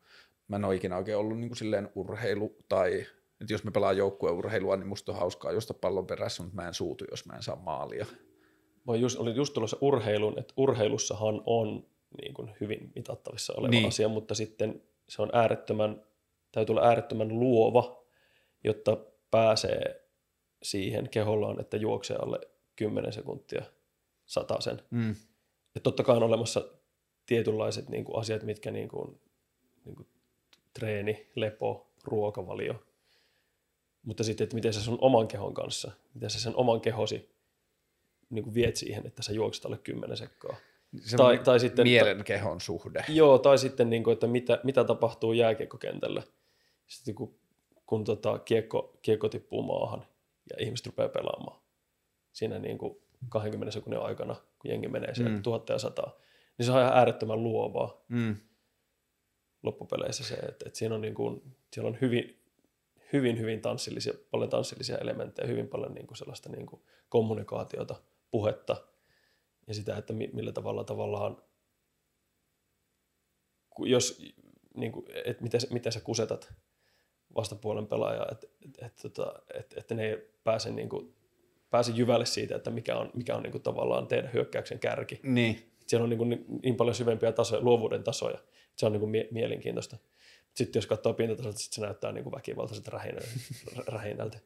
mä en ole ikinä oikein ollut niin kuin silleen urheilu tai että jos me pelaan joukkueurheilua, niin musta on hauskaa josta pallon perässä, mutta mä en suutu, jos mä en saa maalia. Mä just, olin just tulossa urheilun, että urheilussahan on niin kuin hyvin mitattavissa oleva niin. asia, mutta sitten se on äärettömän, täytyy olla äärettömän luova, jotta pääsee siihen kehollaan, että juoksee alle 10 sekuntia sen. Mm. Ja totta kai on olemassa tietynlaiset niin kuin asiat, mitkä niin kuin, niin kuin treeni, lepo, ruokavalio. Mutta sitten, että miten sä sun oman kehon kanssa, miten sä sen oman kehosi niin kuin viet siihen, että sä juokset alle 10 sekkaa. Se tai, tai sitten, mielen kehon suhde. Joo, tai sitten, niin kuin, että mitä, mitä tapahtuu jääkiekkokentällä. Sitten kun kun tota, kiekko, kiekko tippuu maahan ja ihmiset rupeaa pelaamaan. Siinä niin kuin 20 sekunnin aikana, kun jengi menee sieltä mm. tuhatta ja sataa, niin se on ihan äärettömän luovaa mm. loppupeleissä se, että, että siinä on, niin kuin, siellä on hyvin, hyvin, hyvin tanssillisia, paljon tanssillisia elementtejä, hyvin paljon niin kuin sellaista niin kuin kommunikaatiota, puhetta ja sitä, että millä tavalla tavallaan jos, niin kuin, että miten, sä- miten sä kusetat vastapuolen pelaajaa, että et, et, tota, et, että ne ei pääse, niin kuin, pääse jyvälle siitä, että mikä on, mikä on niin kuin, tavallaan teidän hyökkäyksen kärki. Niin. Siellä on niin, kuin, niin, paljon syvempiä tasoja, luovuuden tasoja. Se on niin kuin mie- mielenkiintoista. Sitten jos katsoo pintatasolta, sit se näyttää niin kuin väkivaltaiset rähinä- rähinältä.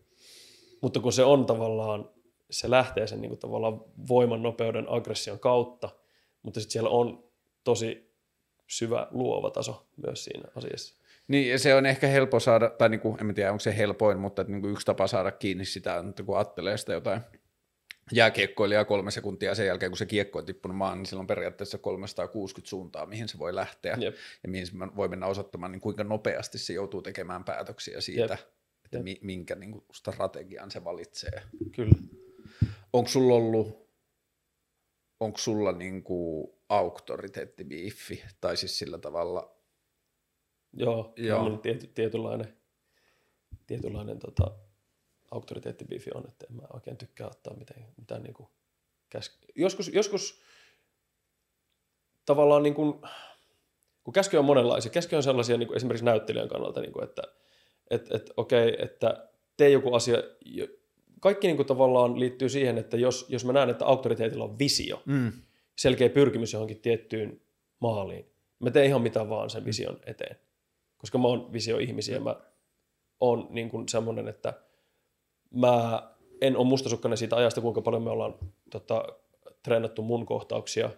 Mutta kun se on tavallaan, se lähtee sen niin kuin tavallaan voiman, nopeuden, aggression kautta, mutta sitten siellä on tosi syvä luova taso myös siinä asiassa. Niin, ja se on ehkä helppo saada, tai niin kuin, en mä tiedä onko se helpoin, mutta että niin kuin yksi tapa saada kiinni sitä, että kun ajattelee sitä jotain jääkiekkoilijaa kolme sekuntia sen jälkeen, kun se kiekko on tippunut maan, niin silloin periaatteessa 360 suuntaa, mihin se voi lähteä Jep. ja mihin se voi mennä osoittamaan, niin kuinka nopeasti se joutuu tekemään päätöksiä siitä, Jep. että Jep. mi- minkä niin kuin strategian se valitsee. Kyllä. Onko sulla ollut, onko sulla niin kuin auktoriteettibiiffi, tai siis sillä tavalla, Joo, Joo. Tiety, tietynlainen, tietynlainen tota, auktoriteettibiifi on, että en mä oikein tykkää ottaa mitään, mitään niin kuin käs... joskus, joskus tavallaan niin kuin, kun käsky on monenlaisia, käsky on sellaisia niin kuin esimerkiksi näyttelijän kannalta, niin kuin, että et, et, okei, että tee joku asia, kaikki niin kuin tavallaan liittyy siihen, että jos, jos mä näen, että auktoriteetilla on visio, mm. selkeä pyrkimys johonkin tiettyyn maaliin. Mä teen ihan mitä vaan Mm. sen vision eteen. Koska mä oon visioihmisiä, mä oon niin kuin semmoinen, että mä en ole mustasukkainen siitä ajasta, kuinka paljon me ollaan tota, treenattu mun kohtauksia,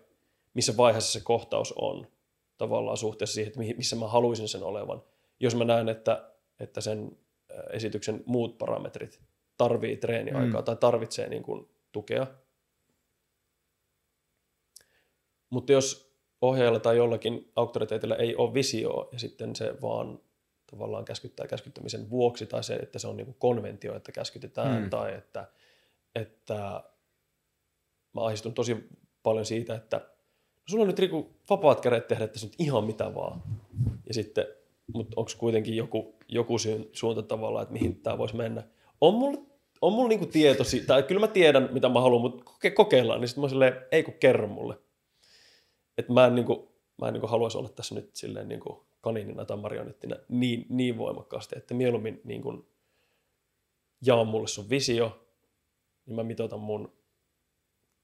missä vaiheessa se kohtaus on tavallaan suhteessa siihen, että missä mä haluaisin sen olevan. Jos mä näen, että, että sen esityksen muut parametrit tarvii treeniaikaa Mm. tai tarvitsee niin kuin tukea, mutta jos ohjaajalla tai jollakin auktoriteetilla ei ole visioa ja sitten se vaan tavallaan käskyttää käskyttämisen vuoksi tai se, että se on niin konventio, että käskytetään Mm. tai että, että mä ahdistun tosi paljon siitä, että no sulla on nyt Riku vapaat kädet tehdä tässä nyt ihan mitä vaan. Ja sitten, mutta onko kuitenkin joku, joku syyn, suunta tavallaan, että mihin tämä voisi mennä. On mulla, on mulla niinku tieto siitä, tai kyllä mä tiedän mitä mä haluan, mutta koke- kokeillaan, niin sitten mä silleen, ei kun kerro mulle. Että mä en, niinku, mä en niinku haluaisi olla tässä nyt silleen niinku kaniinina tai marionettina niin, niin voimakkaasti, että mieluummin niinku jaa mulle sun visio, niin mä mitoitan mun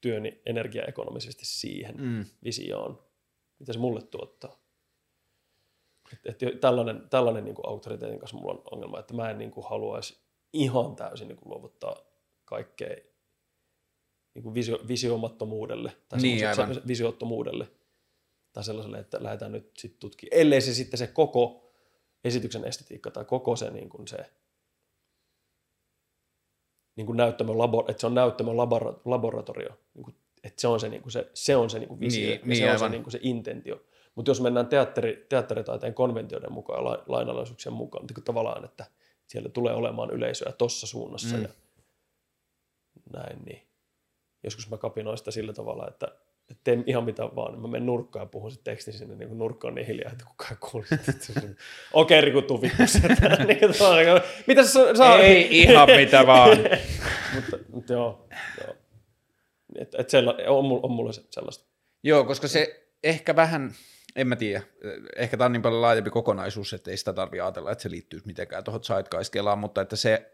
työni energiaekonomisesti siihen Mm. visioon, mitä se mulle tuottaa. Et, et tällainen tällainen niin kuin auktoriteetin kanssa mulla on ongelma, että mä en niin kuin haluaisi ihan täysin niin kuin luovuttaa kaikkea niin kuin visio, visiomattomuudelle tai Niin, aivan. se- visiottomuudelle tai sellaiselle, että lähdetään nyt sitten tutkimaan. Ellei se sitten se koko esityksen estetiikka tai koko se, niin kuin se niin kuin näyttämön labor, että se on näyttämön labora, laboratorio, niin kuin, että se on se, niin kuin se, se, on se niin kuin visio, Niin, ja niin, se on se, aivan. niin kuin se intentio. Mutta jos mennään teatteri, teatteritaiteen konventioiden mukaan ja la- lainalaisuuksien mukaan, niin kuin tavallaan, että siellä tulee olemaan yleisöä tossa suunnassa Mm. ja näin, niin joskus mä kapinoin sitä sillä tavalla, että että teen ihan mitä vaan, mä menen nurkkaan ja puhun sitten tekstin sinne, niin kun nurkka on niin hiljaa, että kukaan kuule. Okei, Riku, tuu vittu Mitä sä saa? Ei ihan mitä vaan. mutta, mutta joo, joo. Et, et sella, on, mulla, on mulla se- sellaista. Joo, koska se ehkä vähän, en mä tiedä, ehkä tämä on niin paljon laajempi kokonaisuus, että ei sitä tarvitse ajatella, että se liittyy mitenkään tuohon zeitgeist-kelaan, mutta että se,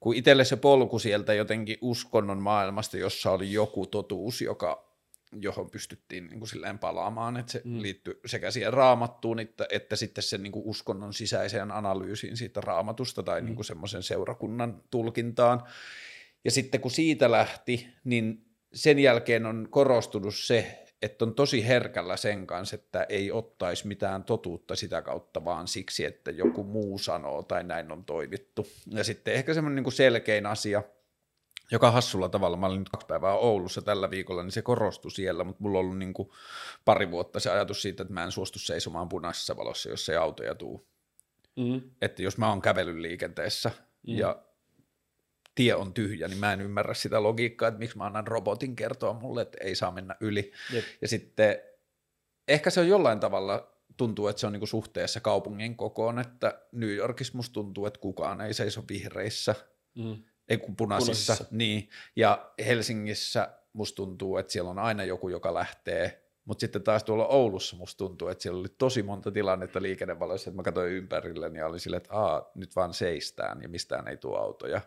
kun itselle se polku sieltä jotenkin uskonnon maailmasta, jossa oli joku totuus, joka, johon pystyttiin niin kuin silleen palaamaan, että se Mm. mm. liittyy sekä siihen raamattuun, että, että sitten sen niin kuin uskonnon sisäiseen analyysiin siitä raamatusta tai Mm. niin kuin semmoisen seurakunnan tulkintaan. Ja sitten kun siitä lähti, niin sen jälkeen on korostunut se, että on tosi herkällä sen kanssa, että ei ottaisi mitään totuutta sitä kautta, vaan siksi, että joku muu sanoo tai näin on toimittu. Ja sitten ehkä semmoinen niin kuin selkein asia, joka hassulla tavalla, mä olin nyt kaksi päivää Oulussa tällä viikolla, niin se korostui siellä, mutta mulla on ollut niin kuin pari vuotta se ajatus siitä, että mä en suostu seisomaan punaisessa valossa, jos ei autoja tuu. Mm. Että jos mä oon kävelyn liikenteessä Mm. mm. ja tie on tyhjä, niin mä en ymmärrä sitä logiikkaa, että miksi mä annan robotin kertoa mulle, että ei saa mennä yli. Jep. Ja sitten ehkä se on jollain tavalla, tuntuu, että se on niinku suhteessa kaupungin kokoon, että New Yorkissa musta tuntuu, että kukaan ei seiso vihreissä, Mm. ei kun punaisissa, Punaisissa. niin. Ja Helsingissä musta tuntuu, että siellä on aina joku, joka lähtee Mutta sitten taas tuolla Oulussa musta tuntuu, että siellä oli tosi monta tilannetta liikennevaloissa, että mä katsoin ympärilleni ja oli silleen, että Aa, nyt vaan seistään ja mistään ei tule autoja.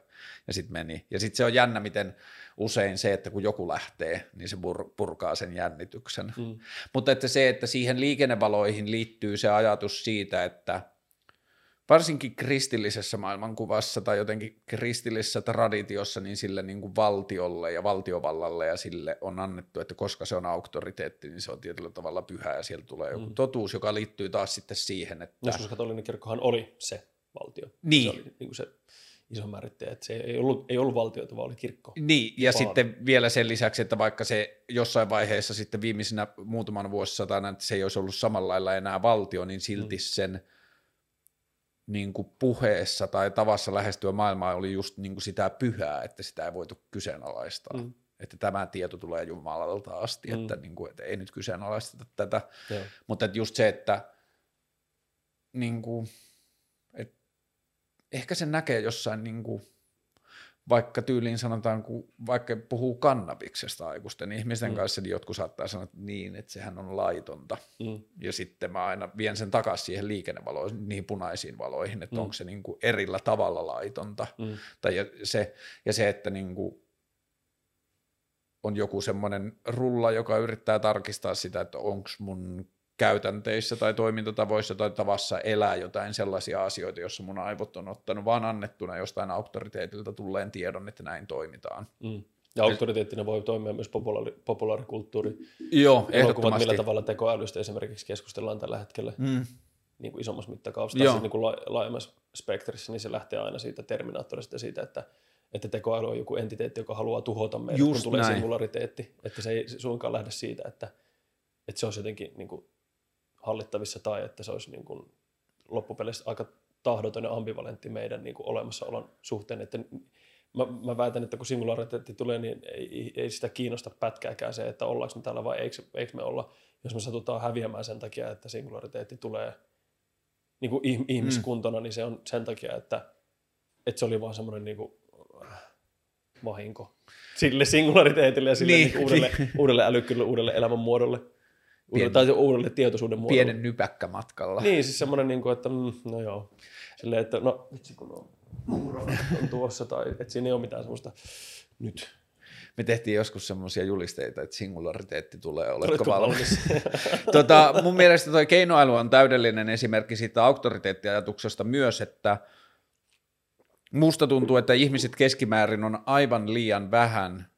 Ja sitten meni. Ja sitten se on jännä, miten usein se, että kun joku lähtee, niin se pur- purkaa sen jännityksen. Mm. Mutta että se, että siihen liikennevaloihin liittyy se ajatus siitä, että – varsinkin kristillisessä maailmankuvassa tai jotenkin kristillisessä traditiossa, niin sille niin kuin valtiolle ja valtiovallalle ja sille on annettu, että koska se on auktoriteetti, niin se on tietyllä tavalla pyhä ja sieltä tulee joku mm. totuus, joka liittyy taas sitten siihen, että... Joskus katolinen kirkkohan oli se valtio. Niin. Se oli niin kuin se iso määrittäjä, että se ei ollut, ei ollut valtioita, vaan oli kirkko. Niin, ja Vaan. sitten vielä sen lisäksi, että vaikka se jossain vaiheessa sitten viimeisenä muutaman vuosisatana, että se ei olisi ollut samalla lailla enää valtio, niin silti mm. sen niin kuin puheessa tai tavassa lähestyä maailmaa oli just niin kuin sitä pyhää, että sitä ei voitu kyseenalaistaa. Mm. Että tämä tieto tulee Jumalalta asti, mm. että, niin kuin, että ei nyt kyseenalaisteta tätä. Joo. Mutta että just se, että niin kuin, että ehkä se näkee jossain niin kuin, vaikka tyyliin sanotaan, kun vaikka puhuu kannabiksesta aikuisten ihmisten mm. kanssa, niin jotkut saattaa sanoa että niin, että sehän on laitonta. Mm. Ja sitten mä aina vien sen takaisin siihen liikennevaloihin, niihin punaisiin valoihin, että mm. onko se niin kuin erillä tavalla laitonta. Mm. Tai ja se, ja se, että niin kuin on joku semmoinen rulla, joka yrittää tarkistaa sitä, että onko mun käytänteissä tai toimintatavoissa tai tavassa elää jotain sellaisia asioita, joissa mun aivot on ottanut vaan annettuna jostain auktoriteetilta tulleen tiedon, että näin toimitaan. Mm. Ja auktoriteettina voi toimia myös populaari, populaarikulttuuri. Joo, ehdottomasti. Millä tavalla tekoälystä esimerkiksi keskustellaan tällä hetkellä mm. niin kuin isommassa mittakaavassa, tai siis niin kuin laajemmassa spektrissä, niin se lähtee aina siitä terminaattorista siitä, että, että tekoäly on joku entiteetti, joka haluaa tuhota meidät, Just kun tulee näin. singulariteetti. Että se ei suinkaan lähde siitä, että, että se olisi jotenkin niin kuin hallittavissa tai että se olisi niin kuin loppupeleissä aika tahdoton ja ambivalentti meidän niin kuin olemassaolon suhteen. Että mä, mä väitän, että kun singulariteetti tulee, niin ei, ei sitä kiinnosta pätkääkään se, että ollaanko me täällä vai eikö, eikö me olla. Jos me satutaan häviämään sen takia, että singulariteetti tulee niin kuin ihmiskuntona, mm. niin se on sen takia, että, että se oli vaan semmoinen niin kuin, äh, vahinko sille singulariteetille ja sille niin, niin uudelle, niin. uudelle älykkyydelle, uudelle elämänmuodolle. Pien, tai uudelle tietoisuuden muodolle. Pienen nypäkkä matkalla. Niin, siis semmoinen, niin kuin, että mm, no joo. Silleen, että no vitsi kun on, on tuossa, tai että siinä ei ole mitään semmoista nyt. Me tehtiin joskus semmoisia julisteita, että singulariteetti tulee, oletko valmis? tota, mun mielestä tuo keinoäly on täydellinen esimerkki siitä auktoriteettiajatuksesta myös, että musta tuntuu, että ihmiset keskimäärin on aivan liian vähän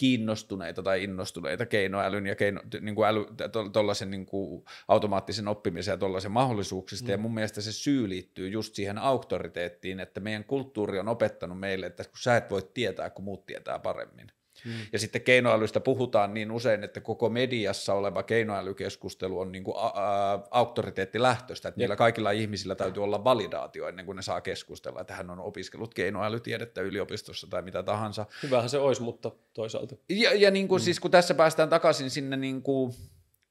kiinnostuneita tai innostuneita keinoälyn ja keino, niin kuin äly, tollaisen niin kuin automaattisen oppimisen ja tuollaisen mahdollisuuksista. Mm. Ja mun mielestä se syy liittyy just siihen auktoriteettiin, että meidän kulttuuri on opettanut meille, että kun sä et voi tietää, kun muut tietää paremmin. Mm. Ja sitten keinoälystä puhutaan niin usein, että koko mediassa oleva keinoälykeskustelu on niin kuin auktoriteettilähtöistä, että niillä kaikilla ihmisillä täytyy olla validaatio ennen kuin ne saa keskustella, että hän on opiskellut keinoälytiedettä yliopistossa tai mitä tahansa. Hyvähän se olisi, mutta toisaalta. Ja, ja niin kuin mm. siis kun tässä päästään takaisin sinne niin kuin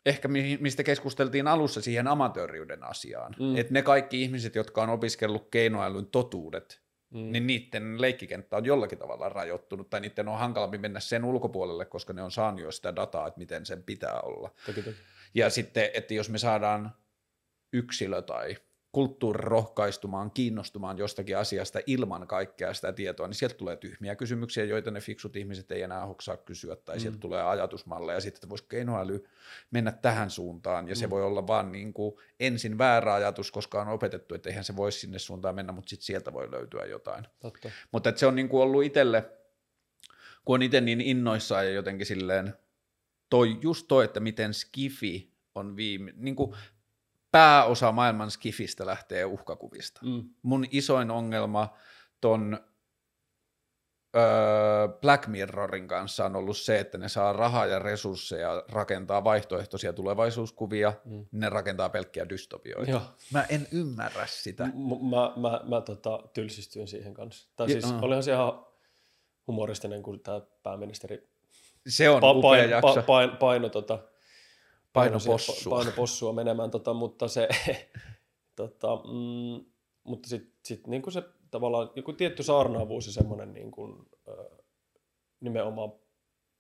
ehkä mistä keskusteltiin alussa siihen amatööriyden asiaan, mm. että ne kaikki ihmiset, jotka on opiskellut keinoälyn totuudet, mm. niin niiden leikkikenttä on jollakin tavalla rajoittunut, tai niiden on hankalampi mennä sen ulkopuolelle, koska ne on saanut jo sitä dataa, että miten sen pitää olla. Toki, toki. Ja sitten, että jos me saadaan yksilö tai kulttuuri rohkaistumaan, kiinnostumaan jostakin asiasta ilman kaikkea sitä tietoa, niin sieltä tulee tyhmiä kysymyksiä, joita ne fiksut ihmiset ei enää hoksaa kysyä, tai mm. sieltä tulee ajatusmalleja, ja sitten voisi keinoäly mennä tähän suuntaan, ja mm. se voi olla vaan niin kuin ensin väärä ajatus, koska on opetettu, että eihän se voisi sinne suuntaan mennä, mutta sitten sieltä voi löytyä jotain. Totta. Mutta se on niin kuin ollut itselle, kun on itse niin innoissaan ja jotenkin silleen, toi, just toi, että miten skifi on viime, niin kuin pääosa maailman skifistä lähtee uhkakuvista. Mm. Mun isoin ongelma ton öö, Black Mirrorin kanssa on ollut se, että ne saa rahaa ja resursseja rakentaa vaihtoehtoisia tulevaisuuskuvia, mm. ne rakentaa pelkkiä dystopioita. Joo. Mä en ymmärrä sitä. M- mä mä, mä tota, tylsistyin siihen kanssa. Tai siis ja, olihan se ihan humoristinen, kun tämä pääministeri se on pa- upea paino, jakso. Pa- paino, paino tota, painopossua. painopossua menemään, tota, mutta se, tota, mm, mutta sitten sit, niin se tavallaan joku tietty saarnaavuus ja semmoinen niin kuin, nimenomaan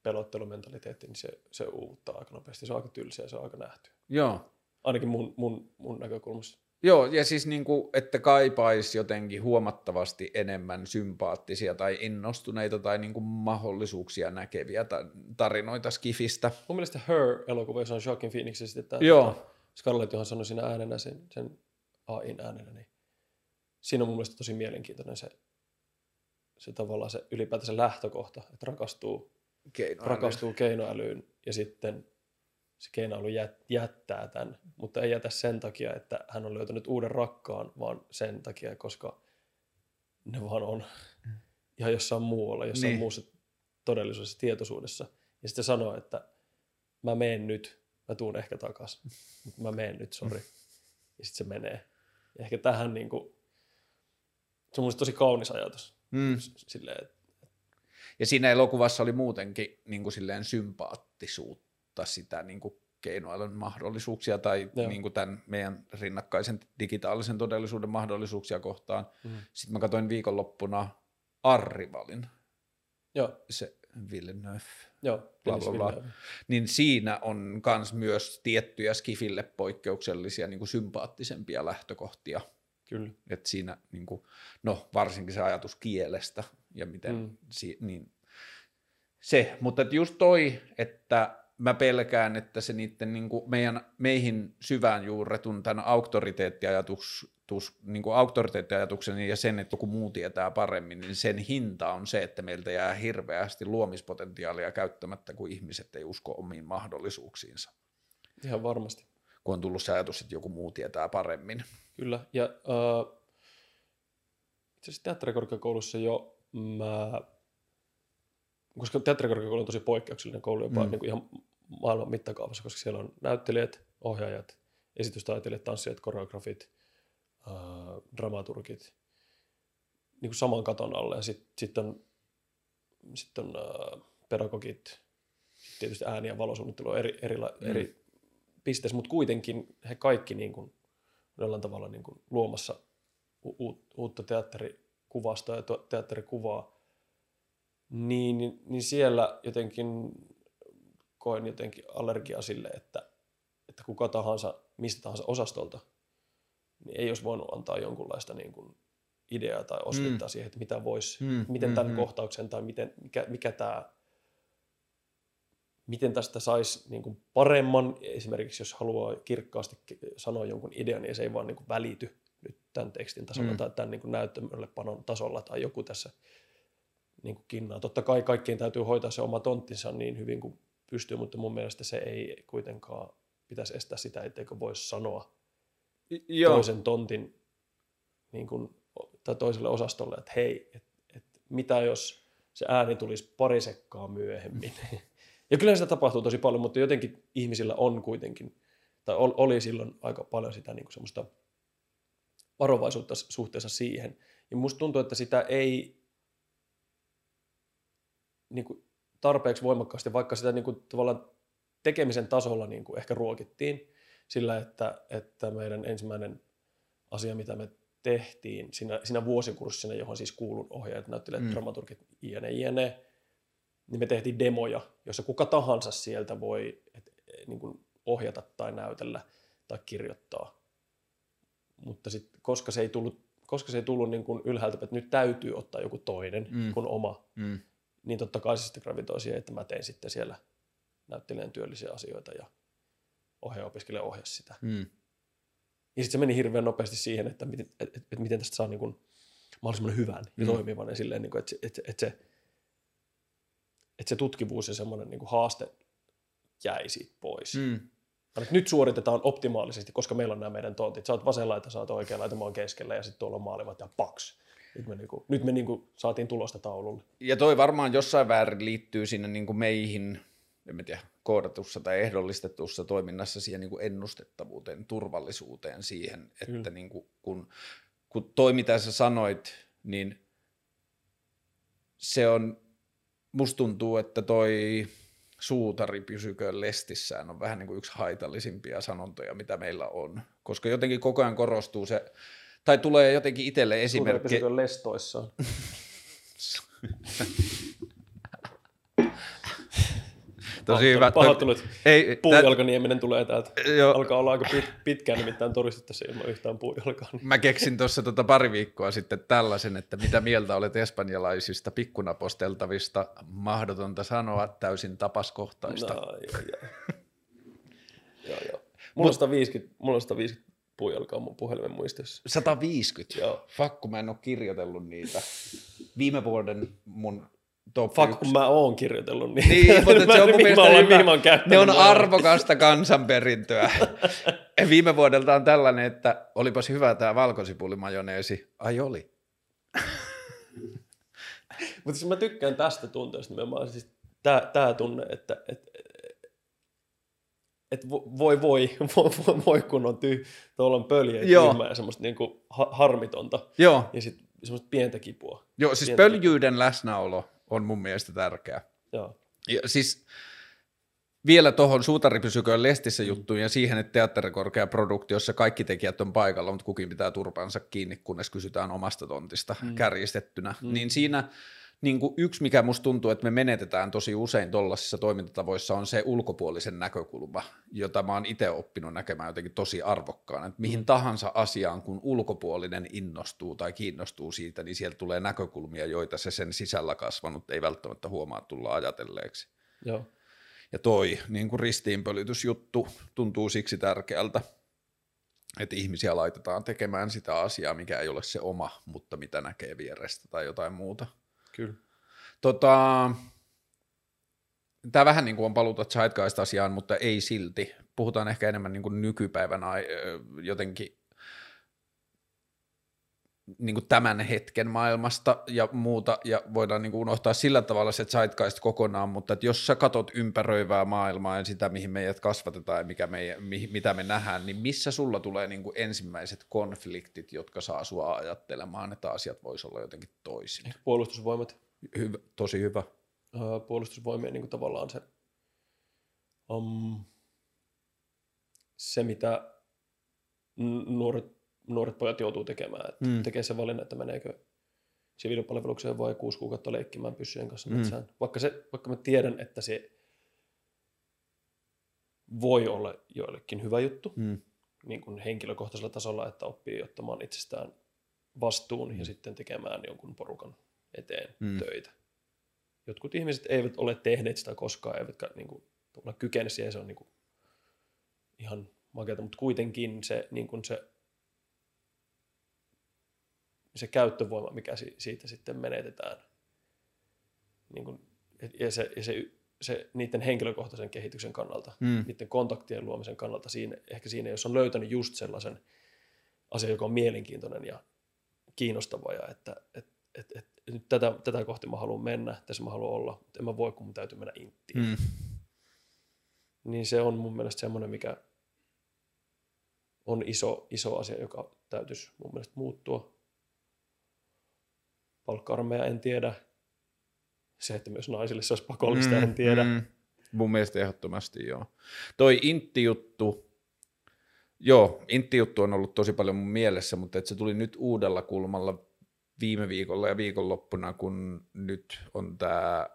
pelottelumentaliteetti, niin se, se uuvuttaa aika nopeasti. Se on aika tylsä ja se on aika nähty. Joo. Ainakin mun, mun, mun näkökulmasta. Joo, ja siis niin kuin, että kaipaisi jotenkin huomattavasti enemmän sympaattisia tai innostuneita tai niin kuin mahdollisuuksia näkeviä ta- tarinoita Skifistä. Mun mielestä Her-elokuva, jossa on Joaquin Phoenix, ja sitten tämä Joo. tota, Scarlett Johansson siinä äänenä, sen, sen AIn äänenä, niin siinä on mun mielestä tosi mielenkiintoinen se, se tavallaan se ylipäätään se lähtökohta, että rakastuu, Keinoäly. rakastuu keinoälyyn ja sitten se keinoäly jät, jättää tämän, mutta ei jätä sen takia, että hän on löytänyt uuden rakkaan, vaan sen takia, koska ne vaan on ihan jossain muualla, jossain Niin. muussa todellisuudessa, tietoisuudessa. Ja sitten sanoo, että mä meen nyt, mä tuun ehkä takas, mutta mä meen nyt, sori. Ja sitten se menee. Ja ehkä tähän niin kuin, se on mun tosi kaunis ajatus. Mm. Silleen, että Ja siinä elokuvassa oli muutenkin niin kuin silleen sympaattisuutta sitä niin kuin keinoälyn mahdollisuuksia tai Joo. niin kuin tämän meidän rinnakkaisen digitaalisen todellisuuden mahdollisuuksia kohtaan. Mm. Sitten mä katsoin viikonloppuna Arrivalin, joo, se Villeneuve, joo. Bla, bla, bla. niin siinä on kans myös tiettyjä Skifille poikkeuksellisia niin kuin sympaattisempia lähtökohtia. Kyllä. Et siinä, niin kuin, no varsinkin se ajatus kielestä ja miten, mm. Mm. si, niin, se, mutta et just toi, että mä pelkään, että se niiden niin kuin meidän, meihin syvään juurretun tämän auktoriteettiajatus, tus- niin kuin auktoriteettiajatuksen ja sen, että joku muu tietää paremmin, niin sen hinta on se, että meiltä jää hirveästi luomispotentiaalia käyttämättä, kun ihmiset ei usko omiin mahdollisuuksiinsa, Ihan varmasti. kun on tullut se ajatus, että joku muu tietää paremmin. Kyllä. Ja äh, itse asiassa teatterikorkeakoulussa jo mä, koska teatterikorkeakoulu on tosi poikkeuksellinen koulu jopa mm. niin kuin ihan maailman mittakaavassa, koska siellä on näyttelijät, ohjaajat, esitystaiteilijat, tanssijat, koreografit, äh, dramaturgit, niin kuin saman katon alle. Ja sitten sit on, sit on äh, pedagogit, tietysti ääni- ja valosuunnittelu on eri, eri, Mm. eri pisteessä, mutta kuitenkin he kaikki niin kuin, jollain tavalla niin kuin luomassa u- u- uutta teatterikuvastoa ja teatterikuvaa, niin, niin, niin siellä jotenkin koen jotenkin allergiaa sille, että, että kuka tahansa, mistä tahansa osastolta, niin ei olisi voinut antaa jonkunlaista niin kuin ideaa tai osvittaa mm. siihen, että mitä voisi, Mm, miten mm, tämän mm. kohtauksen tai miten, mikä, mikä tämä, miten tästä saisi niin kuin paremman, esimerkiksi jos haluaa kirkkaasti sanoa jonkun idean, niin se ei vaan niin kuin välity nyt tämän tekstin tasolla Mm. tai tämän niin kuin näyttämölle panon tasolla tai joku tässä niin kuin kinnaa. Totta kai kaikkien täytyy hoitaa se oma tonttinsa niin hyvin kuin pystyy, mutta mun mielestä se ei kuitenkaan pitäisi estää sitä, etteikö voisi sanoa Joo. toisen tontin niin kuin, tai toiselle osastolle, että hei, et, et, mitä jos se ääni tulisi pari sekkaa myöhemmin. ja kyllä sitä tapahtuu tosi paljon, mutta jotenkin ihmisillä on kuitenkin, tai ol- oli silloin aika paljon sitä niin kuin semmoista varovaisuutta suhteessa siihen. Ja musta tuntuu, että sitä ei niin kuin tarpeeksi voimakkaasti, vaikka sitä niin kuin tavallaan tekemisen tasolla niin kuin ehkä ruokittiin sillä, että, että meidän ensimmäinen asia, mitä me tehtiin siinä, siinä vuosikurssina, johon siis kuulun ohjaajat, näyttelijät, Mm. dramaturgit, jne, jne, niin me tehtiin demoja, jossa kuka tahansa sieltä voi et, niin kuin ohjata tai näytellä tai kirjoittaa. Mutta sit, koska se ei tullut, koska se ei tullut niin kuin ylhäältä, että nyt täytyy ottaa joku toinen mm. kuin oma, Mm. Niin totta kai se sitten gravitoi siihen, että mä tein sitten siellä näyttelijän työllisiä asioita ja ohjaaja-opiskelija ohjasi sitä. Mm. Ja sitten se meni hirveän nopeasti siihen, että miten, et, et, et miten tästä saa niin kuin mahdollisimman hyvän ja Mm. toimivan ja silleen, niin kuin, että, se- että, että, se, että se tutkivuus ja semmoinen niin kuin haaste jäi siitä pois. Mm. Mm. Nyt suoritetaan optimaalisesti, koska meillä on nämä meidän tontit. Sä oot vasen laita, sä oot oikea laita, mä oon keskellä ja sitten tuolla on maalivat ja paks. Nyt me, niin kuin, nyt me niin kuin saatiin tulosta taululle. Ja toi varmaan jossain väärin liittyy sinne niin kuin meihin, en mä tiedä, koodatussa tai ehdollistetussa toiminnassa siihen niin kuin ennustettavuuteen, turvallisuuteen siihen, että Kyllä. niin kuin, kun, kun toi mitä sä sanoit, niin se on, musta tuntuu, että toi suutari pysyköön lestissään on vähän niin kuin yksi haitallisimpia sanontoja, mitä meillä on. Koska jotenkin koko ajan korostuu se, tai tulee jotenkin itselle esimerkki. Pysykö lestoissaan? Tosi hyvä. Pahoittelut. Ei, Puujalkanieminen tulee täältä. Joo. Alkaa olla aika pit, pitkään nimittäin toristettu tässä ilman yhtään puujalkaa. Mä keksin tuossa tota pari viikkoa sitten tällaisen, että mitä mieltä olet espanjalaisista pikkunaposteltavista, mahdotonta sanoa, täysin tapaskohtaista. No, joo, joo. joo, joo. Mulla on 150, mulla on 150 puujalkaa mun puhelimen muistiossa. 150. Joo. Fuck, kun mä en ole kirjoitellut niitä. Viime vuoden mun top Fuck, yksi- kun mä oon kirjoitellut niin. Niin, mutta Mä se on mun mielestä ollaan- hyvä. mä oon Ne on arvokasta kansanperintöä. Viime vuodelta on tällainen, että olipas hyvä tämä valkosipulimajoneesi. Ai oli. Mutta siis mä tykkään tästä tunteesta nimenomaan. Siis tää, tää tunne, että et, et vo- voi voi, voi, voi, voi kun on tyh, tuolla on pöljä ja Joo. tyhmää ja semmoista niinku ha, harmitonta. Joo, Ja sitten semmoista pientä kipua. Joo siis Pientä- pöljyyden läsnäolo on mun mielestä tärkeä. Joo. Ja siis vielä tuohon Suutari pysyköön lestissä juttuun ja siihen, että teatterikorkea produktiossa kaikki tekijät on paikalla, mutta kukin pitää turpansa kiinni, kunnes kysytään omasta tontista mm. kärjistettynä. Mm. Niin siinä niin kuin yksi, mikä musta tuntuu, että me menetetään tosi usein tuollaisissa toimintatavoissa, on se ulkopuolisen näkökulma, jota mä oon itse oppinut näkemään jotenkin tosi arvokkaana. Että mihin tahansa asiaan, kun ulkopuolinen innostuu tai kiinnostuu siitä, niin sieltä tulee näkökulmia, joita se sen sisällä kasvanut ei välttämättä huomaa tulla ajatelleeksi. Joo. Ja toi niin kuin ristiinpölytysjuttu tuntuu siksi tärkeältä, että ihmisiä laitetaan tekemään sitä asiaa, mikä ei ole se oma, mutta mitä näkee vierestä tai jotain muuta. Kyllä. Tota, tämä vähän niin kuin on paluuta Zeitgeist-asiaan, mutta ei silti. Puhutaan ehkä enemmän niin kuin nykypäivän ai- ö, jotenkin niin kuin tämän hetken maailmasta ja muuta, ja voidaan niin kuin unohtaa sillä tavalla se Zeitgeist kokonaan, mutta että jos sä katot ympäröivää maailmaa ja sitä, mihin meidät kasvatetaan ja mikä me, mi, mitä me nähdään, niin missä sulla tulee niin kuin ensimmäiset konfliktit, jotka saa sua ajattelemaan, että asiat voisi olla jotenkin toisin? Puolustusvoimat. Hyvä, tosi hyvä. Öö, puolustusvoimien niin kuin tavallaan se, um, se mitä nuoret, nuoret pojat joutuu tekemään. Että Mm. mm. Tekee se valinnan, että meneekö siviilipalvelukseen vai kuusi kuukautta leikkimään pyssyjen kanssa Mm. metsään. Vaikka, se, vaikka mä tiedän, että se voi olla joillekin hyvä juttu, Mm. niin kuin henkilökohtaisella tasolla, että oppii ottamaan itsestään vastuun mm. ja sitten tekemään jonkun porukan eteen Mm. mm. töitä. Jotkut ihmiset eivät ole tehneet sitä koskaan, eivätkä niin kuin, kykene siihen, se on niin kuin, ihan makeata, mutta kuitenkin se, niin kuin se, se käyttövoima, mikä si, siitä sitten menetetään, niin kuin, ja, se, ja se, se niiden henkilökohtaisen kehityksen kannalta, Mm. niiden kontaktien luomisen kannalta, siinä, ehkä siinä, jos on löytänyt just sellaisen asian, joka on mielenkiintoinen ja kiinnostava, ja että et, et, et, nyt tätä, tätä kohti mä haluan mennä, tässä mä haluan olla, mutta en mä voi, kun mun täytyy mennä inttiin. Mm. Niin se on mun mielestä semmoinen, mikä on iso, iso asia, joka täytyisi mun mielestä muuttua. Palkka-armeija en tiedä. Se, että myös naisille se olisi pakollista, mm, en tiedä. Mm. Mun mielestä ehdottomasti joo. Toi Intti-juttu, joo, Intti-juttu on ollut tosi paljon mun mielessä, mutta et se tuli nyt uudella kulmalla viime viikolla ja viikonloppuna, kun nyt on tämä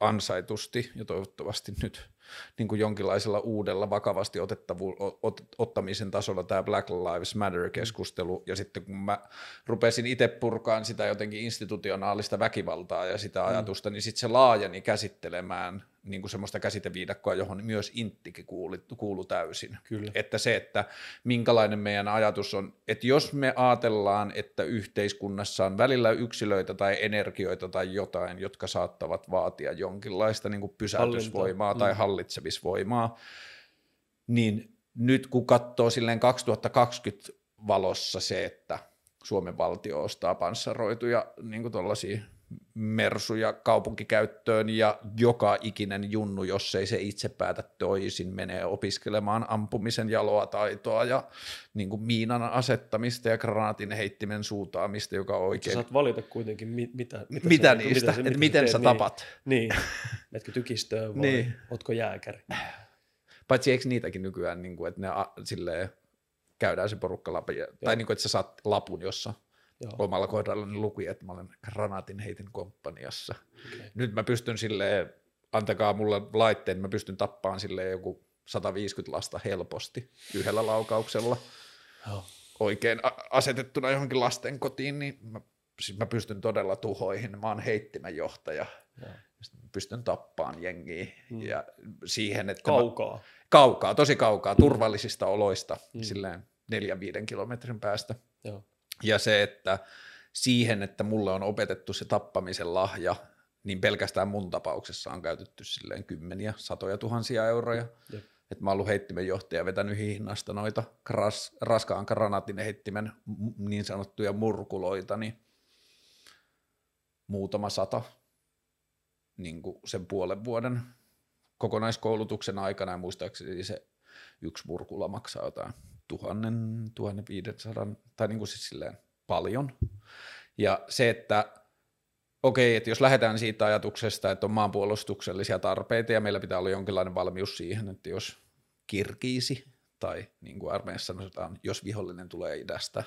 ansaitusti ja toivottavasti nyt niin kuin jonkinlaisella uudella vakavasti otettavu, ot, ottamisen tasolla tämä Black Lives Matter-keskustelu, ja sitten kun mä rupesin itse purkaan sitä jotenkin institutionaalista väkivaltaa ja sitä ajatusta, niin sitten se laajeni käsittelemään niin kuin semmoista käsiteviidakkoa, johon myös inttikin kuuli, kuulu täysin. Kyllä. Että se, että minkälainen meidän ajatus on, että jos me ajatellaan, että yhteiskunnassa on välillä yksilöitä tai energioita tai jotain, jotka saattavat vaatia jonkinlaista niin kuin pysäytysvoimaa Hallintaa. tai Mm. Hallitsevisvoimaa, niin nyt kun katsoo silleen 2020 valossa se, että Suomen valtio ostaa panssaroituja niin kuin tollaisia mersuja kaupunkikäyttöön ja joka ikinen junnu, jos ei se itse päätä toisin, menee opiskelemaan ampumisen jaloa taitoa ja niin kuin miinan asettamista ja granaatin heittimen suutaamista, joka on Sä oikein. saat valita kuitenkin, mi- mitä, mitä, Mitä sä, niistä, sä- että miten teet, sä niin. tapat. Niin, menetkö tykistöön vai Niin. niin. ootko jääkäri? Paitsi eikö niitäkin nykyään, niin kuin, että ne a, silleen, käydään se porukka läpi, tai niin kuin, että sä saat lapun, jossa Joo. omalla kohdallani luki, että mä olen granaatin heitin komppaniassa. Okay. Nyt mä pystyn silleen antakaa mulle laitteen, mä pystyn tappaan sille joku 150 lasta helposti yhdellä laukauksella Joo. oikein asetettuna johonkin lasten kotiin, niin mä, siis mä pystyn todella tuhoihin. Mä oon heittimen johtaja. Joo. Mä pystyn tappaan jengiä Mm. ja siihen, että mä, Kaukaa. kaukaa, tosi kaukaa, turvallisista oloista, mm. silleen neljän viiden kilometrin päästä. Joo. Ja se, että siihen, että mulle on opetettu se tappamisen lahja, niin pelkästään mun tapauksessa on käytetty silleen kymmeniä, satoja tuhansia euroja. Jep. Että mä oon ollut heittimen johtaja vetänyt hihnasta noita kras, raskaan granaatin heittimen niin sanottuja murkuloita, niin muutama sata niin kuin sen puolen vuoden kokonaiskoulutuksen aikana ja muistaakseni se yksi murkula maksaa jotain tuhannen, tuhannen viidensadan, tai niin kuin siis silleen paljon. Ja se, että okei, että jos lähdetään siitä ajatuksesta, että on maanpuolustuksellisia tarpeita ja meillä pitää olla jonkinlainen valmius siihen, että jos kirkiisi, tai niin kuin armeijassa sanotaan, jos vihollinen tulee idästä,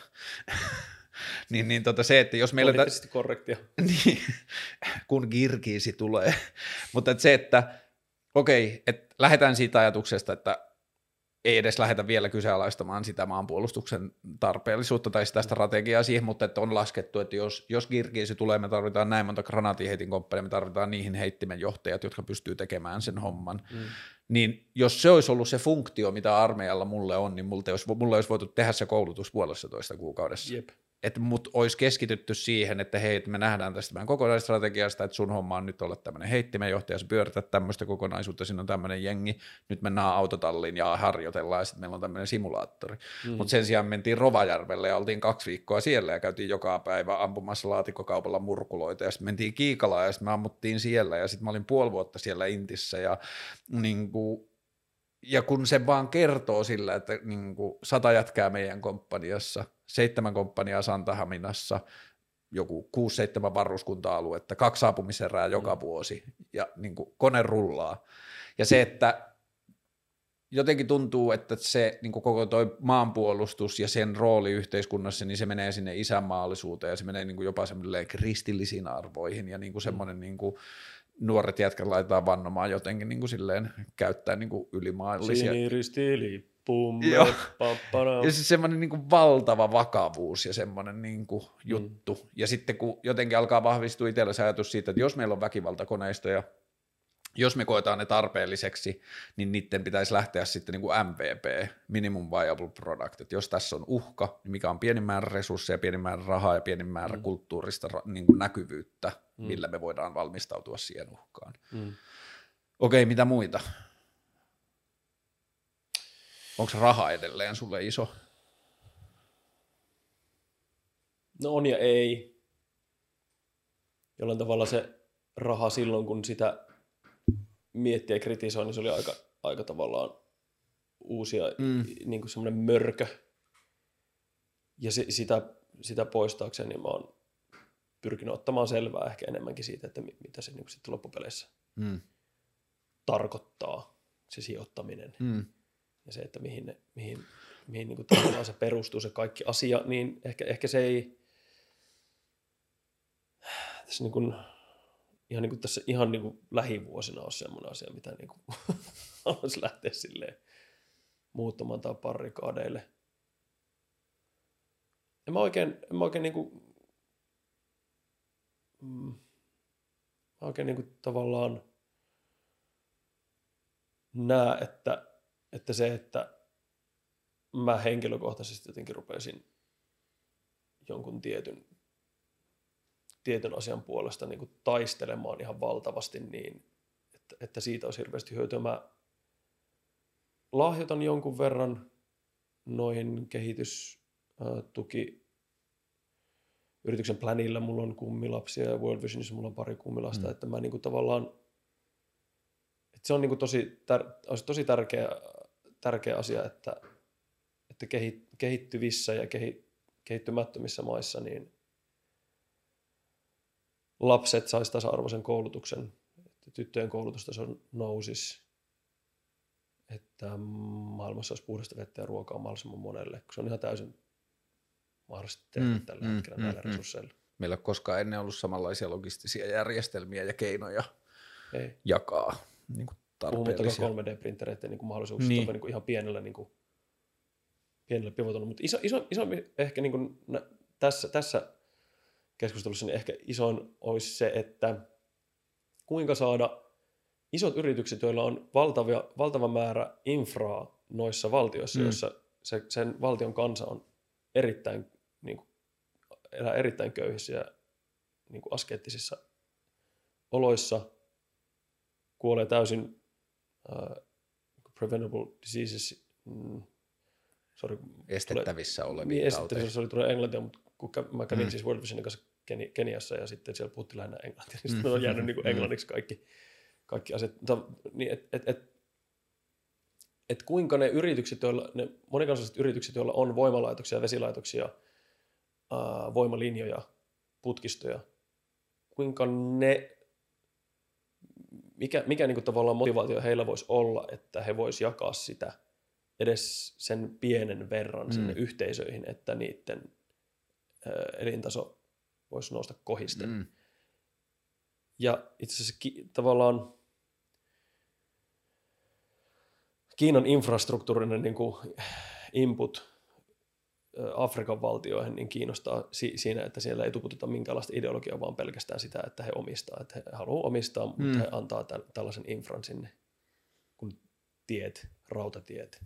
niin, niin tota se, että jos meillä... Poliittisesti korrektia. niin, kun kirkiisi tulee. Mutta et se, että okei, että lähdetään siitä ajatuksesta, että ei edes lähdetä vielä kyseenalaistamaan sitä maanpuolustuksen tarpeellisuutta tai sitä strategiaa siihen, mutta että on laskettu, että jos, jos kirkiisi tulee, me tarvitaan näin monta granaatiheitin komppania, me tarvitaan niihin heittimen johtajat, jotka pystyy tekemään sen homman. Mm. Niin jos se olisi ollut se funktio, mitä armeijalla mulle on, niin mulle olisi, mulle olisi voitu tehdä se koulutus puolessa toista kuukaudessa Jep. Että mut olisi keskitytty siihen, että hei, me nähdään tästä meidän kokonaisstrategiasta, että sun homma on nyt olla tämmöinen heittimenjohtaja, sä pyörität tämmöistä kokonaisuutta, siinä on tämmöinen jengi, nyt mennään autotalliin ja harjoitellaan ja sitten meillä on tämmöinen simulaattori. Mm. Mutta sen sijaan mentiin Rovajärvelle ja oltiin kaksi viikkoa siellä ja käytiin joka päivä ampumassa laatikkokaupalla murkuloita ja sitten mentiin Kiikalaan ja sitten me ammuttiin siellä ja sitten mä olin puoli vuotta siellä Intissä ja niin kuin, ja kun se vaan kertoo sillä, että niin kuin sata jätkää meidän komppaniassa, seitsemän komppaniaa Santahaminassa, joku 6-7 varuskunta-aluetta, kaksi saapumiserää joka vuosi ja niin kuin kone rullaa. Ja se, että jotenkin tuntuu, että se niin kuin koko toi maanpuolustus ja sen rooli yhteiskunnassa, niin se menee sinne isänmaallisuuteen ja se menee niin kuin jopa semmoilleen kristillisiin arvoihin ja niin kuin semmoinen niin kuin nuoret jätkät laitetaan vannomaan jotenkin niin kuin silleen käyttää niin kuin ylimaallisia. Siniristilippum. Joo. pappana. Ja siis semmoinen niin kuin valtava vakavuus ja semmoinen niin kuin juttu. Mm. Ja sitten kun jotenkin alkaa vahvistua itsellä se ajatus siitä, että jos meillä on väkivaltakoneistoja, jos me koetaan ne tarpeelliseksi, niin niiden pitäisi lähteä sitten niin kuin MVP, minimum viable product, että jos tässä on uhka, niin mikä on pienin määrä resursseja, pienin määrä rahaa ja pienin määrä mm. kulttuurista niin kuin näkyvyyttä, mm. millä me voidaan valmistautua siihen uhkaan. Mm. Okei, mitä muita? Onko raha edelleen sulle iso? No on ja ei. Jollain tavalla se raha silloin, kun sitä miettii ja kritisoi, niin se oli aika, aika tavallaan uusia, mm. niin kuin semmoinen mörkö. Ja se, sitä, sitä poistaakseni niin mä oon pyrkinyt ottamaan selvää ehkä enemmänkin siitä, että mi- mitä se niin sitten loppupeleissä Mm. tarkoittaa, se sijoittaminen. Mm. ja se, että mihin, ne, mihin, mihin niin kuin se perustuu se kaikki asia, niin ehkä, ehkä se ei tässä niin kuin, ihan, niin kuin tässä ihan niin kuin lähivuosina ole semmoinen asia, mitä niin kuin haluaisi lähteä silleen muuttamaan tai parikaadeille. En mä oikein, en mä oikein niin kuin, mm, oikein niin kuin tavallaan näe, että että se, että mä henkilökohtaisesti jotenkin rupesin jonkun tietyn, tietyn asian puolesta niin kuin taistelemaan ihan valtavasti niin, että, että siitä olisi hirveästi hyötyä. Mä lahjoitan jonkun verran noihin kehitystuki yrityksen planilla. Mulla on kummilapsia ja World Visionissa mulla on pari kummilasta, mm. että mä niin kuin tavallaan että se on niin kuin tosi, tär, olisi tosi tärkeä, tärkeä asia, että, että kehi, kehittyvissä ja kehi, kehittymättömissä maissa niin lapset saisi tasa-arvoisen koulutuksen, että tyttöjen koulutustaso nousisi, että maailmassa olisi puhdasta vettä ja ruokaa mahdollisimman monelle, se on ihan täysin mahdollisesti tehdä Mm, tällä mm, hetkellä mm, näillä mm. resursseilla. Meillä ei ole koskaan ennen ollut samanlaisia logistisia järjestelmiä ja keinoja Ei. jakaa niin kuin tarpeellisia. 3D-printereiden niin mahdollisuuksista niin. niin kuin ihan pienellä, niin kuin, pienellä pivotolla. Mutta iso, iso, iso ehkä niin kuin, tässä, tässä keskustelussa niin ehkä isoin olisi se, että kuinka saada isot yritykset, joilla on valtavia, valtava määrä infraa noissa valtioissa, mm. joissa se, sen valtion kansa on erittäin, elää erittäin köyhissä ja niin kuin askeettisissa oloissa, kuolee täysin uh, preventable diseases, mm, sorry, estettävissä tulee, olevia niin, estettävissä, se oli tulee englantia, mutta kun mä kävin mm. siis World Visionin kanssa Keniassa ja sitten siellä puhuttiin lähinnä englantia, niin sitten mm. on jäänyt niin kuin mm. englanniksi kaikki, kaikki asiat. Mutta, niin, et, et, et, et kuinka ne yritykset, joilla, ne monikansalliset yritykset, joilla on voimalaitoksia, vesilaitoksia, ää, voimalinjoja, putkistoja, kuinka ne, mikä, mikä niin kuin tavallaan motivaatio heillä voisi olla, että he voisi jakaa sitä edes sen pienen verran sinne mm. yhteisöihin, että niiden ää, elintaso voisi nousta kohisten. Mm. Ja itse asiassa ki- tavallaan Kiinan infrastruktuurinen niin kuin input Afrikan valtioihin niin kiinnostaa si- siinä, että siellä ei tuputeta minkäänlaista ideologiaa, vaan pelkästään sitä, että he omistaa. Että he haluavat omistaa, mutta mm. he antaa täl- tällaisen infran sinne, kun tiet, rautatiet,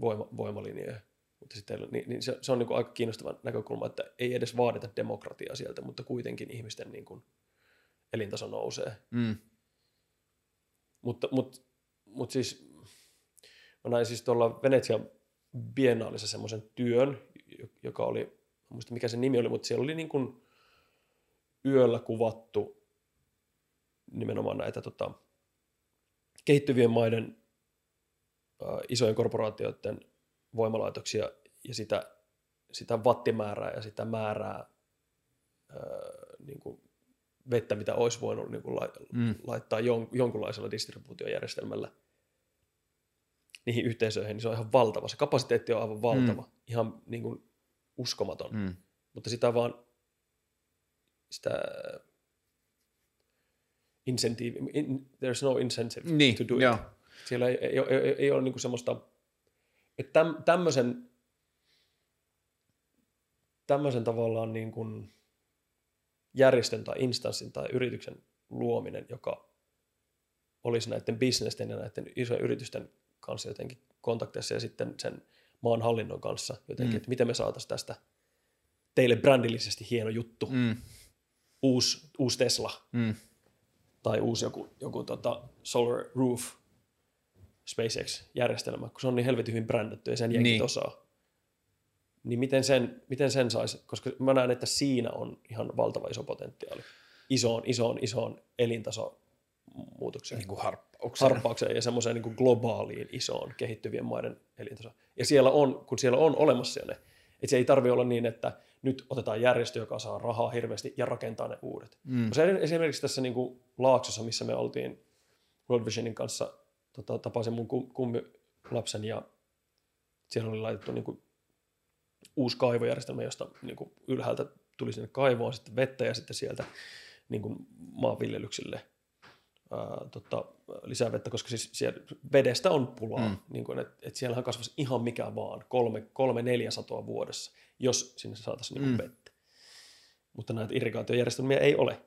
voima- voimalinjoja. Mutta sitten, niin, niin se, se on niin kuin aika kiinnostava näkökulma, että ei edes vaadita demokratiaa sieltä, mutta kuitenkin ihmisten niin kuin elintaso nousee. Mm. Mutta, mutta, mutta siis Mä näin siis tuolla Venetsian biennaalissa semmoisen työn, joka oli, en muista mikä se nimi oli, mutta siellä oli niin kuin yöllä kuvattu nimenomaan näitä tota, kehittyvien maiden ä, isojen korporaatioiden voimalaitoksia ja sitä, sitä wattimäärää ja sitä määrää ä, niin kuin vettä, mitä olisi voinut niin kuin mm. laittaa jon, jonkunlaisella distribuutiojärjestelmällä niihin yhteisöihin, niin se on ihan valtava. Se kapasiteetti on aivan valtava, mm. ihan niin kuin uskomaton. Mm. Mutta sitä vaan, sitä incentive, in, there's no incentive niin, to do it. Joo. Siellä ei, ei, ei, ei, ei ole niin kuin semmoista, että täm, tämmöisen, tämmöisen tavallaan niin kuin järjestön tai instanssin tai yrityksen luominen, joka olisi näiden bisnesten ja näiden isojen yritysten kanssa jotenkin kontakteissa ja sitten sen maan hallinnon kanssa jotenkin, mm. että miten me saataisiin tästä teille brändillisesti hieno juttu, mm. uusi, uusi Tesla mm. tai uusi joku, joku tota Solar Roof SpaceX-järjestelmä, kun se on niin helvetin hyvin brändätty ja sen jenkit niin. osaa. Niin miten sen, miten sen saisi, koska mä näen, että siinä on ihan valtava iso potentiaali isoon, isoon, isoon elintaso muutokseen. Niin kuin harppaukseen. Harppaukseen ja semmoiseen niin kuin globaaliin isoon kehittyvien maiden elintasoon. Ja siellä on, kun siellä on olemassa ne, että se ei tarvi olla niin, että nyt otetaan järjestö, joka saa rahaa hirveästi ja rakentaa ne uudet. Mm. Koska esimerkiksi tässä niin kuin Laaksossa, missä me oltiin World Visionin kanssa, tota, tapasin mun kummilapsen ja siellä oli laitettu niin kuin uusi kaivojärjestelmä, josta niin kuin ylhäältä tuli sinne kaivoon sitten vettä ja sitten sieltä niin kuin maanviljelyksille – ää, tota, lisää vettä, koska siis siellä vedestä on pulaa, mm. niin kuin, että et siellähän kasvaisi ihan mikä vaan, kolme, kolme neljä satoa vuodessa, jos sinne saataisiin niin mm. vettä. Mutta näitä irrigaatiojärjestelmiä ei ole.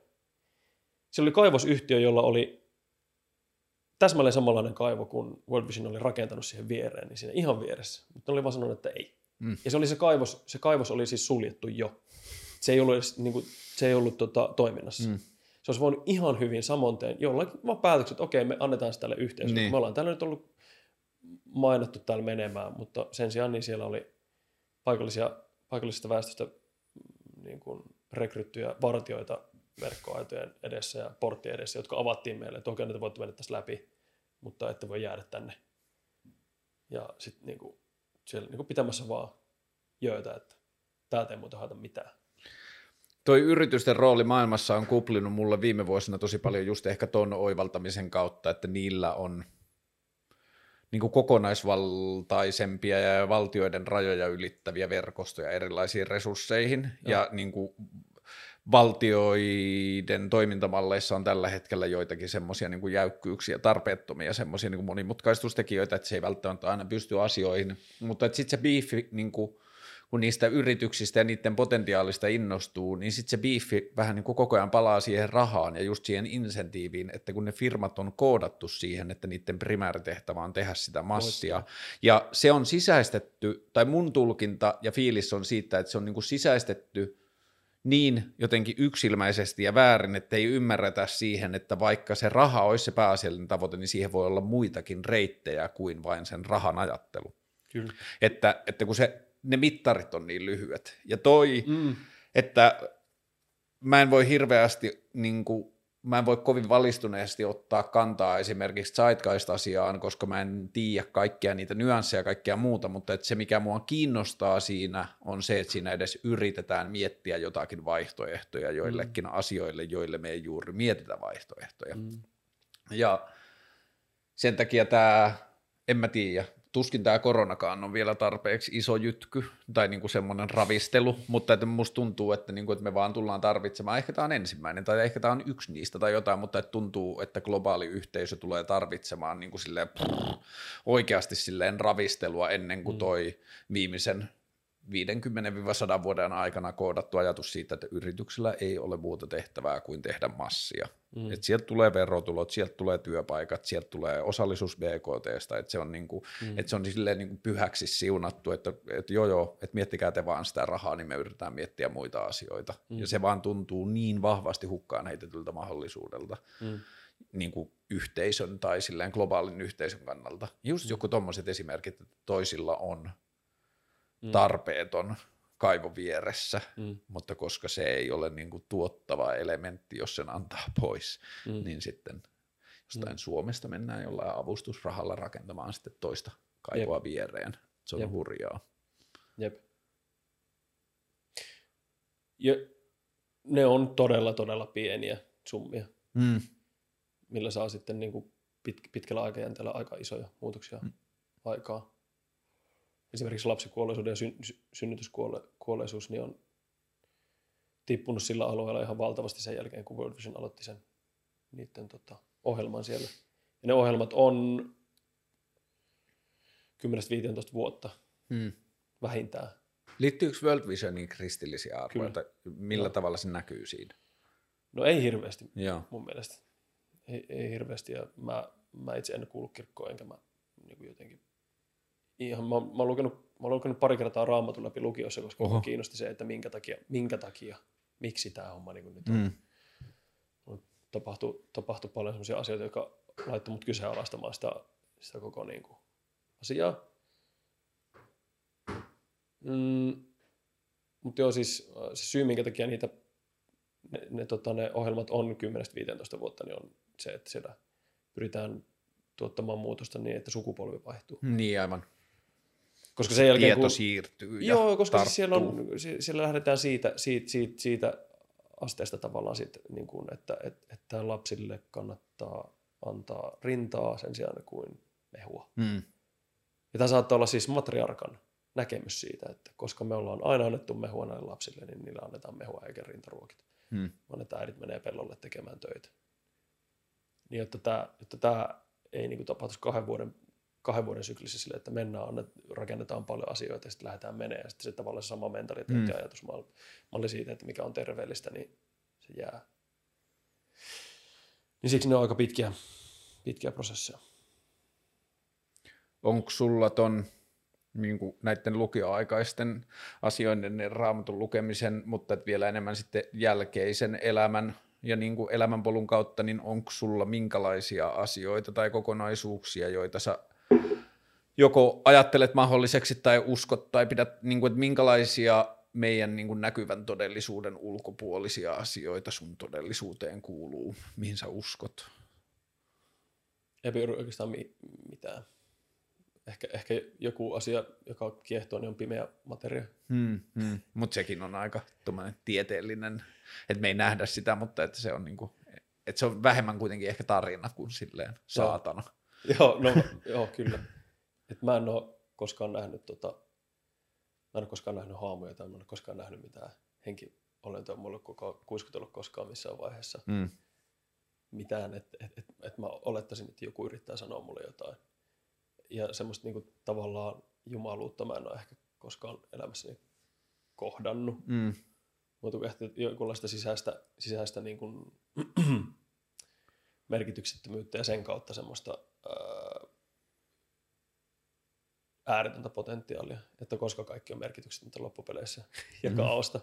Siellä oli kaivosyhtiö, jolla oli täsmälleen samanlainen kaivo kuin World Vision oli rakentanut siihen viereen, niin siinä ihan vieressä. Mutta ne oli vaan sanonut, että ei. Mm. Ja se, oli se, kaivos, se kaivos oli siis suljettu jo. Se ei ollut, edes, niin kuin, se ei ollut tota, toiminnassa. Mm se olisi voinut ihan hyvin samonteen jollakin vaan päätökset, että okei, me annetaan sitä tälle yhteisölle. Niin. Me ollaan täällä nyt ollut mainittu täällä menemään, mutta sen sijaan niin siellä oli paikallisia, paikallisesta väestöstä mm, niin kuin rekryttyjä vartioita verkkoaitojen edessä ja porttien edessä, jotka avattiin meille, että okei, nyt voitte mennä tässä läpi, mutta ette voi jäädä tänne. Ja sitten niin kuin, siellä niin kuin pitämässä vaan jöötä, että täältä ei muuten haeta mitään toi yritysten rooli maailmassa on kuplinut mulle viime vuosina tosi paljon just ehkä ton oivaltamisen kautta, että niillä on niin kuin kokonaisvaltaisempia ja valtioiden rajoja ylittäviä verkostoja erilaisiin resursseihin. Ja, ja niin kuin valtioiden toimintamalleissa on tällä hetkellä joitakin semmoisia niin jäykkyyksiä, tarpeettomia semmoisia niin monimutkaistustekijöitä, että se ei välttämättä aina pysty asioihin, mutta sitten se biifi, niin kuin, kun niistä yrityksistä ja niiden potentiaalista innostuu, niin sitten se biifi vähän niin kuin koko ajan palaa siihen rahaan ja just siihen insentiiviin, että kun ne firmat on koodattu siihen, että niiden primääritehtävä on tehdä sitä massia, ja se on sisäistetty, tai mun tulkinta ja fiilis on siitä, että se on niin kuin sisäistetty niin jotenkin yksilmäisesti ja väärin, että ei ymmärretä siihen, että vaikka se raha olisi se pääasiallinen tavoite, niin siihen voi olla muitakin reittejä kuin vain sen rahan ajattelu. Kyllä. Että, että kun se, ne mittarit on niin lyhyet. Ja toi, mm. että mä en voi hirveästi niin kuin, mä en voi kovin valistuneesti ottaa kantaa esimerkiksi Zeitgeist-asiaan, koska mä en tiedä kaikkia niitä nyansseja ja kaikkea muuta, mutta että se mikä mua kiinnostaa siinä on se, että siinä edes yritetään miettiä jotakin vaihtoehtoja joillekin mm. asioille, joille me ei juuri mietitä vaihtoehtoja. Mm. Ja sen takia tämä, en mä tiedä, tuskin tämä koronakaan on vielä tarpeeksi iso jytky tai niinku semmoinen ravistelu, mutta että musta tuntuu, että, niinku, että me vaan tullaan tarvitsemaan, ehkä tämä on ensimmäinen tai ehkä tämä on yksi niistä tai jotain, mutta että tuntuu, että globaali yhteisö tulee tarvitsemaan niinku silleen, prrr, oikeasti silleen ravistelua ennen kuin mm. toi viimeisen 50-100 vuoden aikana koodattu ajatus siitä, että yrityksellä ei ole muuta tehtävää kuin tehdä massia. Mm. Et sieltä tulee verotulot, sieltä tulee työpaikat, sieltä tulee osallisuus BKTstä, että se on, niinku, mm. et se on silleen niinku pyhäksi siunattu, että et joo joo, että miettikää te vaan sitä rahaa, niin me yritetään miettiä muita asioita. Mm. Ja se vaan tuntuu niin vahvasti hukkaan heitetyltä mahdollisuudelta. Mm niin kuin yhteisön tai silleen globaalin yhteisön kannalta. Just mm. joku tuommoiset esimerkit, että toisilla on. Tarpeeton kaivo vieressä, mm. mutta koska se ei ole niin kuin tuottava elementti, jos sen antaa pois, mm. niin sitten jostain mm. Suomesta mennään jollain avustusrahalla rakentamaan sitten toista kaivoa Jep. viereen. Se on Jep. hurjaa. Jep. Ja ne on todella, todella pieniä summia, mm. millä saa sitten niin kuin pit, pitkällä aikajänteellä aika isoja muutoksia mm. aikaa esimerkiksi lapsikuolleisuuden ja syn, synnytyskuolleisuus niin on tippunut sillä alueella ihan valtavasti sen jälkeen, kun World Vision aloitti sen niiden tota, ohjelman siellä. Ja ne ohjelmat on 10-15 vuotta hmm. vähintään. Liittyykö World Visionin kristillisiä arvoja? Millä no. tavalla se näkyy siinä? No ei hirveästi Joo. mun mielestä. Ei, ei hirveästi ja mä, mä itse en kuulu kirkkoon enkä mä niin jotenkin ihan, mä, mä, olen lukenut, mä olen lukenut pari kertaa raamatun läpi lukiossa, koska Oho. kiinnosti se, että minkä takia, minkä takia miksi tämä homma niin nyt on. Mm. Tapahtui, tapahtui paljon sellaisia asioita, jotka laittoi mut kyseenalaistamaan sitä, sitä koko niin kuin, asiaa. Mm, mutta joo, siis se syy, minkä takia niitä, ne, ne, tota, ne ohjelmat on 10-15 vuotta, niin on se, että siellä pyritään tuottamaan muutosta niin, että sukupolvi vaihtuu. Niin, aivan. Koska sen jälkeen, tieto kun, siirtyy ja Joo, koska siis siellä, on, siellä lähdetään siitä, siitä, siitä, siitä asteesta tavallaan, siitä, niin kuin, että, että, että lapsille kannattaa antaa rintaa sen sijaan kuin mehua. Hmm. Ja tämä saattaa olla siis matriarkan näkemys siitä, että koska me ollaan aina annettu mehua näille lapsille, niin niillä annetaan mehua eikä rintaruokita. Hmm. Vaan että äidit menee pellolle tekemään töitä. Niin jotta tämä, jotta tämä ei niin kuin tapahtuisi kahden vuoden kahden vuoden syklissä sille, että mennään, annet, rakennetaan paljon asioita ja sitten lähdetään menemään. Ja sitten se tavallaan se sama mentaliteetti mm. ajatusmalli siitä, että mikä on terveellistä, niin se jää. Niin siksi ne on aika pitkiä, pitkiä prosesseja. Onko sulla ton niin kuin näiden lukioaikaisten asioiden raamatun lukemisen, mutta et vielä enemmän sitten jälkeisen elämän ja niin kuin elämänpolun kautta, niin onko sulla minkälaisia asioita tai kokonaisuuksia, joita sä joko ajattelet mahdolliseksi tai uskot tai pidät, niin kuin, että minkälaisia meidän niin kuin näkyvän todellisuuden ulkopuolisia asioita sun todellisuuteen kuuluu, mihin sä uskot? Ei pyydä oikeastaan mi- mitään. Ehkä, ehkä joku asia, joka kiehtoo, niin on pimeä materia. Hmm, hmm. Mutta sekin on aika tieteellinen, että me ei nähdä sitä, mutta että se on, niin kuin, että se on vähemmän kuitenkin ehkä tarina kuin silleen saatana. Joo, no, joo kyllä. Et mä en ole koskaan nähnyt, tota, mä en ole koskaan nähnyt haamuja tai mä en ole koskaan nähnyt mitään henki, olento mulle koko kuiskutellut koskaan missään vaiheessa Mm. mitään, että et, et, et mä olettaisin, että joku yrittää sanoa mulle jotain. Ja semmoista niinku tavallaan jumaluutta mä en ole ehkä koskaan elämässäni kohdannut. Mm. Mutta ehkä jonkunlaista sisäistä, sisäistä niin kuin merkityksettömyyttä ja sen kautta semmoista ää, ääretöntä potentiaalia, että koska kaikki on merkityksetöntä loppupeleissä ja Mhm. kaaosta,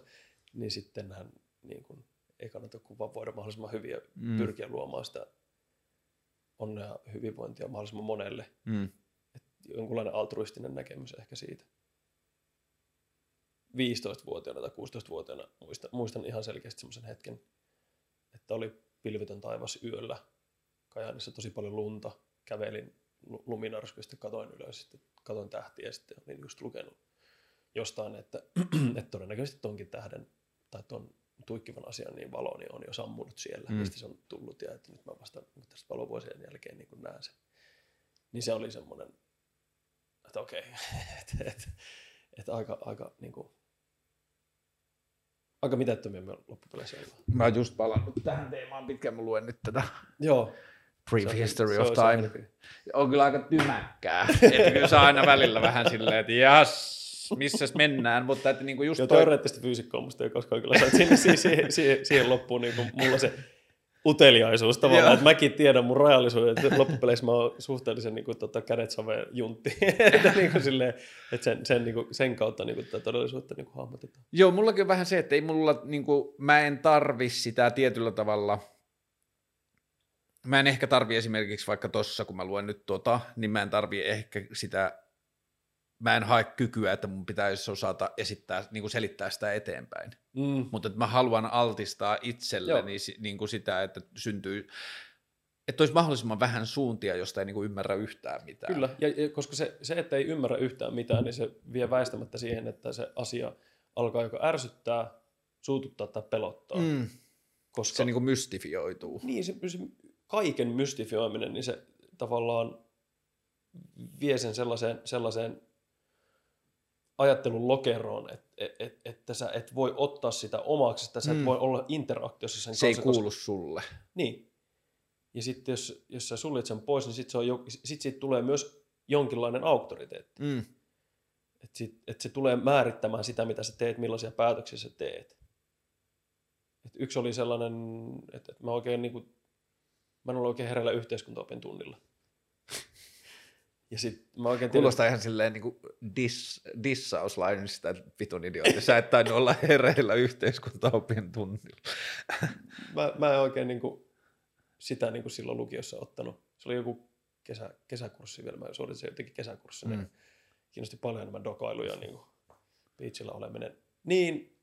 niin sittenhän niin kuin, ei kannata kuin vaan voida mahdollisimman hyvin ja Mm. pyrkiä luomaan sitä onnea ja hyvinvointia mahdollisimman monelle. Mm. Jonkunlainen altruistinen näkemys ehkä siitä. 15-vuotiaana tai 16-vuotiaana muistan, muistan ihan selkeästi semmoisen hetken, että oli pilvetön taivas yöllä. Kajaanissa tosi paljon lunta. Kävelin lu- luminarskuista, sitten katoin ylös, sitten katoin tähtiä ja sitten olin just lukenut jostain, että, että todennäköisesti tonkin tähden tai ton tuikkivan asian niin valo niin on jo sammunut siellä, Mm. mistä se on tullut ja että nyt mä vasta niin tästä valovuosien jälkeen niin näen sen. Niin se oli semmoinen, että okei, että et, et aika, aika niin kuin, aika mitättömiä me loppupeleissä ollaan. Mä oon just palannut tähän teemaan pitkään, mä luen nyt tätä Joo. Brief Se on- History se of on- se Time. on- on kyllä aika tymäkkää. että kyllä saa aina välillä vähän silleen, että jas, missäs mennään, mutta että niinku just Joo, toi, teoreettista fyysikkoa musta ei koskaan kyllä saa. Sinne, siihen, siihen, siihen, siihen loppuun niin kuin mulla se uteliaisuus tavallaan, Joo. että mäkin tiedän mun rajallisuuden, että loppupeleissä mä oon suhteellisen niin kuin, tota, kädet saveen juntti, että, niin kuin, silleen, että sen, sen, niin kuin, sen kautta niin kuin, tätä todellisuutta niin kuin, hahmotetaan. Joo, mullakin on vähän se, että ei mulla, niinku, mä en tarvi sitä tietyllä tavalla, mä en ehkä tarvi esimerkiksi vaikka tossa, kun mä luen nyt tota, niin mä en tarvi ehkä sitä, mä en hae kykyä, että mun pitäisi osata esittää, niinku selittää sitä eteenpäin. Mm. Mutta että mä haluan altistaa itselleni niin kuin sitä, että syntyy, että olisi mahdollisimman vähän suuntia, josta ei niin kuin ymmärrä yhtään mitään. Kyllä, ja, ja koska se, se, että ei ymmärrä yhtään mitään, niin se vie väistämättä siihen, että se asia alkaa joko ärsyttää, suututtaa tai pelottaa. Mm. Koska Se niin kuin mystifioituu. niin, se, se kaiken mystifioiminen, niin se tavallaan vie sen sellaiseen, sellaiseen ajattelun lokeroon, että et, et, että sä et voi ottaa sitä omaksi, että sä Mm. et voi olla interaktiossa sen Se ei kanssa. kuulu sulle. Koska, niin. Ja sitten jos, jos sä suljet sen pois, niin sitten se jo, sit siitä tulee myös jonkinlainen auktoriteetti. Mm. Että sit, et se tulee määrittämään sitä, mitä sä teet, millaisia päätöksiä sä teet. Et yksi oli sellainen, että, että mä oikein niin kuin, mä en ole oikein hereillä yhteiskuntaopin tunnilla. Ja sit mä oikein tiedän, Kuulostaa ihan silleen niin kuin dis, dissauslainen sitä että vitun idiootti. Sä et tainnut olla hereillä yhteiskuntaopin tunnilla. mä, mä en oikein niin kuin, sitä niin kuin silloin lukiossa ottanut. Se oli joku kesä, kesäkurssi vielä, mä suoritin se jotenkin kesäkurssina. Mm. Kiinnosti paljon enemmän dokailu ja niin kuin, beachillä oleminen. Niin,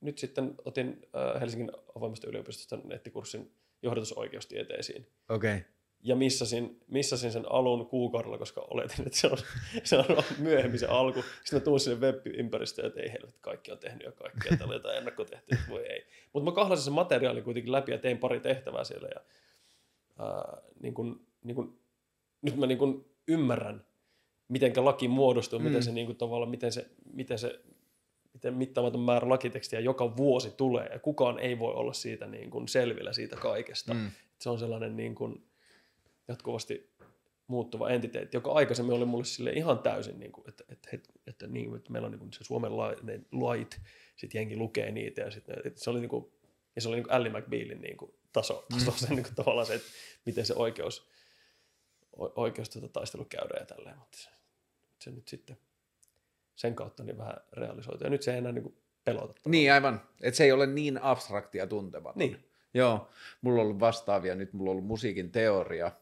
nyt sitten otin äh, Helsingin avoimesta yliopistosta nettikurssin johdatusoikeustieteisiin. Okei. Okay. Ja missasin, missasin sen alun kuukaudella, koska oletin, että se on, se on myöhemmin se alku. Sitten mä tuun sinne web-ympäristöön, että ei helvetti, kaikki on tehnyt ja kaikkea. Täällä on jotain ennakkotehty, että voi ei. Mutta mä kahlasin sen materiaalin kuitenkin läpi ja tein pari tehtävää siellä. Ja, ää, niin kun, niin kun, nyt mä niin kun ymmärrän, miten laki muodostuu, mm. Mm. miten se niin kun, tavallaan, miten se, miten se miten mittaamaton määrä lakitekstiä joka vuosi tulee, ja kukaan ei voi olla siitä niin kuin selvillä siitä kaikesta. Mm. Se on sellainen niin kuin jatkuvasti muuttuva entiteetti, joka aikaisemmin oli mulle sille ihan täysin, niin kuin, että, että, että, että, niin, että meillä on niin kuin se Suomen la, ne lait, sitten jengi lukee niitä, ja, sit, että se oli, niin kuin, ja se oli niin kuin Ally McBealin niin kuin taso, taso se, niin kuin, tavallaan se, että miten se oikeus, oikeus tota taistelu käydään ja tälleen, mutta se, se nyt sitten sen kautta niin vähän realisoitu. Ja nyt se ei enää niin pelota. Niin aivan, että se ei ole niin abstraktia tuntematon. Niin. Joo, mulla on ollut vastaavia, nyt mulla on ollut musiikin teoria,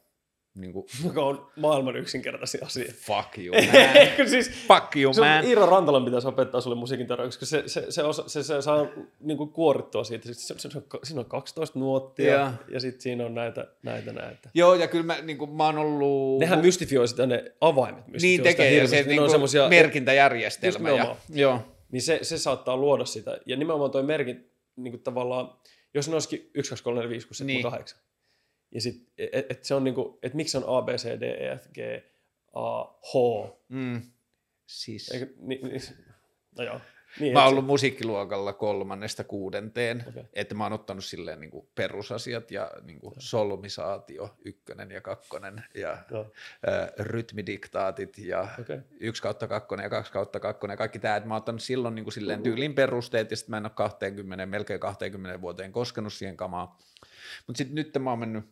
niin kuin, Joka on maailman yksinkertaisin asia. fuck you man, siis, fuck you se man. Iiro Rantalan pitäisi opettaa sulle musiikin teoria, koska se, se, se, osa, se, se saa niin kuin kuorittua siitä. Se, se, se, on, siinä on 12 nuottia ja, ja sitten siinä on näitä, näitä, näitä. Joo, ja kyllä mä, niin kuin, mä oon ollut... Nehän mystifioi sitä ne avaimet. Niin mystifioi sitä tekee, ja hirveästi. se niin on kuin, semmosia- merkintäjärjestelmä. Ja, joo. Niin se, se saattaa luoda sitä. Ja nimenomaan toi merkin niin kuin tavallaan, jos ne olisikin 1, 2, 3, 4, 5, 6, 7, Niin. 8. Ja sit, et, et se on niin kuin, että miksi on A, B, C, D, E, F, G, A, H. Mm. Siis. Eikö, niin, niin, No joo. Niin, Mä oon et ollut musiikkiluokalla kolmannesta kuudenteen, Okei. että mä oon ottanut silleen niin kuin perusasiat ja niin kuin solmisaatio, ykkönen ja kakkonen ja Joo. ä, rytmidiktaatit ja Okei. yksi kautta kakkonen ja kaksi kautta kakkonen ja kaikki tämä, että mä oon ottanut silloin niin kuin silleen tyylin perusteet ja sitten mä en ole 20, melkein 20 vuoteen koskenut siihen kamaan. Mutta sitten nyt mä oon mennyt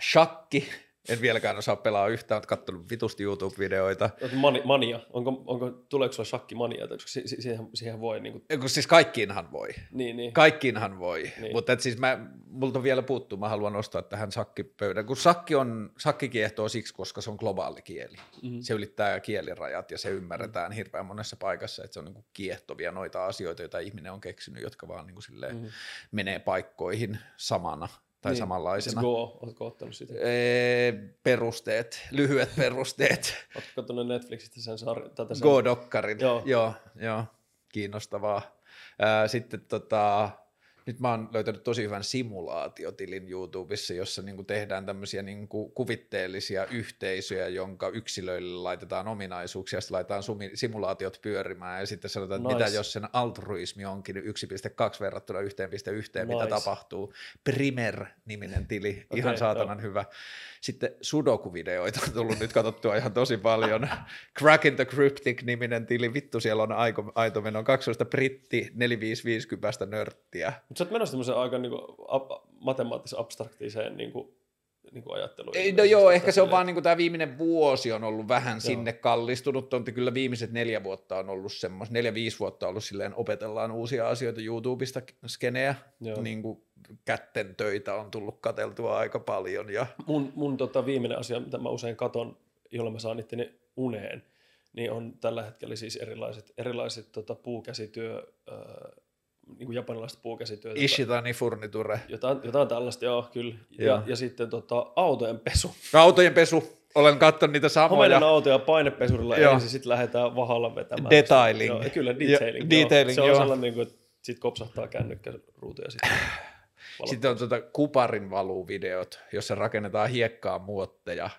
shakki, en vieläkään osaa pelaa yhtään, oot kattonut vitusti YouTube-videoita. Mani, mania. Onko, onko, tuleeko sulla shakkimania? Koska si, si, siihen, siihen voi niin kuin, Kun siis kaikkiinhan voi. niin, niin. Kaikkiinhan voi, niin. Mutta et siis mä, multa vielä puuttuu, mä haluan nostaa tähän sakkipöydän, kun sakki, on, sakki kiehtoo siksi, koska se on globaali kieli. Mhm. Se ylittää kielirajat ja se ymmärretään hirveän monessa paikassa, että se on niin kiehtovia noita asioita, joita ihminen on keksinyt, jotka vaan niin silleen Mhm. menee paikkoihin samana tai Niin. samanlaisena. Go. Oletko ottanut sitä? Ee, perusteet, lyhyet perusteet. Oletko katsonut Netflixistä sen sarjan? Sen... Go-dokkarin, joo. Joo. joo, joo, kiinnostavaa. Ää, sitten tota, nyt mä oon löytänyt tosi hyvän simulaatiotilin YouTubessa, jossa niinku tehdään tämmöisiä niinku kuvitteellisia yhteisöjä, jonka yksilöille laitetaan ominaisuuksia, sitten laitetaan sumi- simulaatiot pyörimään ja sitten sanotaan, että Nice. mitä jos sen altruismi onkin 1.2 verrattuna 1.1, mitä Nice. tapahtuu. Primer-niminen tili, ihan Okei, saatanan hyvä. Sitten sudoku-videoita on tullut nyt katsottua ihan tosi paljon. Crack in the Cryptic-niminen tili, vittu siellä on aiko, aito meno, 12 britti, 4550 nörttiä. Mutta sä oot menossa tämmöiseen aika niinku, ab, matemaattis abstraktiseen niinku, niinku ajatteluun. Ei, no joo, ehkä se on vaan niin tämä viimeinen vuosi on ollut vähän sinne kallistunut, on kyllä viimeiset neljä vuotta on ollut semmos, neljä-viisi vuotta on ollut silleen, opetellaan uusia asioita YouTubesta, skeneä, Joo. niin kuin kätten töitä on tullut kateltua aika paljon ja Mun, mun tota, viimeinen asia, mitä mä usein katon, jolla mä saan itteni uneen, niin on tällä hetkellä siis erilaiset, erilaiset tota, puukäsityö, äh, niin kuin japanilaiset puukäsityöt. jota- Ishitani Furniture. Jotain, jotain tällaista, joo, kyllä. Ja, Joo. ja sitten tota, autojen pesu. Autojen pesu, olen katsonut niitä samoja. Homeinen auto ja painepesurilla Joo. ensin sitten lähdetään vahalla vetämään. Detailing. Joo, kyllä, Ja- detailing. detailing, joo. Se on joo. sellainen, niin kuin, että sitten kopsahtaa kännykkäruutu ja sitten valot. Sitten on tuota kuparin valuvideot, jossa rakennetaan hiekkaa muotteja.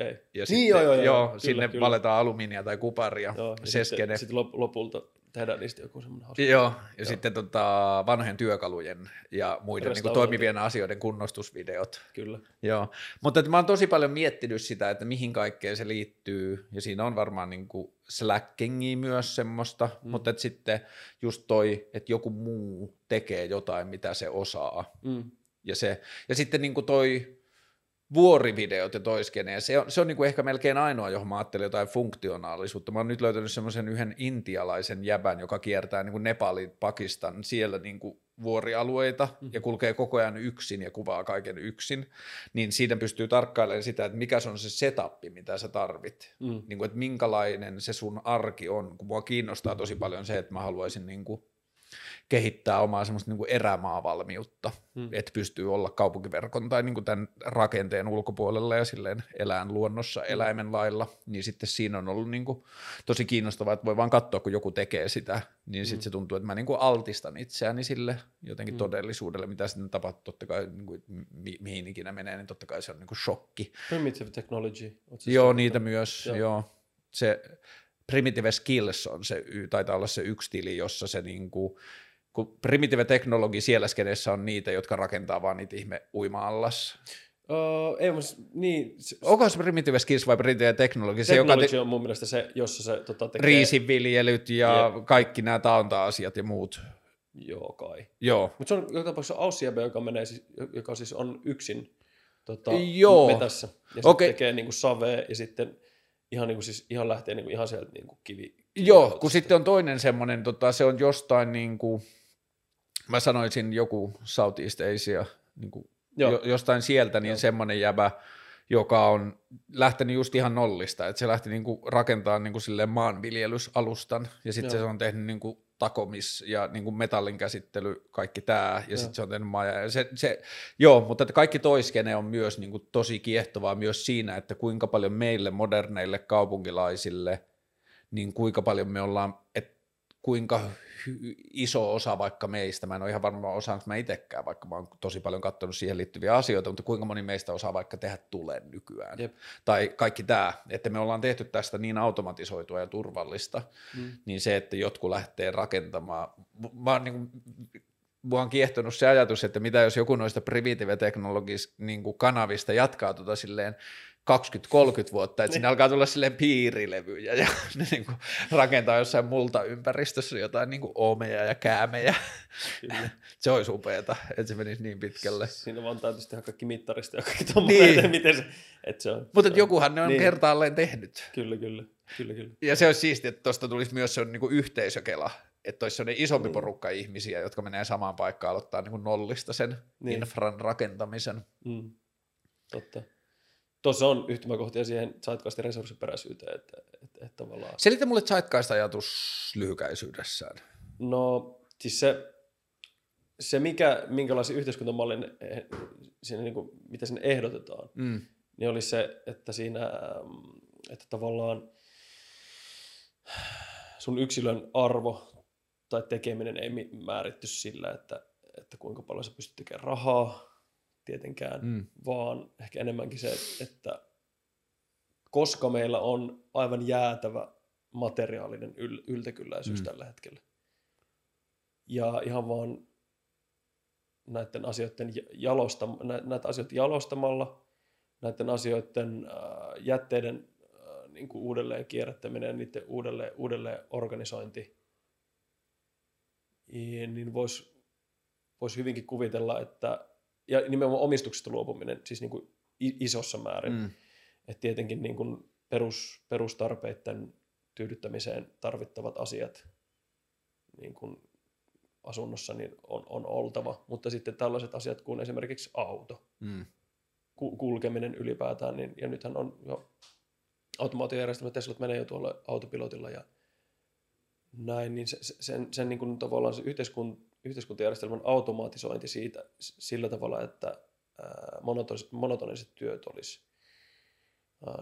Okay. Ja Niin, sitten, joo, joo, joo. joo, Kyllä, sinne kyllä. valetaan alumiinia tai kuparia. Joo, ja se sitten, sitten lop- lopulta tehdään niistä joku semmoinen hauska. Joo, ja Joo. sitten tota, vanhojen työkalujen ja muiden niin Restaurointi. toimivien asioiden kunnostusvideot. Kyllä. Joo, mutta että mä oon tosi paljon miettinyt sitä, että mihin kaikkeen se liittyy, ja siinä on varmaan niin kuin slackingia myös semmoista, mm. mutta että sitten just toi, että joku muu tekee jotain, mitä se osaa, Mm. ja, se, ja sitten niin kuin toi vuorivideot ja toiskene, ja se on, se on niin kuin ehkä melkein ainoa, johon mä ajattelin jotain funktionaalisuutta. Mä oon nyt löytänyt semmoisen yhden intialaisen jäbän, joka kiertää niin kuin Nepalin, Pakistan, siellä niin kuin vuorialueita Mm. ja kulkee koko ajan yksin ja kuvaa kaiken yksin, niin siitä pystyy tarkkailemaan sitä, että mikä se on se setup, mitä sä tarvit. Mm. Niin kuin, että minkälainen se sun arki on, kun mua kiinnostaa tosi paljon se, että mä haluaisin niin kuin kehittää omaa semmoista niin kuin erämaavalmiutta, Mm. että pystyy olla kaupunkiverkon tai niin kuin tämän rakenteen ulkopuolella ja silleen elään luonnossa eläimen lailla, niin sitten siinä on ollut niin kuin tosi kiinnostavaa, että voi vaan katsoa, kun joku tekee sitä, niin sitten se tuntuu, että mä niin kuin altistan itseäni sille jotenkin Mm. todellisuudelle, mitä sitten tapahtuu, totta kai niin kuin, mi- mihin ikinä menee, niin totta kai se on niin kuin shokki. Primitive technology. Joo, niitä myös, joo. Joo. Se Primitive Skills on se, taitaa olla se yksi tili, jossa se niinku, kun Primitive Technology siellä skenessä on niitä, jotka rakentaa vaan niitä ihme uima-allas. Öö, ei, mutta niin, se, Onko se Primitive Skills vai Primitive Technology? Se, joka te, on mun mielestä se, jossa se tota, tekee... riisinviljelyt ja kaikki nämä taonta-asiat ja muut. Joo, kai. Joo, Mutta se on joka tapauksessa Aussiabe, joka, menee, siis, joka siis on yksin tota, Joo. metässä. Ja Okei. sitten tekee niinku savea ja sitten ihan, niinku, siis, ihan lähtee niinku, ihan sieltä niinku kivi. Joo, kivijalasta. kun sitten on toinen semmoinen, tota, se on jostain niin kuin, mä sanoisin joku Southeast Asia, niin kuin, Joo. jo, jostain sieltä, niin Joo. semmoinen jäbä, joka on lähtenyt just ihan nollista, että se lähti niin kuin rakentaa niin kuin silleen maanviljelysalustan, ja sitten se on tehnyt niin kuin takomis ja niin kuin metallin käsittely, kaikki tämä, ja sitten se on tehnyt maja. Ja se, se, joo, mutta että kaikki toiskene on myös niin kuin tosi kiehtovaa myös siinä, että kuinka paljon meille moderneille kaupunkilaisille, niin kuinka paljon me ollaan, että kuinka iso osa vaikka meistä, mä en ole ihan varma osaanko mä itsekään, vaikka mä oon tosi paljon katsonut siihen liittyviä asioita, mutta kuinka moni meistä osaa vaikka tehdä tulen nykyään. Jep. Tai kaikki tämä, että me ollaan tehty tästä niin automatisoitua ja turvallista, mm. niin se, että jotkut lähtee rakentamaan, mä oon niin kuin, mua on kiehtonut se ajatus, että mitä jos joku noista primitive teknologis niin kanavista jatkaa tota silleen 20-30 vuotta, että sinne alkaa tulla silleen piirilevyjä ja ne niin kuin rakentaa jossain multaympäristössä jotain niin kuin omeja ja käämejä. Kyllä. se olisi upeeta, että se menisi niin pitkälle. Siinä vaan täytyisi tehdä kaikki mittarista ja kaikki tommoinen, Niin. miten se, että se on. Mutta se on- jokuhan ne on Niin. kertaalleen tehnyt. Kyllä, kyllä, kyllä, kyllä. Ja se olisi siistiä, että tuosta tulisi myös se niin kuin yhteisökela, että olisi sellainen isompi Mm. porukka ihmisiä, jotka menee samaan paikkaan aloittaa niin kuin nollista sen Niin. infran rakentamisen. Mm. Totta. Tuossa on yhtymäkohtia siihen Zeitgeistin resurssiperäisyyteen, että, että, että tavallaan... Selitä mulle zeitgeist-ajatus lyhykäisyydessään. No, siis se, se mikä, minkälaisen yhteiskuntamallin, eh, siinä niin kuin, mitä sinne ehdotetaan, Mm. niin oli se, että siinä, että tavallaan sun yksilön arvo tai tekeminen ei määritty sillä, että, että kuinka paljon sä pystyt tekemään rahaa tietenkään, Mm. vaan ehkä enemmänkin se, että koska meillä on aivan jäätävä materiaalinen yl- yltäkylläisyys Mm. tällä hetkellä. Ja ihan vaan näiden asioiden ja- jalosta, nä- näitä asioita jalostamalla, näiden asioiden äh, jätteiden äh, niin kuin uudelleen kierrättäminen ja niiden uudelleen, uudelleen organisointi, niin voisi vois hyvinkin kuvitella, että ja nimenomaan omistuksesta luopuminen, siis niin kuin isossa määrin, Mm. että tietenkin niin kuin perus, perustarpeiden tyydyttämiseen tarvittavat asiat niin kuin asunnossa niin on, on oltava, mutta sitten tällaiset asiat kuin esimerkiksi auto, Mm. ku- kulkeminen ylipäätään, niin, ja nythän on jo automaatiojärjestelmät, Teslat menee jo tuolla autopilotilla ja näin, niin se, se- sen, sen niin kuin tavallaan se yhteiskun, yhteiskuntajärjestelmän automatisointi siitä sillä tavalla, että monotoniset, monotoniset työt olisi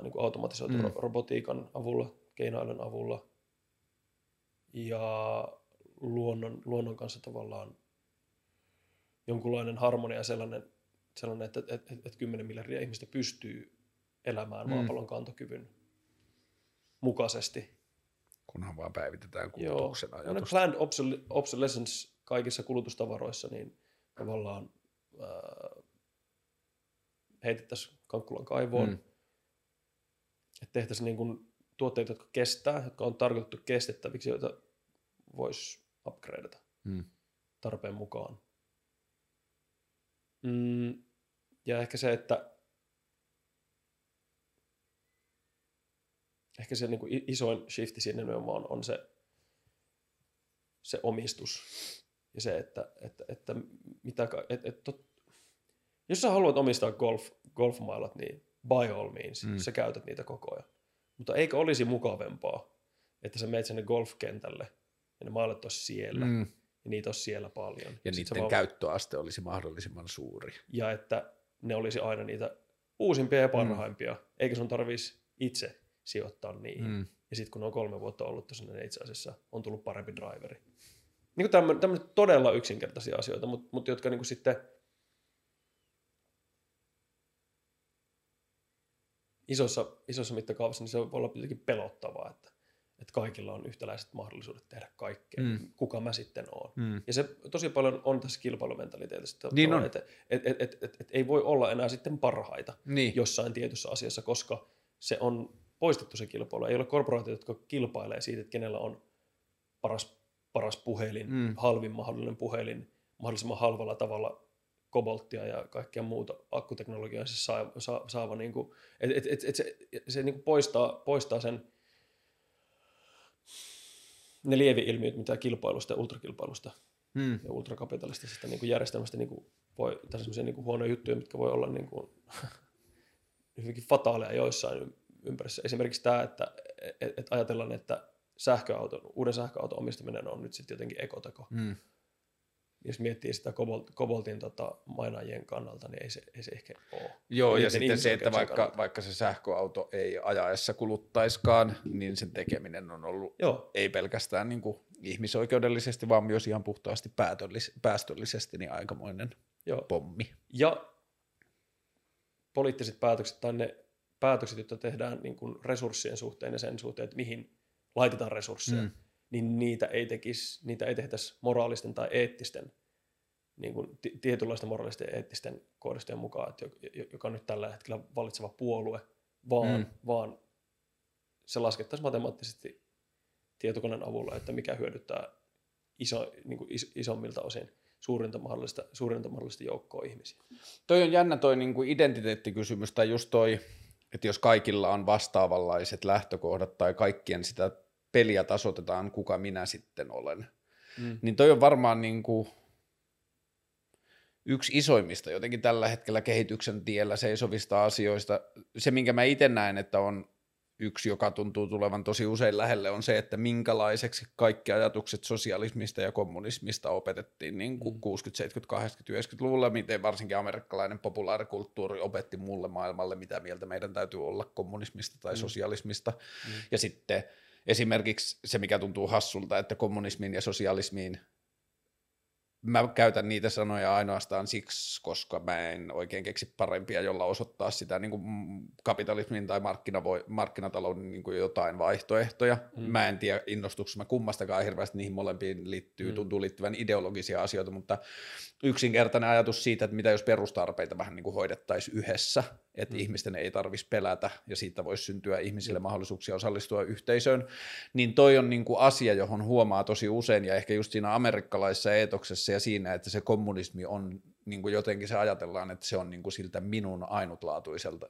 niin kuin automatisoitu Mm. robotiikan avulla, keinoälyn avulla ja luonnon, luonnon kanssa tavallaan jonkunlainen harmonia sellainen, sellainen että, että, että, että 10 miljardia ihmistä pystyy elämään Mm. maapallon kantokyvyn mukaisesti. Kunhan vaan päivitetään kulutuksen Tällainen ajatus. planned obsol- obsolescence kaikissa kulutustavaroissa, niin tavallaan ää, heitettäisiin Kankkulan kaivoon, Mm. että tehtäisiin niin kuin tuotteita, jotka kestää, jotka on tarkoitettu kestettäviksi, joita voisi upgradeata Mm. tarpeen mukaan. Mm, ja ehkä se, että ehkä se niin kuin isoin shifti siinä nimenomaan on se, se omistus ja se, että, että, että mitä, ka- et, et, tot, jos sä haluat omistaa golf, golfmailat, niin by all means, Mm. mm. sä käytät niitä koko ajan. Mutta eikö olisi mukavempaa, että sä meet sinne golfkentälle ja ne mailat olisi siellä Mm. ja niitä olisi siellä paljon. Ja niiden vaan- käyttöaste olisi mahdollisimman suuri. Ja että ne olisi aina niitä uusimpia ja parhaimpia, mm. eikä sun tarvitsisi itse sijoittaa niihin. Mm. Mm. Ja sitten kun ne on kolme vuotta ollut tuossa, niin itse asiassa on tullut parempi driveri. Niin kuin tämmöiset todella yksinkertaisia asioita, mutta mut jotka niin kuin sitten isossa, isossa mittakaavassa, niin se voi olla jotenkin pelottavaa, että, että kaikilla on yhtäläiset mahdollisuudet tehdä kaikkea. Mm. Kuka mä sitten oon? Mm. Ja se tosi paljon on tässä kilpailumentaliteetissa. Niin. Että et, et, et, et, et ei voi olla enää sitten parhaita Niin. jossain tietyssä asiassa, koska se on poistettu se kilpailu. Ei ole korporaatioita, jotka kilpailee siitä, että kenellä on paras, paras puhelin, Mm. halvin mahdollinen puhelin, mahdollisimman halvalla tavalla kobolttia ja kaikkea muuta akkuteknologiaa se saa, saa, saava, niin kuin, et, et, et, et se, se niin kuin poistaa, poistaa sen ne lievi-ilmiöt, mitä kilpailusta ja ultrakilpailusta Mm. ja ultrakapitalistisesta niin kuin järjestelmästä niin kuin voi, tai sellaisia niin kuin huonoja juttuja, mitkä voi olla niin kuin, hyvinkin fataaleja joissain ympärissä. Esimerkiksi tämä, että et, et ajatellaan, että sähköauton, uuden sähköauton omistaminen on nyt sitten jotenkin ekoteko. Mm. jos miettii sitä Kobolt, Koboltin tota, mainajien kannalta, niin ei se, ei se ehkä ole. Joo, ja Niiden sitten se, että vaikka, kannalta. vaikka se sähköauto ei ajaessa kuluttaiskaan, niin sen tekeminen on ollut Joo, ei pelkästään niin kuin ihmisoikeudellisesti, vaan myös ihan puhtaasti päätöllis- päästöllisesti niin aikamoinen joo. pommi. Ja poliittiset päätökset tai ne päätökset, joita tehdään niin kuin resurssien suhteen ja sen suhteen, että mihin laitetaan resursseja, Mm. niin niitä ei, tekisi, niitä ei tehtäisi moraalisten tai eettisten, niin kuin ti- tietynlaisten moraalisten ja eettisten koodistojen mukaan, että jo- jo- joka on nyt tällä hetkellä valitseva puolue, vaan, mm. vaan se laskettaisiin matemaattisesti tietokoneen avulla, että mikä hyödyttää iso, niin kuin is, isommilta osin suurinta mahdollista, suurinta mahdollista joukkoa ihmisiä. Toi on jännä toi niin kuin identiteettikysymys, tai just toi, että jos kaikilla on vastaavanlaiset lähtökohdat, tai kaikkien sitä peliä tasotetaan, kuka minä sitten olen, Mm. niin toi on varmaan niin kuin yksi isoimmista jotenkin tällä hetkellä kehityksen tiellä seisovista asioista. Se, minkä mä itse näen, että on yksi, joka tuntuu tulevan tosi usein lähelle, on se, että minkälaiseksi kaikki ajatukset sosialismista ja kommunismista opetettiin niin kuin Mm. 60-, 70-, 80-, 90-luvulla, miten varsinkin amerikkalainen populaarikulttuuri opetti mulle maailmalle, mitä mieltä meidän täytyy olla kommunismista tai Mm. sosialismista. Mm. Ja sitten esimerkiksi se, mikä tuntuu hassulta, että kommunismiin ja sosialismiin mä käytän niitä sanoja ainoastaan siksi, koska mä en oikein keksi parempia, jolla osoittaa sitä niin kuin kapitalismin tai markkinavoi, markkinatalouden niin kuin jotain vaihtoehtoja. Mm. Mä en tiedä, innostuuko mä kummastakaan hirveästi, niihin molempiin liittyy. Mm. tuntuu liittyvän ideologisia asioita, mutta yksinkertainen ajatus siitä, että mitä jos perustarpeita vähän niin kuin hoidettaisiin yhdessä, että mm. Ihmisten ei tarvitsisi pelätä ja siitä voisi syntyä ihmisille mahdollisuuksia osallistua yhteisöön, niin toi on niin kuin asia, johon huomaa tosi usein ja ehkä just siinä amerikkalaisessa eetoksessa ja siinä, että se kommunismi on niin kuin jotenkin se ajatellaan, että se on niin kuin siltä minun ainutlaatuiselta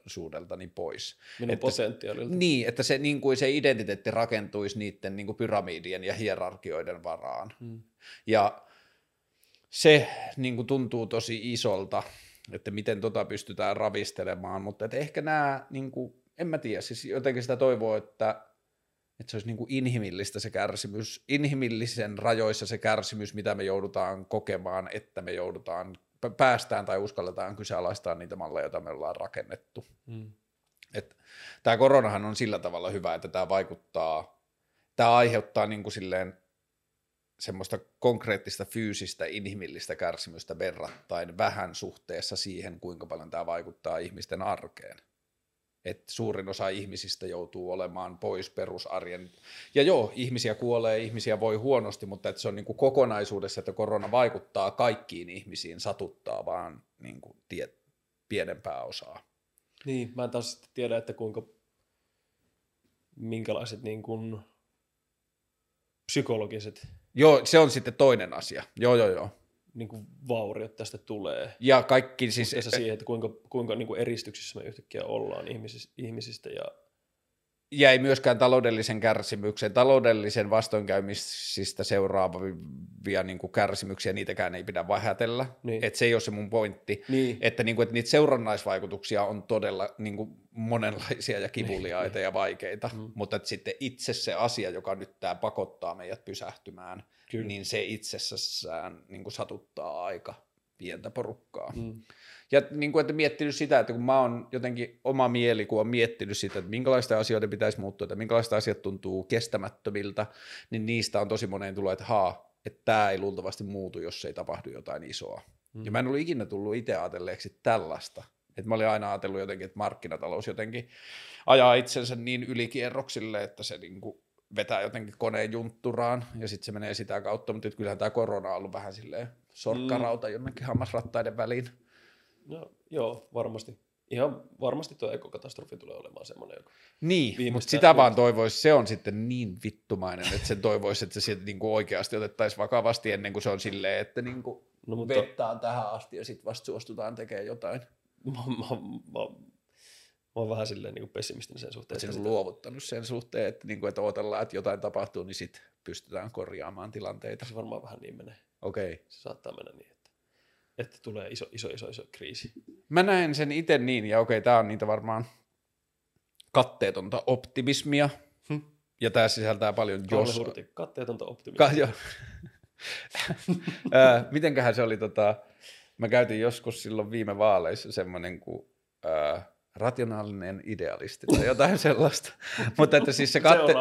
pois. Minun Että- potentiaalilta. Niin, että se, niin kuin se identiteetti rakentuisi niiden niin kuin pyramidien ja hierarkioiden varaan. Mm. Ja se niin kuin tuntuu tosi isolta, että miten tota pystytään ravistelemaan, mutta että ehkä nämä, niin kuin, en mä tiedä, siis jotenkin sitä toivoo, että, että se olisi niin kuin inhimillistä se kärsimys, inhimillisen rajoissa se kärsimys, mitä me joudutaan kokemaan, että me joudutaan, päästään tai uskalletaan kyseenalaistaa niitä malleja, joita me ollaan rakennettu. Mm. Et tämä koronahan on sillä tavalla hyvä, että tämä vaikuttaa, tämä aiheuttaa niin kuin silleen semmoista konkreettista fyysistä inhimillistä kärsimystä verrattain vähän suhteessa siihen, kuinka paljon tämä vaikuttaa ihmisten arkeen. Et suurin osa ihmisistä joutuu olemaan pois perusarjen. Ja joo, ihmisiä kuolee, ihmisiä voi huonosti, mutta että se on niin kuin kokonaisuudessa, että korona vaikuttaa kaikkiin ihmisiin, satuttaa vaan niin kuin tie, pienempää osaa. Niin, mä en taas tiedä, että kuinka, minkälaiset niin psykologiset Joo, se on sitten toinen asia. Joo, joo, joo. niin kuin vauriot tästä tulee. Ja kaikki siis... Suhteessa siihen, että kuinka, kuinka niin kuin eristyksissä me yhtäkkiä ollaan ihmisistä, ihmisistä ja Ja ei myöskään taloudellisen kärsimyksen, taloudellisen vastoinkäymisistä seuraavia niin kuin kärsimyksiä, niitäkään ei pidä vähätellä. Niin. Et se ei ole se mun pointti. niin, Että, niin kuin, että niitä seurannaisvaikutuksia on todella niin kuin monenlaisia ja kivuliaita ja vaikeita, Mm. mutta että sitten itse se asia, joka nyt tämä pakottaa meidät pysähtymään, Kyllä. niin se itsessään niin kuin satuttaa aika pientä porukkaa. mm, Ja niin kuin, että miettinyt sitä, että kun mä oon jotenkin oma mieli, kun on miettinyt sitä, että minkälaista asioiden pitäisi muuttua, että minkälaista asiat tuntuu kestämättömiltä, niin niistä on tosi moneen tullut, että haa, että tämä ei luultavasti muutu, jos ei tapahdu jotain isoa. mm. Ja mä en ollut ikinä tullut itse ajatelleeksi tällaista. Että mä olin aina ajatellut jotenkin, että markkinatalous jotenkin ajaa itsensä niin ylikierroksille, että se niin kuin vetää jotenkin koneen juntturaan ja sitten se menee sitä kautta, mutta kyllähän tämä korona on ollut vähän silleen sorkkarauta mm. jonnekin hammasrattaiden väliin. No, joo, varmasti. Ihan varmasti tuo ekokatastrofi tulee olemaan semmoinen, joka... Niin, mutta sitä vaan toivoisi, se on sitten niin vittumainen, että sen toivoisi, että se sieltä niinku oikeasti otettaisiin vakavasti ennen kuin se on silleen, että niinku No, mutta vettä on tähän asti ja sitten vasta suostutaan tekemään jotain. mä, mä, mä, mä oon vähän silleen niin kuin pessimistinen sen suhteen. Että että se on sitä- luovuttanut sen suhteen, että, niinku, että odotellaan, että jotain tapahtuu, niin sitten pystytään korjaamaan tilanteita. Se varmaan vähän niin menee. Okei. Okay. Se saattaa mennä niin, että, tulee iso, iso, iso, iso kriisi. Mä näen sen itse niin, ja okei, tämä on niitä varmaan katteetonta optimismia, Hm. ja tämä sisältää paljon Kalle jos... Hurti, katteetonta Ka- optimismia. jo. Ö, Mitenköhän se oli, tota, mä käytin joskus silloin viime vaaleissa semmoinen kuin ö, rationaalinen idealisti tai jotain sellaista. Mutta että siis se katte,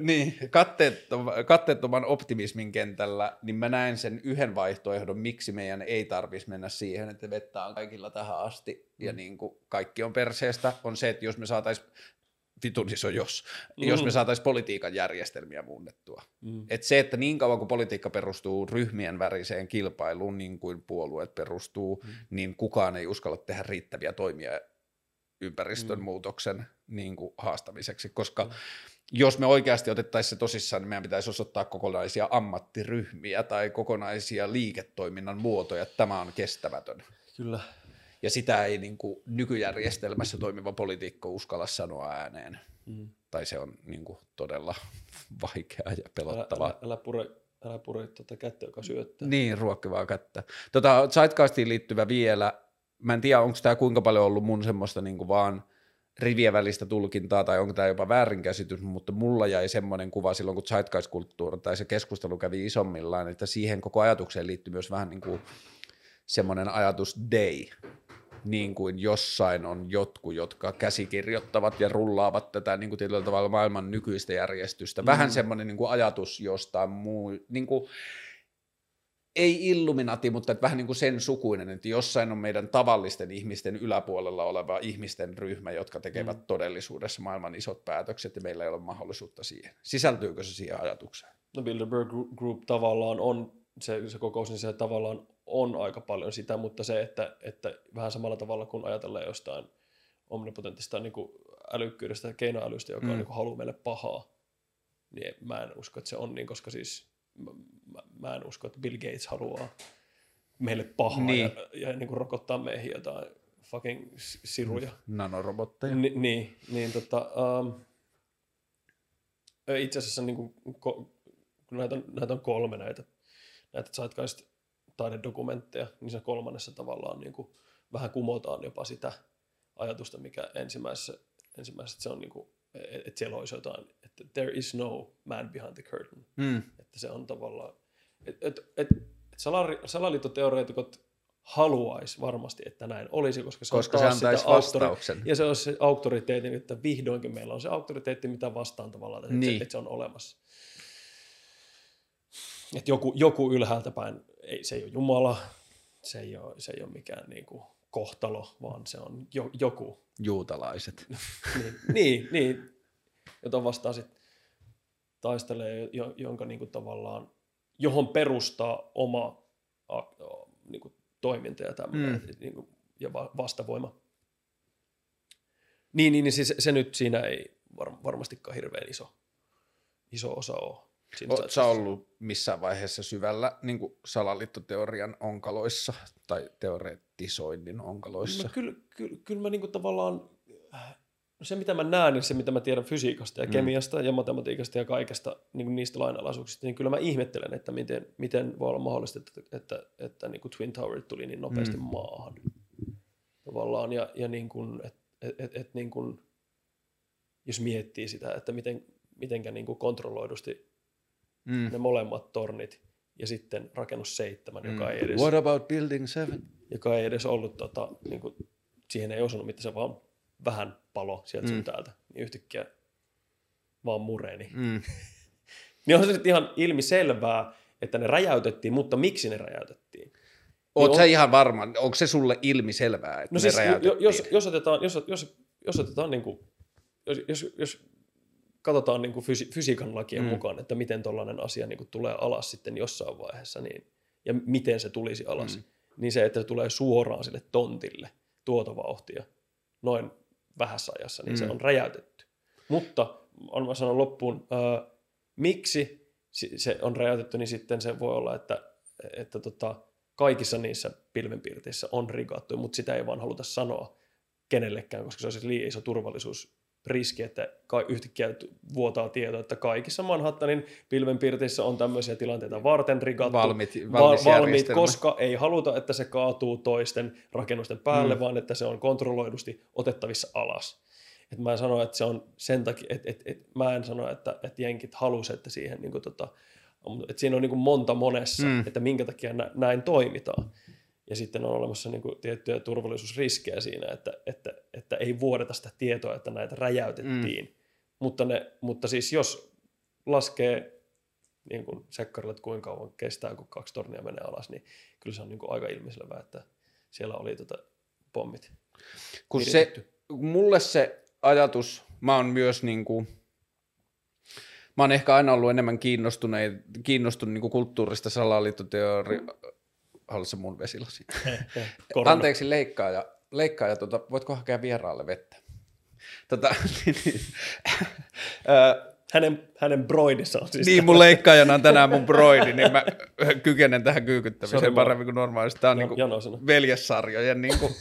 niin, katteettom- katteettoman optimismin kentällä, niin mä näen sen yhden vaihtoehdon, miksi meidän ei tarvitsisi mennä siihen, että vettä on kaikilla tähän asti ja niin kuin kaikki on perseestä, on se, että jos me saataisiin, vitun iso jos, mm. jos me saataisiin politiikan järjestelmiä muunnettua. Mm. Et se, että niin kauan kuin politiikka perustuu ryhmien väriseen kilpailuun, niin kuin puolueet perustuu, mm. niin kukaan ei uskalla tehdä riittäviä toimia ympäristön mm. muutoksen niin kuin haastamiseksi, koska mm. jos me oikeasti otettaisiin se tosissaan, niin meidän pitäisi osoittaa kokonaisia ammattiryhmiä tai kokonaisia liiketoiminnan muotoja, että tämä on kestämätön. Kyllä. Ja sitä ei niin kuin nykyjärjestelmässä toimiva poliitikko uskalla sanoa ääneen. Mm. Tai se on niin kuin todella vaikeaa ja Älä, pelottavaa. älä, älä pure, älä pure tuota kättä, joka syöttää. Niin, ruokkivaa kättä. Tota, Zeitgeistiin liittyvä vielä, mä en tiedä, onko tämä kuinka paljon ollut mun semmoista niin vaan rivien välistä tulkintaa tai onko tämä jopa väärinkäsitys, mutta mulla jäi semmoinen kuva silloin, kun Zeitgeist-kulttuuri tai se keskustelu kävi isommillaan, että siihen koko ajatukseen liittyy myös vähän niin kuin semmoinen ajatus day, niin kuin jossain on jotkut, jotka käsikirjoittavat ja rullaavat tätä niin kuin tietyllä tavalla maailman nykyistä järjestystä. Vähän mm. semmoinen niin kuin ajatus jostain muu, niin kuin, ei illuminati, mutta että vähän niin kuin sen sukuinen, että jossain on meidän tavallisten ihmisten yläpuolella oleva ihmisten ryhmä, jotka tekevät mm. todellisuudessa maailman isot päätökset ja meillä ei ole mahdollisuutta siihen. Sisältyykö se siihen ajatukseen? No Bilderberg Group tavallaan on, se, se kokous, niin se tavallaan on aika paljon sitä, mutta se, että, että vähän samalla tavalla kun ajatellaan jostain omnipotentista niin kuin älykkyydestä ja keinoälystä, joka mm. on niin kuin haluaa meille pahaa, niin mä en usko, että se on niin, koska siis mä, mä en usko, että Bill Gates haluaa meille pahaa Niin. ja, ja niin kuin rokottaa meihin jotain fucking siruja. Nanorobotteja. Ni, niin, niin tota, um, itse asiassa niin kuin, ko, kun näitä on, näitä on kolme näitä, näitä zeitgeist taidedokumentteja, niin se kolmannessa tavallaan niin kuin, vähän kumotaan jopa sitä ajatusta, mikä ensimmäisessä, ensimmäisessä se on niin kuin, että siellä olisi jotain, että there is no man behind the curtain. Mm. Että se on tavallaan, että et, et, salari, salaliittoteoreetikot haluaisi varmasti, että näin olisi, koska se Koska on se antaisi sitä auktori- vastauksen. ja se on se auktoriteetin, että vihdoinkin meillä on se auktoriteetti, mitä vastaan tavallaan, että, Niin. se, että se on olemassa. Että joku, joku ylhäältä päin, ei, se ei ole Jumala, se ei ole, se ei ole mikään niin kuin kohtalo, vaan se on jo, joku, Juutalaiset. niin, niin, niin, jota vastaan sitten taistelee, jo, jonka niin kuin tavallaan, johon perustaa oma a, a, niin kuin toiminta ja tämmöinen, Mm. mm. niin kuin, ja va, vastavoima. Niin, niin, niin siis se nyt siinä ei var, varmastikaan hirveän iso, iso osa ole. Oletko sä ollut missään vaiheessa syvällä niin salaliittoteorian onkaloissa tai teoreettisoinnin onkaloissa? No, kyllä, kyllä, kyllä mä niinku tavallaan, no se mitä mä näen ja se mitä mä tiedän fysiikasta ja Mm. kemiasta ja matematiikasta ja kaikesta niin niistä lainalaisuuksista, niin kyllä mä ihmettelen, että miten, miten voi olla mahdollista, että, että, että niin kuin Twin Towerit tuli niin nopeasti Mm. mm. maahan. Tavallaan, ja, ja niin kuin, et, et, et, et niin kuin, jos miettii sitä, että miten, mitenkä niin kuin kontrolloidusti Mm. ne molemmat tornit ja sitten rakennus seitsemän, Mm. joka ei edes What about building seven? Joka ei edes ollut, tota, niin kuin, siihen ei osunut mitään, se vaan vähän palo sieltä Mm. sun täältä, niin yhtäkkiä vaan mureni. Mm. Niin on se nyt ihan ilmiselvää, että ne räjäytettiin, mutta miksi ne räjäytettiin? Oot on- sä ihan varma, onko se sulle ilmiselvää, että No ne siis, räjäytettiin? jos, jos otetaan, jos, jos, jos otetaan niin kuin, jos, jos, jos katsotaan niin kuin fysi, fysiikan lakien Mm. mukaan, että miten tällainen asia niin kuin tulee alas sitten jossain vaiheessa, niin, ja miten se tulisi alas, Mm. Niin se, että se tulee suoraan sille tontille tuota vauhtia noin vähässä ajassa, niin mm. Se on räjäytetty. Mutta on mä sanon loppuun, ää, miksi si- se on räjäytetty, niin sitten se voi olla, että, että tota, kaikissa niissä pilvenpiirteissä on rigattu, mutta sitä ei vaan haluta sanoa kenellekään, koska se olisi liian iso turvallisuusriski, että yhtäkkiä vuotaa tieto, että kaikissa Manhattanin pilvenpiirteissä on tämmöisiä tilanteita varten rigattu, Valmiit, va- valmis valmiit, järjestelmä. koska ei haluta, että se kaatuu toisten rakennusten päälle, Mm. vaan että se on kontrolloidusti otettavissa alas. Et mä en sano, että se on sen takia, että et, et, mä en sano, että, että jenkit halusi, että siihen niin tota, Et siinä on niin kuin monta monessa, Mm. mm. että minkä takia nä- näin toimitaan. Ja sitten on olemassa niin kuin tiettyjä turvallisuusriskejä siinä, että, että, että ei vuodeta sitä tietoa, että näitä räjäytettiin. Mm. Mutta, ne, mutta siis jos laskee niin kuin sekkarille, että kuinka kauan kestää, kun kaksi tornia menee alas, niin kyllä se on niin kuin aika ilmiselvää, että siellä oli tota pommit. kun se, mulle se ajatus, mä oon myös niin kuin, mä oon ehkä aina ollut enemmän kiinnostunut, kiinnostunut niin kuin kulttuurista salaliittoteoria, haluatko mun vesilasi? Anteeksi leikkaaja, leikkaaja tota, voitko hakea vieraalle vettä? Tota, niin, niin, Hänen, hänen broidissa on siis niin, mun leikkaajana on tänään mun broidi, niin mä kykenen tähän kyykyttämiseen Sori, mä- paremmin kuin normaalisti. Tämä on Ja- niin janosana. veljessarjojen niin kuin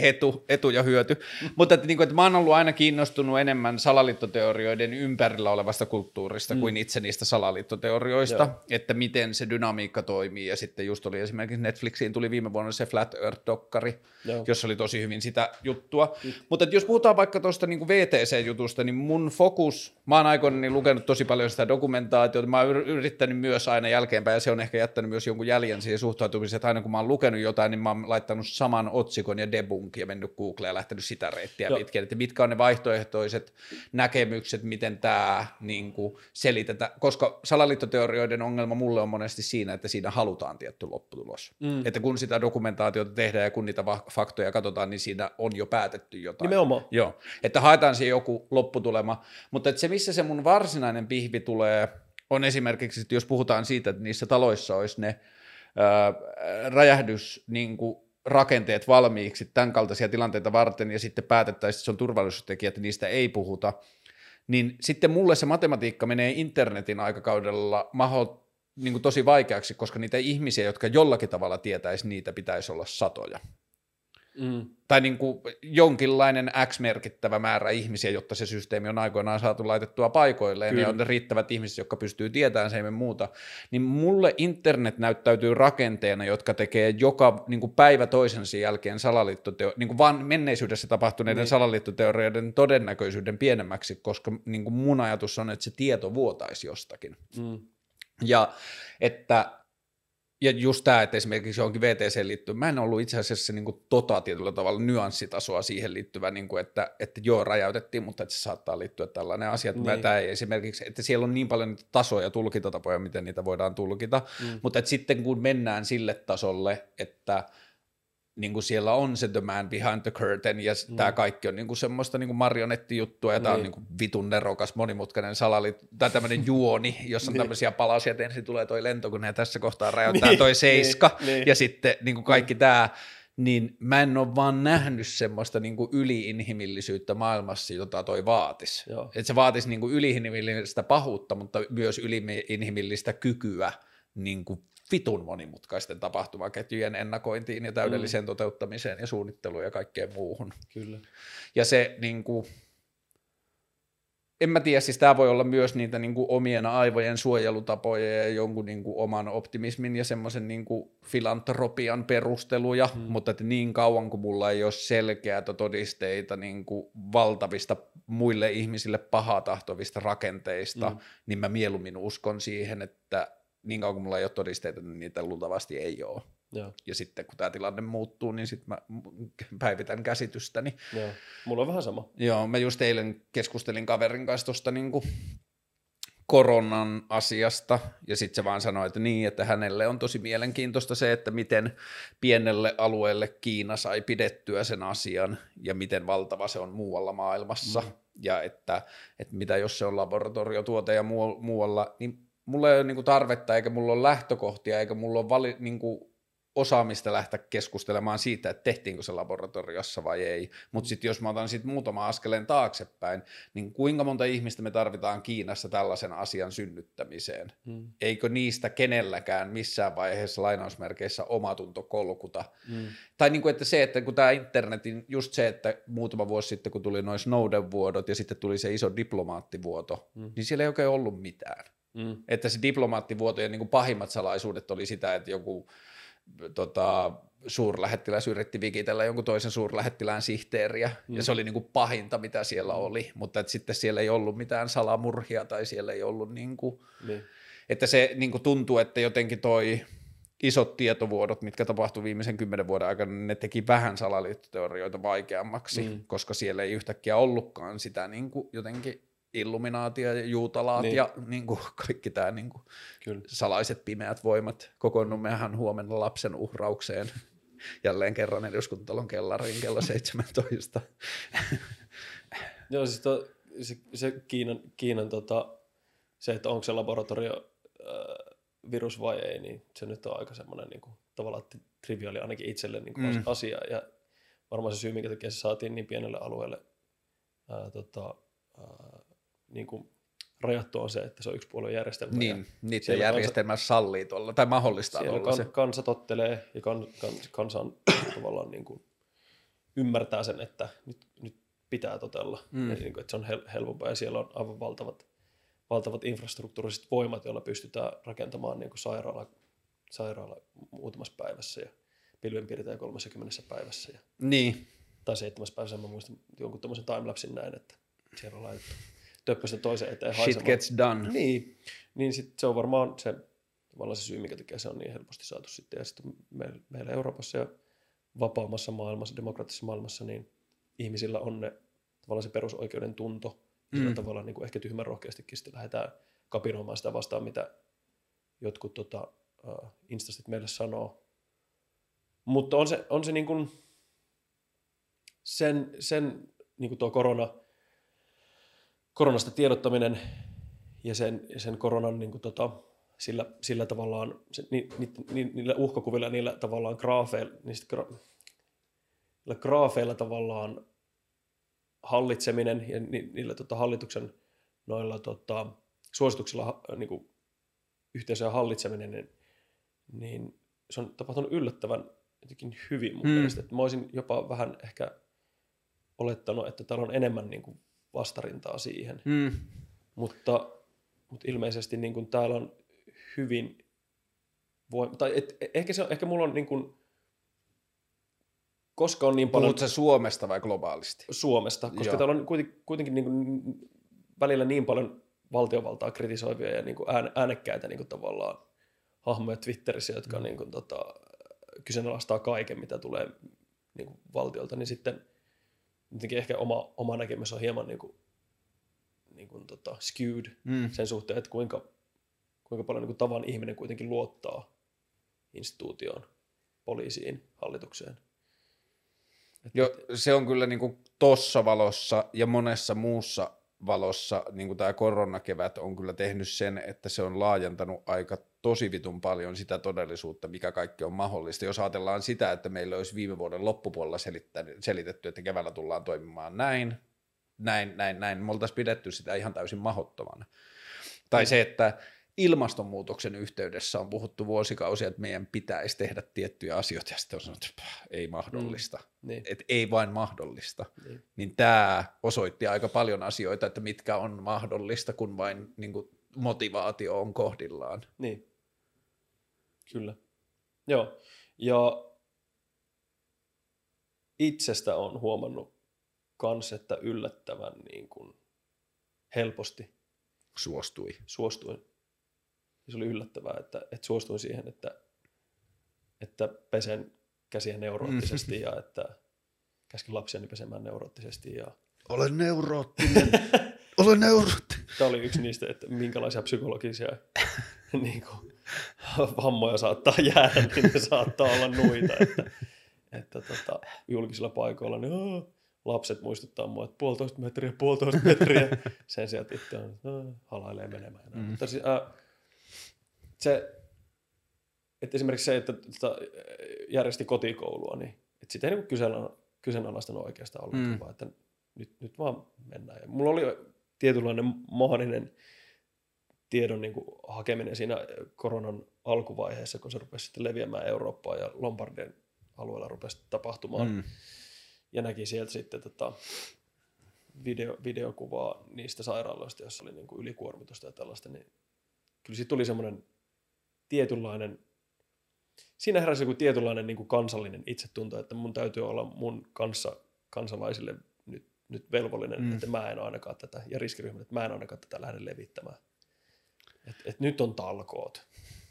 hetu, etu ja hyöty. Mutta että, niin kuin, että mä oon ollut aina kiinnostunut enemmän salaliittoteorioiden ympärillä olevasta kulttuurista mm. kuin itse niistä salaliittoteorioista, Joo. että miten se dynamiikka toimii. Ja sitten just oli esimerkiksi Netflixiin tuli viime vuonna se Flat Earth-dokkari, Joo. jossa oli tosi hyvin sitä juttua. Mutta että jos puhutaan vaikka tuosta niin VTC-jutusta, niin mun fokus, mä oon aikoinani lukenut tosi paljon sitä dokumentaatiota, mä oon yr- yrittänyt myös aina jälkeenpäin, ja se on ehkä jättänyt myös jonkun jäljen siihen suhtautumiseen, että aina kun mä oon lukenut jotain, niin mä oon laittanut saman otsikon ja debunk ja mennyt Googleen ja lähtenyt sitä reittiä Joo. pitkin, että mitkä on ne vaihtoehtoiset näkemykset, miten tämä niin kuin selitetään, koska salaliittoteorioiden ongelma mulle on monesti siinä, että siinä halutaan tietty lopputulos. Mm. Että kun sitä dokumentaatiota tehdään ja kun niitä faktoja katsotaan, niin siinä on jo päätetty jotain. Nimenomaan. Joo, että haetaan siihen joku lopputulema, mutta että se missä se mun varsinainen pihvi tulee, on esimerkiksi, että jos puhutaan siitä, että niissä taloissa olisi ne ää, räjähdys niin kuin rakenteet valmiiksi tämän kaltaisia tilanteita varten ja sitten päätettäisiin, että se on turvallisuustekijä, että niistä ei puhuta, niin sitten mulle se matematiikka menee internetin aikakaudella maho, niin kuin tosi vaikeaksi, koska niitä ihmisiä, jotka jollakin tavalla tietäisi, niitä pitäisi olla satoja Mm. tai niin kuin jonkinlainen X-merkittävä määrä ihmisiä, jotta se systeemi on aikoinaan saatu laitettua paikoilleen Kyllä. ja on ne riittävät ihmiset, jotka pystyy tietämään sen muuta, niin mulle internet näyttäytyy rakenteena, jotka tekee joka niin kuin päivä toisensa jälkeen salaliittoteo, niin kuin vaan menneisyydessä tapahtuneiden niin. salaliittoteorioiden todennäköisyyden pienemmäksi, koska niin kuin mun ajatus on, että se tieto vuotaisi jostakin. Mm. Ja että ja just tämä, että esimerkiksi johonkin VTC liittyy, mä en ollut itse asiassa niin kuin tota tietyllä tavalla nyanssitasoa siihen liittyvä, niin kuin että, että joo, räjäytettiin, mutta että se saattaa liittyä tällainen asia, että Niin. tämä ei esimerkiksi, että siellä on niin paljon tasoja, tulkintatapoja, miten niitä voidaan tulkita, mm. mutta että sitten kun mennään sille tasolle, että niin kuin siellä on se the man behind the curtain ja mm. tämä kaikki on niin kuin semmoista niin kuin marionettijuttua ja tämä on Niin. niin kuin vitun nerokas monimutkainen salali tai tämmöinen juoni, jossa on Niin. tämmöisiä palasia, että ensin tulee toi lentokone ja tässä kohtaa räjäyttää Niin, toi seiska niin, niin. ja sitten niin kuin kaikki tämä, niin mä en ole vaan nähnyt semmoista niin kuin yliinhimillisyyttä maailmassa, jota toi vaatisi. Että se vaatisi niin kuin yliinhimillistä pahuutta, mutta myös yliinhimillistä kykyä niin kuin vitun monimutkaisten tapahtumaketjujen ennakointiin ja täydelliseen mm. toteuttamiseen ja suunnitteluun ja kaikkeen muuhun. Kyllä. Ja se niin kuin, en mä tiedä, siis tämä voi olla myös niitä niin kuin omien aivojen suojelutapoja ja jonkun niin kuin oman optimismin ja semmoisen niin kuin filantropian perusteluja, mm. mutta että niin kauan kuin mulla ei ole selkeätä todisteita niin kuin valtavista muille ihmisille pahatahtovista rakenteista, mm. niin mä mieluummin uskon siihen, että niin kauan kuin mulla ei ole todisteita, niin niitä luultavasti ei ole. Joo. Ja sitten kun tämä tilanne muuttuu, niin sitten mä päivitän käsitystäni. Joo. Mulla on vähän sama. Joo, mä just eilen keskustelin kaverin kanssa tuosta niinku koronan asiasta, ja sitten se vaan sanoi, että niin, että hänelle on tosi mielenkiintoista se, että miten pienelle alueelle Kiina sai pidettyä sen asian, ja miten valtava se on muualla maailmassa, mm. ja että, että mitä jos se on laboratoriotuote ja muu, muualla, niin mulla ei ole niinku tarvetta, eikä mulla ole lähtökohtia, eikä mulla ole vali, niinku osaamista lähteä keskustelemaan siitä, että tehtiinkö se laboratoriossa vai ei. Mutta sitten jos mä otan sitten muutama askeleen taaksepäin, niin kuinka monta ihmistä me tarvitaan Kiinassa tällaisen asian synnyttämiseen? Mm. Eikö niistä kenelläkään missään vaiheessa lainausmerkeissä omatunto kolkuta? Mm. Tai niin kuin, että se, että kun tämä internetin, just se, että muutama vuosi sitten, kun tuli noin Snowden-vuodot ja sitten tuli se iso diplomaattivuoto, Mm. niin siellä ei oikein ollut mitään. Mm. Että se diplomaattivuotojen niin kuin pahimmat salaisuudet oli sitä, että joku tota, suurlähettiläs yritti vikitellä jonkun toisen suurlähettilään sihteeriä, mm. ja se oli niin kuin pahinta, mitä siellä oli, mutta että sitten siellä ei ollut mitään salamurhia, tai siellä ei ollut niin kuin, Niin. että se niin kuin tuntuu, että jotenkin toi isot tietovuodot, mitkä tapahtui viimeisen kymmenen vuoden aikana, niin ne teki vähän salaliittoteorioita vaikeammaksi, mm. koska siellä ei yhtäkkiä ollutkaan sitä niin kuin jotenkin illuminaatia ja juutalaat niin. ja niin kuin kaikki tämä niin kuin Kyllä. salaiset pimeät voimat. Kokoonnummehan huomenna lapsen uhraukseen jälleen kerran eduskuntatalon kellariin kello 17. Joo, siis to, se, se Kiinan, Kiinan tota, se, että onko se laboratorio äh, virus vai ei, niin se nyt on aika semmoinen niin kuin, tavallaan triviaali ainakin itselle niin kuin mm. asia. Ja varmaan se syy, minkä takia se saatiin niin pienelle alueelle ää, tota, ää, niin kuin rajattu on se, että se on yksi puolueen järjestelmä. Niin, niiden järjestelmä kansa, sallii tuolla, tai mahdollistaa tuolla kan, se. kansa tottelee ja kan, kan, kansa on tavallaan niin kuin, ymmärtää sen, että nyt, nyt pitää totella, mm. ja, niin kuin, että se on hel, helpompaa ja siellä on aivan valtavat, valtavat infrastruktuuriset voimat, joilla pystytään rakentamaan niin kuin sairaala, sairaala muutamassa päivässä ja pilvenpiirtäjä 30 päivässä. Ja, niin. Tai seitsemässä päivässä, mä muistan jonkun tämmöisen timelapsin näin, että siellä on laitettu töppöstä toisen eteen Shit haisemaan. gets done. Niin, niin sit se on varmaan se, tavallaan se syy, mikä tekee se on niin helposti saatu sitten. Ja sitten meillä, meillä Euroopassa ja vapaammassa maailmassa, demokraattisessa maailmassa, niin ihmisillä on ne tavallaan se perusoikeuden tunto. Mm. Sillä tavalla niin kuin ehkä tyhmän rohkeastikin sitten lähdetään kapinoimaan sitä vastaan, mitä jotkut tota, uh, instastit meille sanoo. Mutta on se, on se niin kuin sen, sen niin kuin tuo korona, koronasta tiedottaminen ja sen, sen koronan niin kuin tota, sillä, sillä tavallaan, se, ni, ni, ni, niillä uhkakuvilla, niillä tavallaan graafeilla, niistä gra, niillä graafeilla tavallaan hallitseminen ja ni, niillä tota, hallituksen noilla tota, suosituksilla niin kuin, yhteisöjen hallitseminen, niin, niin se on tapahtunut yllättävän jotenkin hyvin mun mm. mielestä. Että mä olisin jopa vähän ehkä olettanut, että täällä on enemmän niin kuin vastarintaa siihen. Mm. Mutta, mutta ilmeisesti niin kuin täällä on hyvin voim- tai et, ehkä, se, ehkä mulla on niin kuin, koska on niin paljon... Puhutko Suomesta vai globaalisti? Suomesta, koska Joo. täällä on kuitenkin, kuitenkin niin kuin välillä niin paljon valtiovaltaa kritisoivia ja niin kuin äänekkäitä niin kuin tavallaan hahmoja Twitterissä, jotka mm. niin kuin, tota, kyseenalaistaa kaiken, mitä tulee niin kuin valtiolta, niin sitten – jotenkin ehkä oma, oma näkemys on hieman niin kuin, niin kuin tota, skewed mm. sen suhteen, että kuinka, kuinka paljon niin kuin tavan ihminen kuitenkin luottaa instituutioon, poliisiin, hallitukseen. Että, jo, se on kyllä niin kuin tossa valossa ja monessa muussa valossa niin kuin tämä koronakevät on kyllä tehnyt sen, että se on laajentanut aika tosi vitun paljon sitä todellisuutta, mikä kaikki on mahdollista. Jos ajatellaan sitä, että meillä olisi viime vuoden loppupuolella selitetty, että keväällä tullaan toimimaan näin, näin, näin, näin, me oltaisiin pidetty sitä ihan täysin mahottomana. Tai se, että ilmastonmuutoksen yhteydessä on puhuttu vuosikausia, että meidän pitäisi tehdä tiettyjä asioita, ja sitten on sanottu, että ei mahdollista, mm, niin. että ei vain mahdollista. Niin. niin tämä osoitti aika paljon asioita, että mitkä on mahdollista, kun vain niin kuin, motivaatio on kohdillaan. Niin, kyllä. Joo, ja itsestä on huomannut kans, että yllättävän niin kuin helposti suostui. Suostuin ja se oli yllättävää, että, että suostuin siihen, että, että pesen käsiä neuroottisesti mm. ja että käskin lapsiani pesemään neuroottisesti. Ja... Olen neuroottinen. Olen neuroottinen. Tämä oli yksi niistä, että minkälaisia psykologisia niin kuin, vammoja saattaa jäädä, niin ne saattaa olla nuita. Että, että tota, julkisilla paikoilla niin, oh, lapset muistuttaa mua, että puolitoista metriä, puolitoista metriä. Sen sijaan itse on, halailee menemään. Mm. Mutta siis, äh, se, että esimerkiksi se, että tota, järjesti kotikoulua, niin että sitä ei niin kyseenalaistanut oikeastaan ollenkaan, mm. vaan että nyt, nyt vaan mennään. Ja mulla oli tietynlainen mahdollinen tiedon niin kuin hakeminen siinä koronan alkuvaiheessa, kun se rupesi sitten leviämään Eurooppaan ja Lombardien alueella rupesi tapahtumaan. Mm. Ja näki sieltä sitten tota, video, videokuvaa niistä sairaaloista, joissa oli niin kuin ylikuormitusta ja tällaista, niin kyllä siitä tuli semmoinen tietynlainen, siinä heräsi joku tietynlainen niin kuin kansallinen itsetunto, että mun täytyy olla mun kanssa kansalaisille nyt, nyt velvollinen, mm. että mä en ainakaan tätä, ja riskiryhmät, että mä en ainakaan tätä lähde levittämään. Että et nyt on talkoot.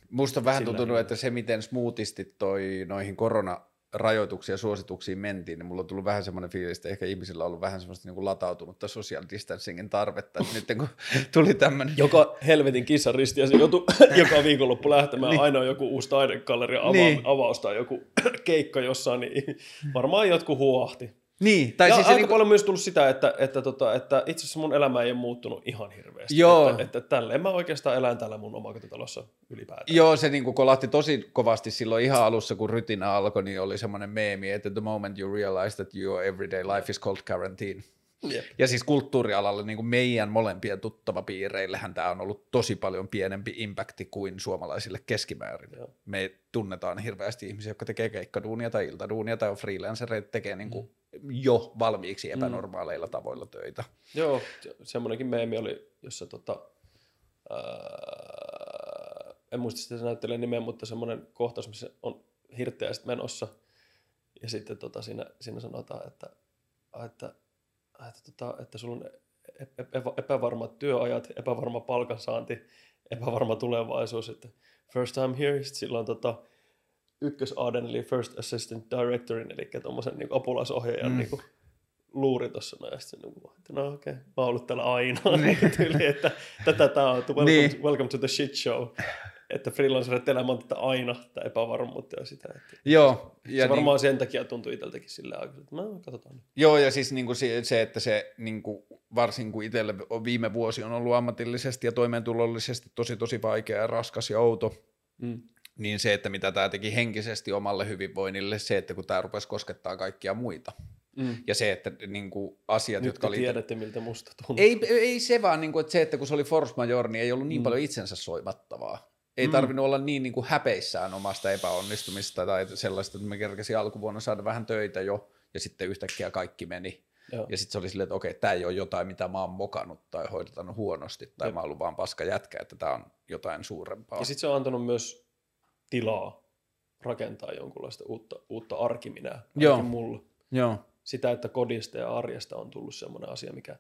Musta on vähän Sillä tuntunut, että se miten smoothisti toi noihin koronarajoituksiin ja suosituksiin mentiin, niin mulla on tullut vähän semmoinen fiilis, että ehkä ihmisillä on ollut vähän semmoista niin kuin latautunutta social distancingin tarvetta, että nyt kun tuli tämmöinen Joka helvetin kissaristi ja se joutui joka viikonloppu lähtemään niin. aina on joku uusi taidegalleria ava- niin. avaus tai joku keikka jossain, niin varmaan jotkut huohti. Niin, tai Ja siis aika se niinku, paljon myös tullut sitä, että, että, tota, että itse asiassa mun elämä ei ole muuttunut ihan hirveästi. Joo. Että, että tälleen mä oikeastaan elän täällä mun omakotitalossa ylipäätään. Joo, se niinku kolahti tosi kovasti silloin ihan alussa, kun rytinä alkoi, niin oli semmoinen meemi, että the moment you realize that your everyday life is called quarantine. Jep. Ja siis kulttuurialalla niin kuin meidän molempien tuttavapiireillähän tämä on ollut tosi paljon pienempi impakti kuin suomalaisille keskimäärin. Joo. Me tunnetaan hirveästi ihmisiä, jotka tekee keikkaduunia tai iltaduunia tai on freelancereita, tekee niin kuin jo valmiiksi epänormaaleilla tavoilla töitä. Joo, se- semmoinenkin meemi oli, jossa tota, ää, en muista sitä näyttelijän nimeä, mutta semmoinen kohtaus, missä on hirtteästi menossa. Ja sitten tota, siinä, siinä sanotaan, että, että, että, tota, että sulla on epä, epä- epävarmat työajat, epävarma palkansaanti, epävarma tulevaisuus. Että first time here, sitten on tota, ykkösaden, eli first assistant directorin, eli tuommoisen niin apulaisohjaajan Mm. niin luuri tuossa noin, ja sitten niin kuin, että no okei, okay, mä oon ollut täällä aina, niin. tyyli, että tätä tää on, welcome, Niin. niin. to, welcome to the shit show, että freelancerit elämä on tätä aina, tämä epävarmuutta ja sitä, että Joo, ja se niin, varmaan sen takia tuntui itseltäkin sillä aikaa, että no katsotaan joo, ja siis niin kuin se, että se niin kuin, varsin kuin itselle on viime vuosi on ollut ammatillisesti ja toimeentulollisesti tosi tosi vaikea ja raskas ja outo, Mm. Niin se, että mitä tämä teki henkisesti omalle hyvinvoinnille, se, että kun tämä rupesi koskettaa kaikkia muita. Mm. Ja se, että niin kuin, asiat, Nyt jotka oli... tiedätte, miltä musta tuntuu. Ei, ei se vaan, niin kuin, että se, että kun se oli force majeure, niin ei ollut niin mm. paljon itsensä soimattavaa. Ei mm. tarvinnut olla niin, niin kuin häpeissään omasta epäonnistumista tai sellaista, että me kerkesin alkuvuonna saada vähän töitä jo, ja sitten yhtäkkiä kaikki meni. Joo. Ja sitten se oli silleen, että okei, tämä ei ole jotain, mitä mä oon mokannut tai hoidetanut huonosti, tai Jep. mä oon ollut vaan paska jätkä, että tämä on jotain suurempaa. Ja sitten se on antanut myös tilaa rakentaa jonkunlaista uutta, uutta arkiminää, Joo. mulla. Joo. Sitä, että kodista ja arjesta on tullut semmoinen asia, mikä,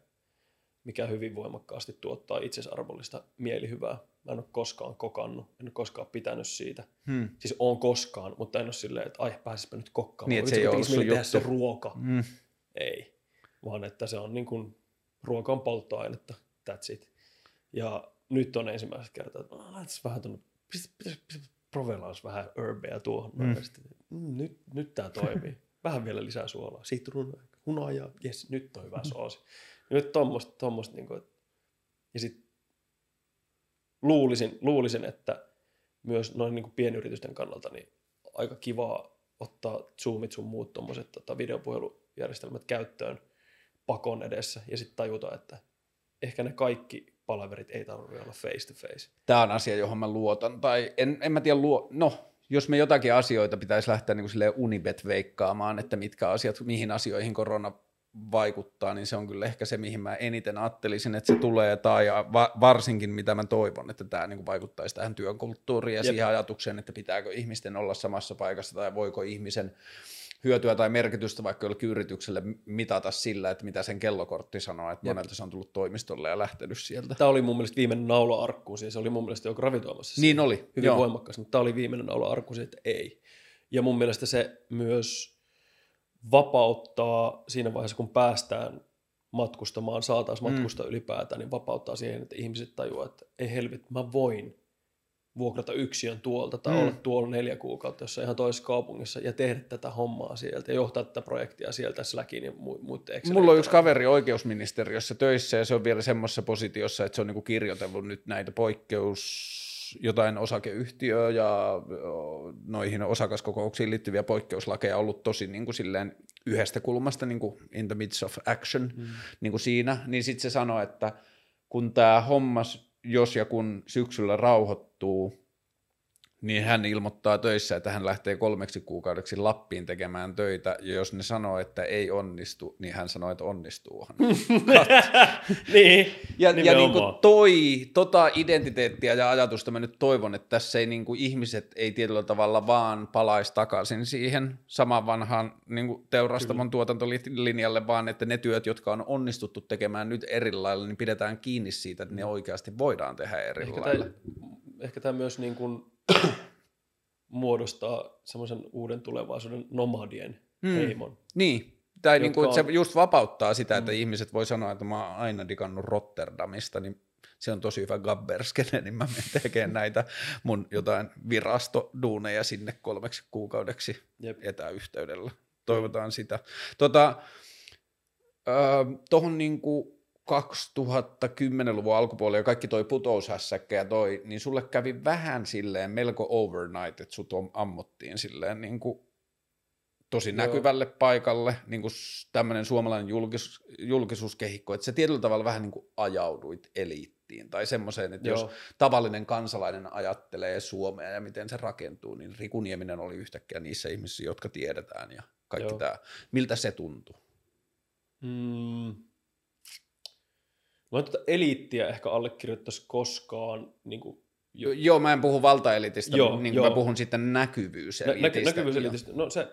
mikä hyvin voimakkaasti tuottaa itsesarvollista mielihyvää. Mä en ole koskaan kokannut, en ole koskaan pitänyt siitä. Hmm. Siis on koskaan, mutta en ole silleen, että ai pääsispä nyt kokkaamaan. Niin, se ei ole sun tehdä se ruoka. Hmm. Ei, vaan että se on niin kuin, ruoka on polttoainetta, that's it. Ja nyt on ensimmäistä kertaa, että "Ah, laitaisi vähän tuonne, pitäisi, pitäisi, pitäisi provellaisi vähän herbeä tuohon. Mm. Mm. Sitten, mm, nyt, nyt tämä toimii. vähän vielä lisää suolaa, sitruunaa, hunajaa, jes, nyt on hyvä soosi. Nyt tommoista, tommoista niin kuin, ja sitten luulisin, luulisin, että myös noin niin kuin pienyritysten kannalta niin aika kivaa ottaa Zoomit sun muut tommoset tota, videopuhelujärjestelmät käyttöön pakon edessä ja sitten tajuta, että ehkä ne kaikki palaverit ei tarvitse olla face to face. Tämä on asia, johon mä luotan, tai en, en mä tiedä, luo, no, jos me jotakin asioita pitäisi lähteä niin kuin unibet veikkaamaan, että mitkä asiat, mihin asioihin korona vaikuttaa, niin se on kyllä ehkä se, mihin mä eniten ajattelisin, että se tulee, tai va- varsinkin mitä mä toivon, että tämä niin vaikuttaisi tähän työn kulttuuriin ja Jep. siihen ajatukseen, että pitääkö ihmisten olla samassa paikassa, tai voiko ihmisen hyötyä tai merkitystä vaikka jollekin yritykselle mitata sillä, että mitä sen kellokortti sanoo, että Jep. monelta se on tullut toimistolle ja lähtenyt sieltä. Tämä oli mun mielestä viimeinen naula arkkuun, siis se oli mun mielestä jo gravitoimassa. Niin oli, hyvin joo. voimakkaasti, mutta tämä oli viimeinen naula arkkuun, että ei. Ja mun mielestä se myös vapauttaa siinä vaiheessa, kun päästään matkustamaan, saataisiin Mm. matkustaa ylipäätään, niin vapauttaa siihen, että ihmiset tajuaa, että ei helvet, mä voin vuokrata yksiön tuolta tai Mm. olla tuolla neljä kuukautta jossain ihan toisessa kaupungissa ja tehdä tätä hommaa sieltä ja johtaa tätä projektia sieltä Slackin ja mu- muiden Excelin Mulla on yksi kaveri oikeusministeriössä töissä ja se on vielä semmoisessa positiossa, että se on niinku kirjoitellut nyt näitä poikkeus, jotain osakeyhtiöä ja noihin osakaskokouksiin liittyviä poikkeuslakeja ollut tosi niin kuin silleen yhdestä kulmasta niin kuin in the midst of action mm. niin kuin siinä, niin sitten se sanoi, että kun tämä hommas, jos ja kun syksyllä rauhoittuu, Niin hän ilmoittaa töissä, että hän lähtee kolmeksi kuukaudeksi Lappiin tekemään töitä, ja jos ne sanoo, että ei onnistu, niin hän sanoo, että onnistuuhan. niin, ja, ja niin kuin toi, tota identiteettiä ja ajatusta mä nyt toivon, että tässä ei niin kuin ihmiset ei tietyllä tavalla vaan palaisi takaisin siihen saman vanhaan niin kuin teurastamon tuotantolinjalle, vaan että ne työt, jotka on onnistuttu tekemään nyt eri lailla, niin pidetään kiinni siitä, että ne oikeasti voidaan tehdä eri ehkä lailla. tämä, ehkä tämä myös niin kuin muodostaa semmoisen uuden tulevaisuuden nomadien Hmm. heimon. Niin, tai niin kuin, Jotka se just vapauttaa sitä, että Mm. ihmiset voi sanoa, että mä oon aina digannut Rotterdamista, niin se on tosi hyvä gabberskene, niin mä menen tekemään näitä mun jotain virastoduuneja sinne kolmeksi kuukaudeksi Jep. etäyhteydellä. Toivotaan sitä. Tota, öö, Tuohon niinku 2010-luvun alkupuolella ja kaikki toi putoushässäkkä ja toi, niin sulle kävi vähän silleen melko overnight, että sut ammottiin silleen niin kuin tosi Joo. näkyvälle paikalle, niin kuin tämmöinen suomalainen julkis, julkisuuskehikko, että sä tietyllä tavalla vähän niin kuin ajauduit eliittiin tai semmoiseen, että jos Joo. tavallinen kansalainen ajattelee Suomea ja miten se rakentuu, niin Riku Nieminen oli yhtäkkiä niissä ihmisissä, jotka tiedetään ja kaikki Joo. tämä. Miltä se tuntui? Mm. Mä en tuota eliittiä ehkä allekirjoittaisi koskaan. Niin kuin, Jo, joo, mä en puhu valtaelitistä, Joo, niin joo. mä puhun sitten nä, näkyvyyselitistä. näky, näkyvyyselitistä. No se...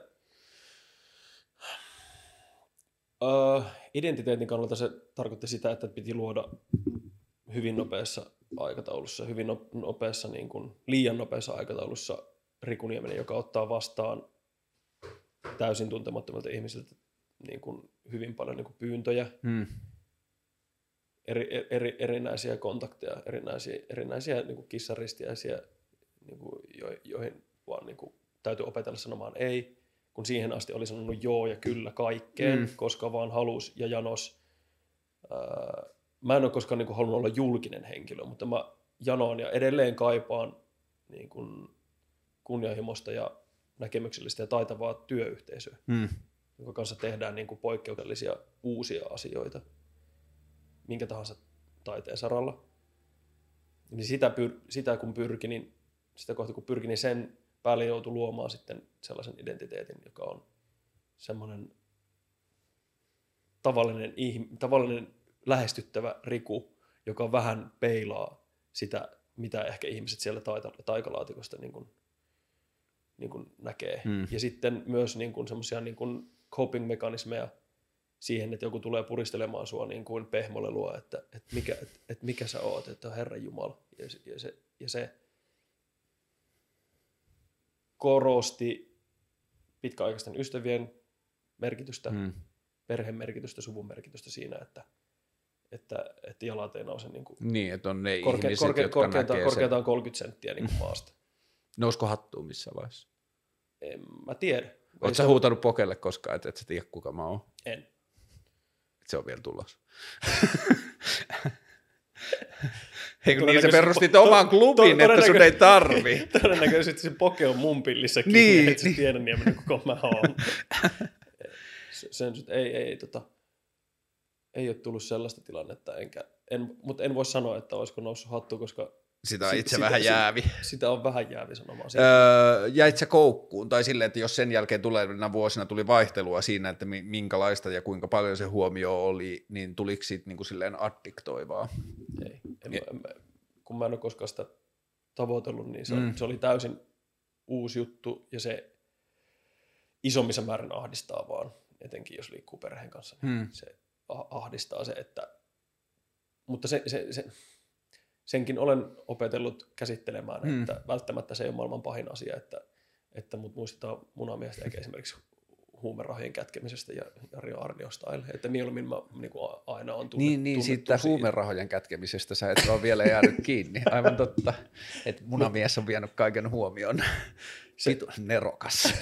Öö, identiteetin kannalta se tarkoitti sitä, että piti luoda hyvin nopeassa aikataulussa, hyvin no- nopeassa, niin kuin, liian nopeassa aikataulussa Riku Nieminen, joka ottaa vastaan täysin tuntemattomilta ihmisiltä niin kuin, hyvin paljon niin kuin, pyyntöjä, Hmm. Eri, eri, erinäisiä kontakteja, erinäisiä, erinäisiä niin kuin kissaristiäisiä, niin kuin, jo, joihin vaan niin kuin, täytyy opetella sanomaan ei, kun siihen asti oli sanonut joo ja kyllä kaikkeen, Mm. mm. koska vaan halus ja janos. Ää, mä en ole koskaan niin kuin, halunnut olla julkinen henkilö, mutta mä janoon ja edelleen kaipaan niin kuin, kunnianhimosta ja näkemyksellistä ja taitavaa työyhteisöä Hmm. jonka kanssa tehdään niin kuin poikkeuksellisia uusia asioita, minkä tahansa taiteen saralla. Niin sitä, pyr- sitä kun pyrki, niin sitä kohti kun pyrki, niin sen päälle joutui luomaan sitten sellaisen identiteetin, joka on semmoinen tavallinen, ihm- tavallinen lähestyttävä riku, joka vähän peilaa sitä, mitä ehkä ihmiset siellä taita- taikalaatikosta niin kuin, niin kuin näkee. Mm. Ja sitten myös niin kuin semmoisia niin kuin coping-mekanismeja siihen, että joku tulee puristelemaan sua niin kuin pehmolelua, että, että, mikä, että, että mikä sä oot, että Herran Jumala. Ja se, ja se, ja se korosti pitkäaikaisten ystävien merkitystä, mm. Hmm. perheen merkitystä, suvun merkitystä siinä, että, että, että jalat ei nouse niin kuin Niin, että on ne korke, ihmiset, korke, jotka korkeintaan, korkeintaan 30 senttiä niin kuin maasta. sen. Nousko hattuun missään vaiheessa? En mä tiedä. Oletko sä huutanut pokelle koskaan, että et sä tiedä kuka mä oon? En. Se on vielä tulossa. Eikö niin, sä Todennäköisesti- perustit to- oman klubin, to- että sun ei tarvi. Todennäköisesti se poke on mun pillissä kiinni, Niin, niin, et sä niin. tiedä niemen kuka mä oon. Se- Sen, ei, ei, tota, ei ole tullut sellaista tilannetta, enkä, en, mutta en voi sanoa, että olisiko noussut hattu, koska Sitä on itse sitä- vähän jäävi. sitä on vähän jäävi sanomaan. Öö, jäit sä koukkuun, tai silleen, että jos sen jälkeen tulevina vuosina tuli vaihtelua siinä, että mi- minkälaista ja kuinka paljon se huomio oli, niin tuliko siitä niin kuin silleen addiktoivaa? ei, en, en, kun mä en ole koskaan sitä tavoitellut, niin se, Mm. mm. se oli täysin uusi juttu ja se isommissa määrin ahdistaa vaan, etenkin jos liikkuu perheen kanssa. Niin Hmm. Se ah- ahdistaa se, että... Mutta se, se, se, senkin olen opetellut käsittelemään, Mm. että välttämättä se ei ole maailman pahin asia, että, että mut muistetaan munamiestä eikä esimerkiksi huumerahojen kätkemisestä ja Jari Arnio style. Että mieluummin mä niin kuin aina on tunnet, Niin, niin siitä huumerahojen kätkemisestä sä et ole vielä jäänyt kiinni. Aivan totta, että munamies on vienyt kaiken huomioon. Se- nerokas.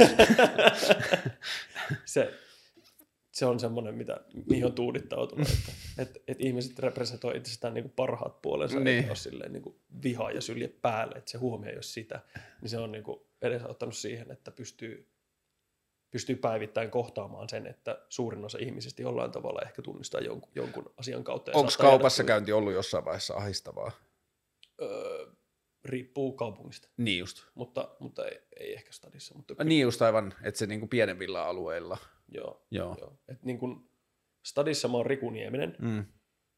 se, se on semmoinen, mitä, mihin on tuudittautunut, että, että, että ihmiset representoi itsestään niin kuin parhaat puolensa, Niin. eikä ole silleen niin kuin vihaa ja sylje päälle, että se huomio ei ole sitä, niin se on niin kuin edesauttanut siihen, että pystyy, pystyy päivittäin kohtaamaan sen, että suurin osa ihmisistä jollain tavalla ehkä tunnistaa jonkun, jonkun asian kautta. Onko kaupassa käynti ollut jossain vaiheessa ahistavaa? Öö, riippuu kaupungista, Niin just. mutta, mutta ei, ei ehkä stadissa. Mutta Ah, Niin just aivan, että se niinku pienemmillä alueilla. Joo, Joo. joo. Et niin kun stadissa mä oon Riku Nieminen, Mm.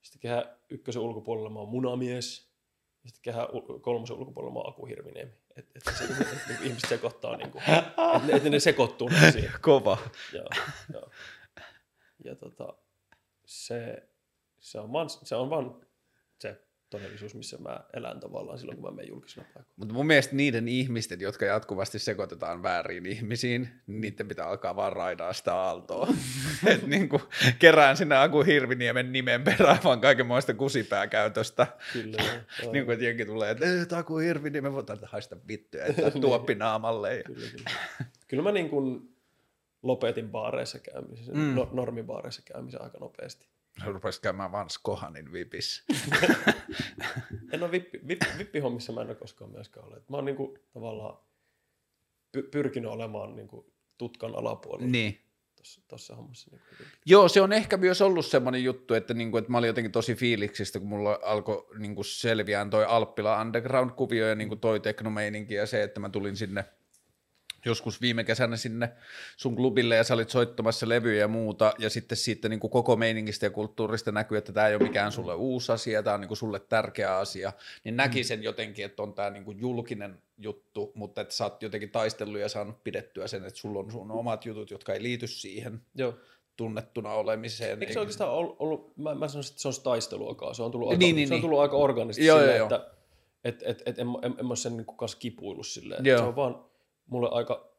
sitten kehä ykkösen ulkopuolella mä oon Munamies, ja sitten kehä kolmosen ulkopuolella mä oon Aku Hirviniemi. Et, et se, et, et, niin ihmiset sekoittaa, niin kuin, et, ne- et ne sekoittuu niin siihen. Kova. Joo, joo. Ja tota, se, se, on vaan, se on vaan se todellisuus, missä mä elän tavallaan silloin, kun mä menen julkisena paikalla. Mutta mun mielestä niiden ihmisten, jotka jatkuvasti sekoitetaan väärin ihmisiin, niin niiden pitää alkaa vaan raidaa sitä aaltoa. Et niinku, kerään sinne Aku Hirviniemen nimen perään vaan kaikenmoista kusipääkäytöstä. Kyllä, niin kuin, että jenki tulee, että "Eh, Aku Hirviniemen voi tarvita haista vittuja, että tuoppi naamalle. Ja... Kyllä, kyllä. kyllä mä niin kuin lopetin baareissa käymisen, mm. no, normibaareissa käymisen aika nopeasti. Rupesit käymään vaan Skohanin vipissä. En ole vippi, vippi, vippihommissa mä en ole koskaan myöskään ollut. Mä oon niin kuin, tavallaan py, pyrkinyt olemaan niin kuin, tutkan alapuolella niin. tuossa, tuossa hommassa. Niin kuin, Joo, se on ehkä myös ollut semmoinen juttu, että, niinku, että mä olin jotenkin tosi fiiliksistä, kun mulla alkoi niinku selviään toi Alppila Underground-kuvio ja niinku toi teknomeininki ja se, että mä tulin sinne joskus viime kesänä sinne sun klubille ja sä olit soittamassa levyjä ja muuta ja sitten siitä niin kuin koko meiningistä ja kulttuurista näkyy, että tämä ei ole mikään sulle uusi asia, tämä on niin kuin sulle tärkeä asia, niin näki sen jotenkin, että on tämä niin kuin julkinen juttu, mutta että sä oot jotenkin taistellut ja saanut pidettyä sen, että sulla on sun omat jutut, jotka ei liity siihen Joo. tunnettuna olemiseen. Eikö se oikeastaan ollut, ollut mä, mä sanoisin, että se on taisteluakaan. Se on tullut aika, Niin, niin, se on niin. tullut aika organisti Joo, silleen, joo, että et, et, et en, en, en mä ole sen niin kanssa kipuillut silleen. Se on vaan mulle aika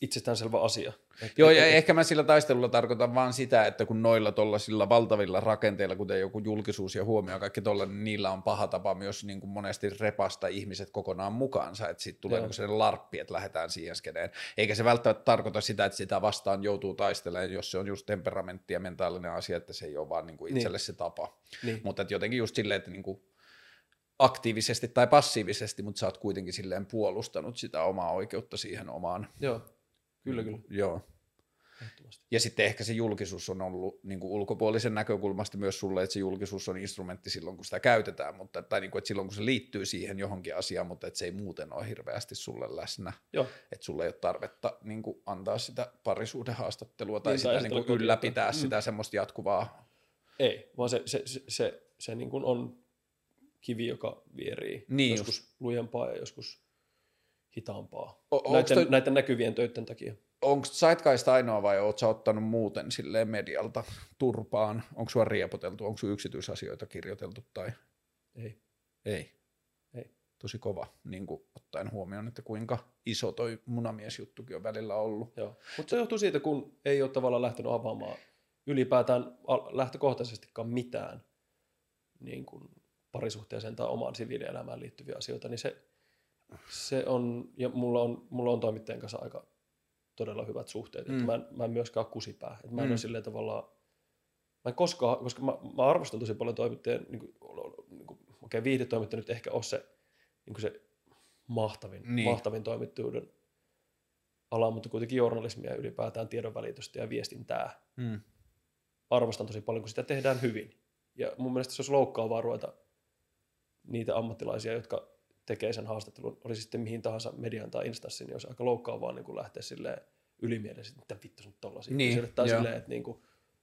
itsestäänselvä asia. Et, Joo, et, ja et, ehkä mä sillä taistelulla tarkoitan vaan sitä, että kun noilla tollasilla valtavilla rakenteilla, kuten joku julkisuus ja huomio ja kaikki tolla, niin niillä on paha tapa myös niin kuin monesti repasta ihmiset kokonaan mukaansa, että sitten tulee niin sellainen larppi, että lähdetään siihen skeneen. Eikä se välttämättä tarkoita sitä, että sitä vastaan joutuu taistelemaan, jos se on just temperamentti ja mentaalinen asia, että se ei ole vaan niin kuin itselle Niin. se tapa. niin. Mutta että jotenkin just silleen, että niin kuin aktiivisesti tai passiivisesti, mutta sä oot kuitenkin silleen puolustanut sitä omaa oikeutta siihen omaan. Joo, kyllä, kyllä. Joo. Ja sitten ehkä se julkisuus on ollut niin kuin ulkopuolisen näkökulmasta myös sulle, että se julkisuus on instrumentti silloin, kun sitä käytetään, mutta, tai niin kuin, että silloin, kun se liittyy siihen johonkin asiaan, mutta että se ei muuten ole hirveästi sulle läsnä. Joo, Että sulle ei ole tarvetta niin kuin antaa sitä parisuudehaastattelua tai Niin, sitä tai niin esitellä kuin ylläpitää kotiota. sitä semmoista jatkuvaa. ei, vaan se, se, se, se, se niin kuin on kivi, joka vierii Niin joskus lujempaa ja joskus hitaampaa. O- näiden, toi- näiden näkyvien töiden takia. Onko Zeitgeist ainoa vai oot sä ottanut muuten silleen medialta turpaan? Onko sua riepoteltu, onko sun yksityisasioita kirjoiteltu tai Ei. ei? Ei. Tosi kova, niin kuin ottaen huomioon, että kuinka iso toi munamiesjuttukin on välillä ollut. Joo. Mutta se johtuu siitä, kun ei ole tavallaan lähtenyt avaamaan ylipäätään lähtökohtaisestikaan mitään niin kuin parisuhteeseen tai omaan siviilielämään liittyviä asioita, niin se, se on, ja mulla on, mulla on toimittajien kanssa aika todella hyvät suhteet, mm. Että mä, en, mä en myöskään ole kusipää, että mä en Mm. ole silleen tavallaan, mä en koskaan, koska mä, mä arvostan tosi paljon toimittajien, niin kuin, niin kuin, okei viihdetoimittaja nyt ehkä ole se, niin kuin se mahtavin, Niin. mahtavin toimittajuuden ala, mutta kuitenkin journalismia ylipäätään tiedonvälitystä ja viestintää Mm. arvostan tosi paljon, kun sitä tehdään hyvin. Ja mun mielestä se olisi loukkaavaa ruveta niitä ammattilaisia, jotka tekee sen haastattelun, oli se sitten mihin tahansa median tai instanssin, niin olisi aika loukkaavaa niin kuin lähteä silleen ylimielisesti, että vittu sun tollasia. Niin, Sille- joo. silleen, että, niin kuin,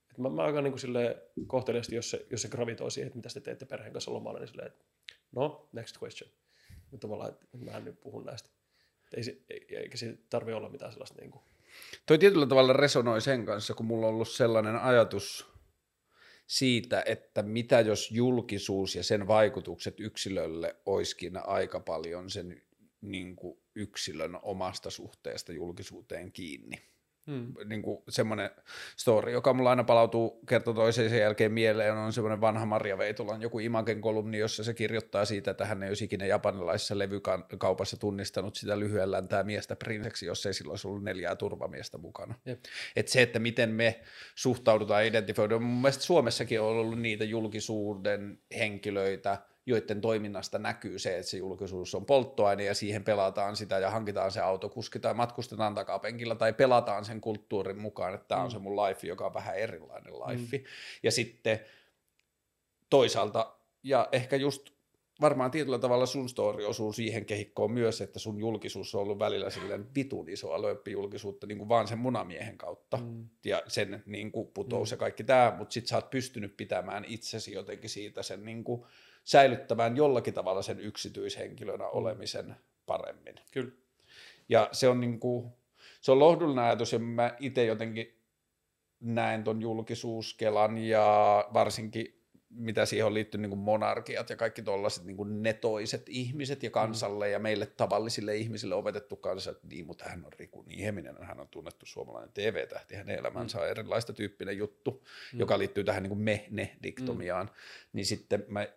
että mä, mä aika niin kuin silleen kohteliasti, jos se, jos se gravitoi siihen, että mitä te teette perheen kanssa lomalla, niin silleen, että no, next question. Mutta tavallaan, että mä en nyt puhu näistä. Että Ei se, ei- eikä siitä tarvi olla mitään sellaista niin kuin, Toi tietyllä tavalla resonoi sen kanssa, kun mulla on ollut sellainen ajatus siitä, että mitä jos julkisuus ja sen vaikutukset yksilölle olisikin aika paljon sen niin kuin yksilön omasta suhteesta julkisuuteen kiinni. Hmm. niin kuin semmoinen story, joka mulla aina palautuu kerta toiseen sen jälkeen mieleen, on semmoinen vanha Maria Veitolan joku Imagen kolumni, jossa se kirjoittaa siitä, että hän ei olisi ikinä japanilaisessa levykaupassa tunnistanut sitä lyhyellään tämä miestä prinseksi, jos ei silloin olisi ollut neljää turvamiestä mukana. Jep. Et se, että miten me suhtaudutaan identifioidaan, mun mielestä Suomessakin on ollut niitä julkisuuden henkilöitä, joiden toiminnasta näkyy se, että se julkisuus on polttoaine ja siihen pelataan sitä ja hankitaan se autokuski tai matkustetaan takapenkillä tai pelataan sen kulttuurin mukaan, että tämä on Mm. se mun life, joka on vähän erilainen life. Ja sitten toisaalta, ja ehkä just varmaan tietyllä tavalla sun story osuu siihen kehikkoon myös, että sun julkisuus on ollut välillä silleen vitun isoa löyppijulkisuutta niin kuin vaan sen munamiehen kautta. Mm. Ja sen niin kuin putous mm. ja kaikki tämä, mutta sit sä oot pystynyt pitämään itsesi jotenkin siitä sen niin kuin säilyttämään jollakin tavalla sen yksityishenkilönä mm. olemisen paremmin. Kyllä. Ja se on, niin kuin, se on lohdullinen ajatus ja mä itse jotenkin näen ton julkisuuskelan ja varsinkin mitä siihen on liittynyt niin monarkiat ja kaikki tuollaiset niin netoiset ihmiset ja kansalle mm. ja meille tavallisille ihmisille opetettu kanssa, että niin, mutta hän on Riku Nieminen, hän on tunnettu suomalainen TV-tähti, hänen elämänsä on erilaista tyyppinen juttu, mm. joka liittyy tähän niin me-ne-diktomiaan, mm. niin sitten mä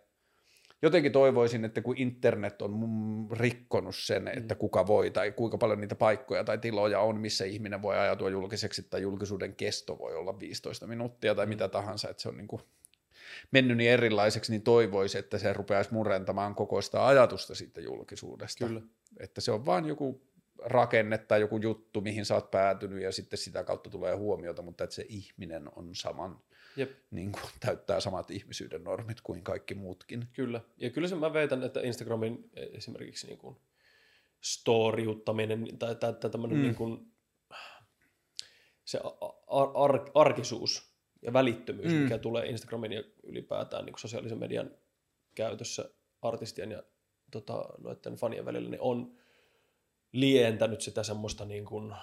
jotenkin toivoisin, että kun internet on rikkonut sen, että mm. kuka voi tai kuinka paljon niitä paikkoja tai tiloja on, missä ihminen voi ajatua julkiseksi tai julkisuuden kesto voi olla 15 minuuttia tai mm. mitä tahansa, että se on niin kuin mennyt niin erilaiseksi, niin toivoisi, että se rupeaisi murentamaan koko sitä ajatusta siitä julkisuudesta. Kyllä. Että se on vain joku rakenne tai joku juttu, mihin sä oot päätynyt ja sitten sitä kautta tulee huomiota, mutta että se ihminen on saman, Jep. Niin kuin, täyttää samat ihmisyyden normit kuin kaikki muutkin. Kyllä, ja kyllä se mä veitän, että Instagramin esimerkiksi niin kuin storiuttaminen tai, tai, tai tämmöinen mm. niin kuin, se ar- ar- arkisuus ja välittömyys, mm. mikä tulee Instagramin ja ylipäätään niin kuin sosiaalisen median käytössä artistien ja tota, noiden fanien välillä, niin on lientänyt sitä semmoista niin kuin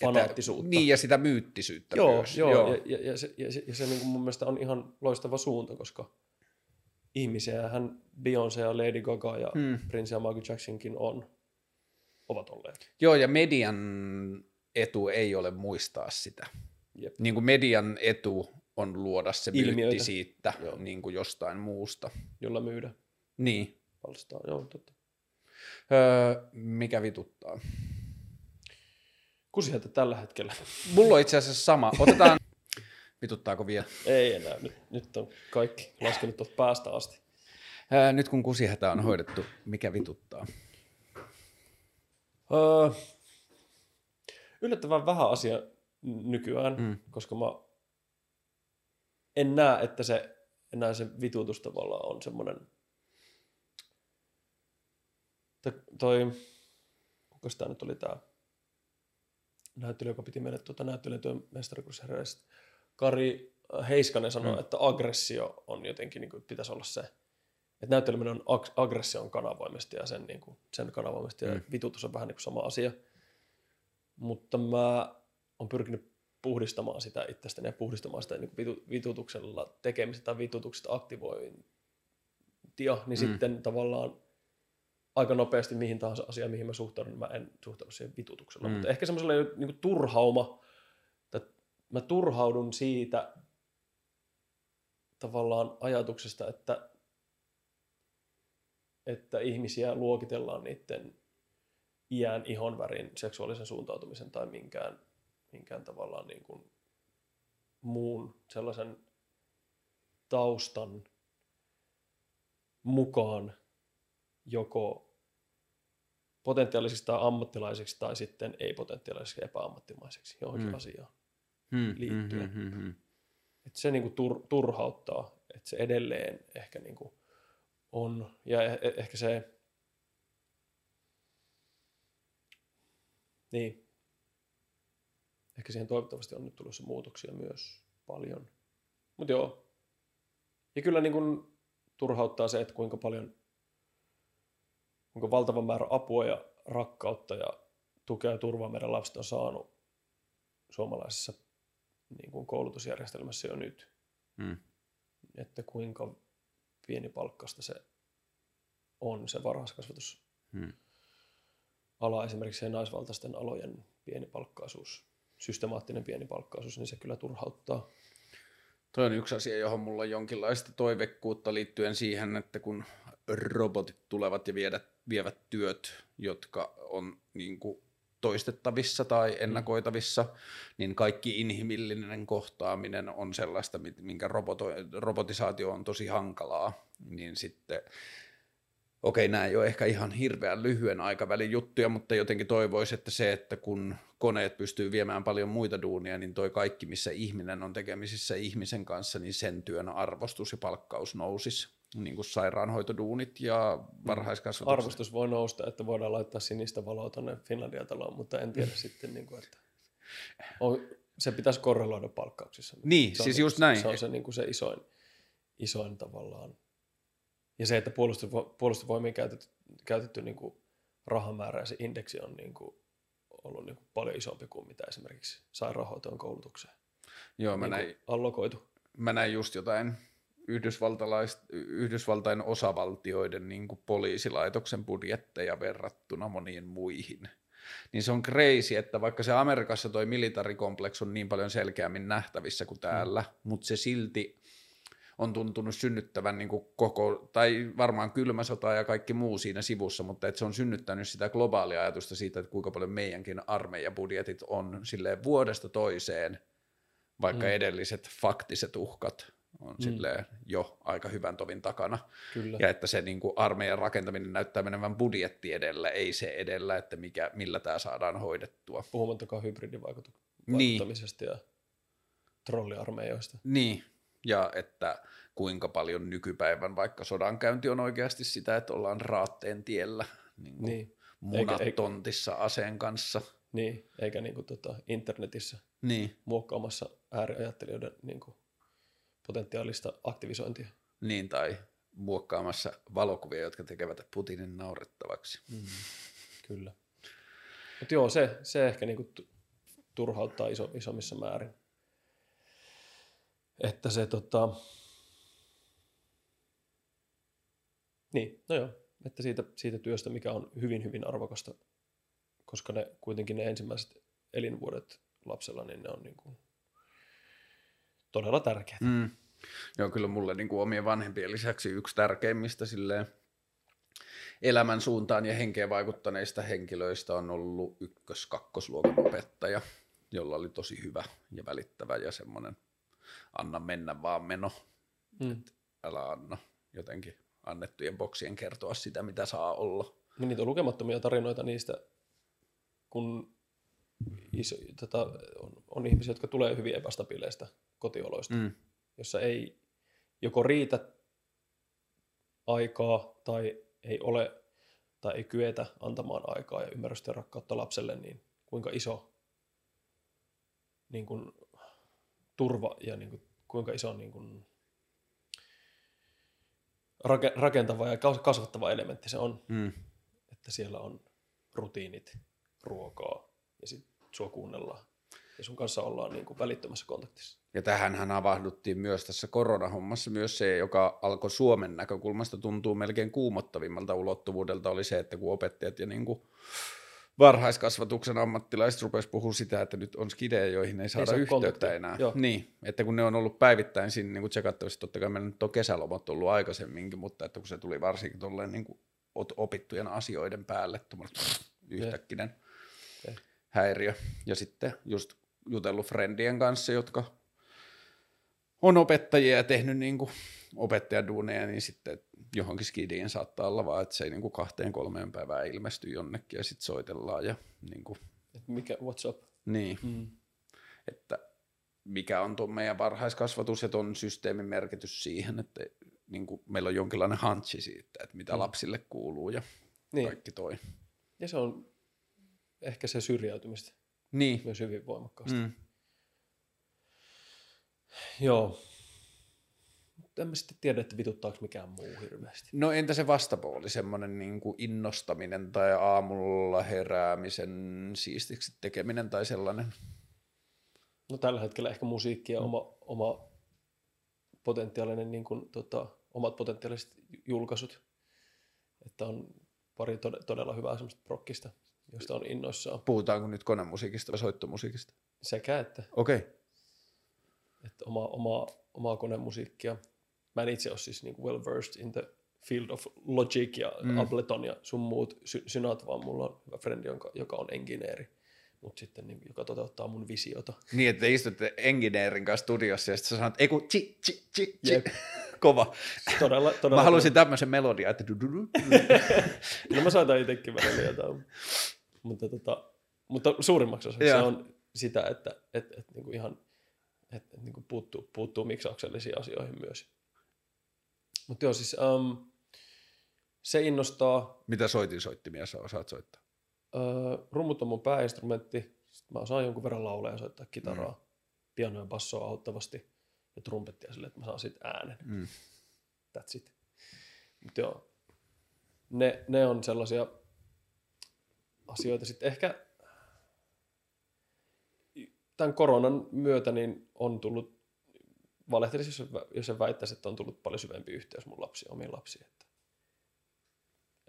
fanaattisuutta. Että, niin, ja sitä myyttisyyttä joo, myös. Joo, joo. Ja, ja, ja se, ja se, ja se niin kuin mun mielestä on ihan loistava suunta, koska ihmisiä hän Beyoncé ja Lady Gaga ja hmm. Prince ja Michael Jacksonkin on, ovat olleet. Joo, ja median etu ei ole muistaa sitä. Jep. Niin kuin median etu on luoda se Ilmiöitä. myytti siitä niin kuin jostain muusta. Jolla myydä. Niin. Palstaa, joo, totta. Öö, mikä vituttaa? Kusihätä tällä hetkellä. Mulla on itse asiassa sama. Otetaan... Vituttaako vielä? Ei enää. Nyt, nyt on kaikki laskenut tuosta päästä asti. Öö, nyt kun kusihätä on hoidettu, mikä vituttaa? Öö, yllättävän vähän asia nykyään, mm. koska mä en näe, että se enää se vitutus tavallaan on semmoinen toi, kuka tämä nyt oli tämä näyttelijä, joka piti mennä tuota näyttelijätyön mestarikurssi Kari Heiskanen sanoi, mm. että aggressio on jotenkin, niin kuin, pitäisi olla se, että näytteleminen on ag- aggression kanavoimista ja sen, niin kuin, sen kanavoimista mm. ja vitutus on vähän niin kuin sama asia. Mutta mä on pyrkinyt puhdistamaan sitä itsestäni ja puhdistamaan sitä niin vitu, vitutuksella tekemistä tai vitutuksesta aktivointia, niin mm. sitten tavallaan aika nopeasti mihin tahansa asiaan, mihin mä suhtaudun, niin mä en suhtaudu siihen vitutuksella. Mm. Mutta ehkä semmoisella niin turhauma, että mä turhaudun siitä tavallaan ajatuksesta, että, että ihmisiä luokitellaan niiden iän, ihonvärin, seksuaalisen suuntautumisen tai minkään minkään tavallaan niin kuin muun sellaisen taustan mukaan joko potentiaalisiksi tai ammattilaisiksi tai sitten ei-potentiaalisiksi epäammattimaiseksi johonkin hmm. asiaan hmm, liittyen. Hmm, hmm, hmm, hmm. Et se niin kuin tur, turhauttaa, että se edelleen ehkä niin kuin on, ja eh, eh, ehkä se, niin, ehkä siihen toivottavasti on nyt tulossa muutoksia myös paljon. Mutta joo. Ja kyllä niin kun turhauttaa se, että kuinka paljon, kuinka valtava määrä apua ja rakkautta ja tukea ja turvaa meidän lapset on saanut suomalaisessa niin kuin koulutusjärjestelmässä jo nyt. Hmm. Että kuinka pienipalkkasta se on, se varhaiskasvatus. Hmm. Ala esimerkiksi naisvaltaisten alojen pienipalkkaisuus systemaattinen pieni palkkaus, niin se kyllä turhauttaa. Toi on yksi asia, johon mulla on jonkinlaista toivekkuutta liittyen siihen, että kun robotit tulevat ja viedät, vievät työt, jotka on niin kuin toistettavissa tai ennakoitavissa, niin kaikki inhimillinen kohtaaminen on sellaista, minkä roboto, robotisaatio on tosi hankalaa, niin sitten okei, nämä ei ole ehkä ihan hirveän lyhyen aikavälin juttuja, mutta jotenkin toivoisi, että se, että kun koneet pystyy viemään paljon muita duunia, niin toi kaikki, missä ihminen on tekemisissä ihmisen kanssa, niin sen työn arvostus ja palkkaus nousisi. Niin kuin sairaanhoitoduunit ja varhaiskasvatus. Arvostus voi nousta, että voidaan laittaa sinistä valoa tuonne Finlandia-taloon, mutta en tiedä sitten, niin kuin, että on, se pitäisi korreloida palkkauksissa. Niin, se on, siis just näin. Se on se, niin kuin se isoin, isoin tavallaan. Ja se, että puolustusvo, puolustusvoimien käytetty, käytetty niin kuin rahamäärä ja se indeksi on niin kuin ollut niin kuin paljon isompi kuin mitä esimerkiksi sairaanhoitoon koulutukseen. Joo, mä niin näin, allokoitu. mä näin just jotain Yhdysvaltain osavaltioiden niin kuin poliisilaitoksen budjetteja verrattuna moniin muihin. Niin se on crazy, että vaikka se Amerikassa toi militarikompleks on niin paljon selkeämmin nähtävissä kuin täällä, mm. mutta se silti on tuntunut synnyttävän niin kuin koko, tai varmaan kylmä sota ja kaikki muu siinä sivussa, mutta että se on synnyttänyt sitä globaalia ajatusta siitä, että kuinka paljon meidänkin armeijabudjetit on silleen vuodesta toiseen, vaikka mm. edelliset faktiset uhkat on mm. silleen jo aika hyvän tovin takana. Kyllä. Ja että se niin kuin armeijan rakentaminen näyttää menevän budjetti edellä, ei se edellä, että mikä, millä tämä saadaan hoidettua. Puhumattakaan hybridivaikuttamisesta Niin. ja trolliarmeijoista. Niin, ja että kuinka paljon nykypäivän vaikka sodankäynti on oikeasti sitä, että ollaan raatteen tiellä niin kuin Niin. munat eikä- tontissa aseen kanssa. Niin, eikä niin kuin, tota, internetissä Niin, muokkaamassa ääriajattelijoiden niin kuin, potentiaalista aktivisointia. niin, tai muokkaamassa valokuvia, jotka tekevät Putinin naurettavaksi. Mm. Kyllä. Mutta joo, se, se ehkä niin kuin turhauttaa iso, isommissa määrin. Että se tota... Niin, no joo. Että siitä, siitä työstä, mikä on hyvin, hyvin arvokasta, koska ne kuitenkin ne ensimmäiset elinvuodet lapsella, niin ne on niin kuin todella tärkeitä. Mm. Joo, kyllä mulle niin kuin omien vanhempien lisäksi yksi tärkeimmistä silleen, elämän suuntaan ja henkeen vaikuttaneista henkilöistä on ollut ykkös-kakkosluokan opettaja, jolla oli tosi hyvä ja välittävä ja semmoinen anna mennä vaan meno, Mm. älä anna jotenkin annettujen boksien kertoa sitä, mitä saa olla. Niin niitä on lukemattomia tarinoita niistä, kun iso, tota, on, on ihmisiä, jotka tulee hyvin epästabiileista kotioloista, mm. Jossa ei joko riitä aikaa tai ei ole tai ei kyetä antamaan aikaa ja ymmärrystä ja rakkautta lapselle, niin kuinka iso niin kuin, turva ja niin kuin, kuinka iso niin kuin, rake- rakentava ja kas- kasvattava elementti se on Mm. että siellä on rutiinit, ruokaa ja sitten sua kuunnellaan ja sun kanssa ollaan niin kuin välittömässä kontaktissa. Ja tähänhän avahduttiin myös tässä koronahommassa. Myös se, joka alkoi Suomen näkökulmasta tuntuu melkein kuumottavimmalta ulottuvuudelta, oli se, että kun opettajat ja niin kuin varhaiskasvatuksen ammattilaiset rupes puhua sitä, että nyt on skidejä, joihin ei saada saa yhteyttä kontaktia. enää. Joo. Niin, että kun ne on ollut päivittäin siinä niin tsekattavissa, totta kai meillä nyt on kesälomat ollut aikaisemminkin, mutta että kun se tuli varsinkin tolleen niin kuin opittujen asioiden päälle, tuommoinen yhtäkkinen häiriö. Ja sitten just jutellut friendien kanssa, jotka on opettajia ja tehnyt niin kuin opettajaduuneja, niin sitten johonkin skidiin saattaa olla vaan, että se ei niin kuin kahteen kolmeen päivään ilmesty jonnekin ja sitten soitellaan ja niin, kuin, Et mikä, what's up? niin Mm. että mikä on tuon meidän varhaiskasvatus ja tuon systeemin merkitys siihen, että niin kuin meillä on jonkinlainen hantsi siitä, että mitä Mm. lapsille kuuluu ja Niin. kaikki toi. Ja se on ehkä se syrjäytymistä Niin. myös hyvin voimakkaasti. Mm. Mm. Joo. Mutta en mä sitten tiedä, että vituttaako mikään muu hirveästi. No entä se vastapuoli, semmoinen niin kuin innostaminen tai aamulla heräämisen siistiksi tekeminen tai sellainen? No tällä hetkellä ehkä musiikki ja oma, oma potentiaalinen, niin kuin, tota, omat potentiaaliset julkaisut. Että on pari tod- todella hyvää semmoista prokkista, josta on innoissaan. Puhutaanko nyt konemusiikista vai soittomusiikista? Sekä että, Okei. Okay. että oma, oma, omaa konemusiikkia. Mä en itse ole siis niin well versed in the field of logic ja Mm. Ableton ja sun muut sy- synat, vaan mulla on hyvä frendi, jonka, joka on engineeri, mutta sitten niin, joka toteuttaa mun visiota. Niin, että te istutte engineerin kanssa studiossa ja sitten sä sanot, ei kun chi, chi, chi, chi. Jep. Kova. Todella, todella Mä haluaisin tämmöisen melodian, että du, du, du. No mä saatan itsekin välillä jotain. Mutta, tota, mutta suurimmaksi osaksi se on sitä, että et, et, niinku ihan et, et, niinku puuttuu, puuttuu miksauksellisiin asioihin myös. Mutta joo, siis um, se innostaa. Mitä soitin soittimia sä osaat soittaa? Uh, rummut on mun pääinstrumentti. Sitten mä osaan jonkun verran laulaa ja soittaa kitaraa. Mm. Piano ja bassoa auttavasti. Ja trumpettia sille, että mä saan siitä äänen. Mm. That's it. Mutta joo, ne, ne on sellaisia asioita. Sitten ehkä tämän koronan myötä niin on tullut, valehtelisin, jos, jos en väittäisi, että on tullut paljon syvempi yhteys mun lapsiin, omiin lapsiin. Että,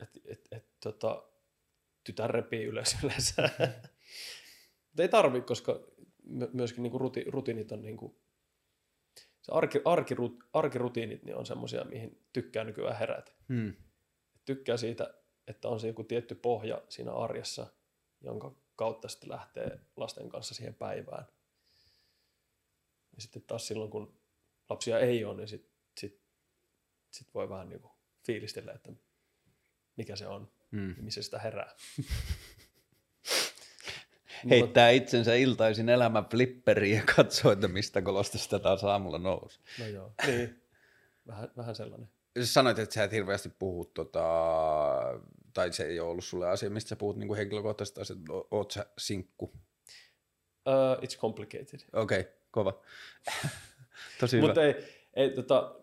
et, et, et, tota, tytär repii ylös yleensä. Mutta ei tarvi, koska myöskin niinku ruti, rutiinit on niinku, se arki, arkirut, arkirutiinit niin on semmoisia, mihin tykkää nykyään herätä. Hmm. Tykkää siitä, että on se joku tietty pohja siinä arjessa, jonka kautta sitten lähtee lasten kanssa siihen päivään. Ja sitten taas silloin, kun lapsia ei ole, niin sitten sit, sit voi vähän niin kuin fiilistellä, että mikä se on Hmm. ja missä sitä herää. Heittää itsensä iltaisin elämän flipperiin ja katsoo, että mistä kolosta sitä taas aamulla nousi. No joo, niin. Vähän, vähän sellainen. Sanoit, että sä et hirveästi puhu, tota, tai se ei ole ollut sulle asia, mistä sä puhut niin henkilökohtaisesti, tai oot sä sinkku. Uh, it's complicated. Okei, okay, kova. Tosi hyvä. Mutta ei, ei tota,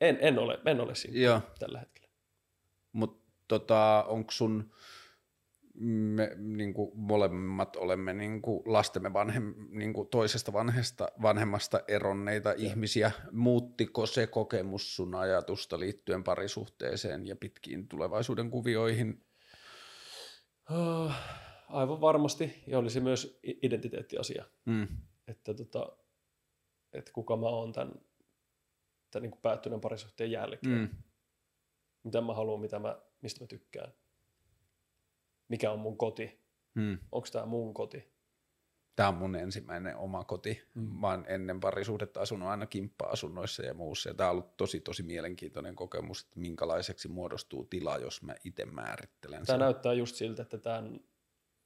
en, en ole, en ole siinä Joo, tällä hetkellä. mutta tota, onko sun, me niin kuin molemmat olemme niin kuin lastemme vanhem, niin kuin toisesta vanhesta, vanhemmasta eronneita ihmisiä. Muuttiko se kokemus sun ajatusta liittyen parisuhteeseen ja pitkiin tulevaisuuden kuvioihin? Uh, aivan varmasti, ja olisi myös identiteettiasia, Mm. että, tota, että kuka mä oon tämän, tämän niin kuin päättyneen parisuhteen jälkeen. Mm. Mitä mä haluan, mitä mä, mistä mä tykkään. Mikä on mun koti? Mm. Onko tämä mun koti? Tämä on mun ensimmäinen oma koti. Mm. Mä oon ennen parisuhdetta asunut aina kimppa-asunnoissa ja muussa. Ja tämä on ollut tosi, tosi mielenkiintoinen kokemus, että minkälaiseksi muodostuu tila, jos mä itse määrittelen Tämä sen. näyttää just siltä, että tämän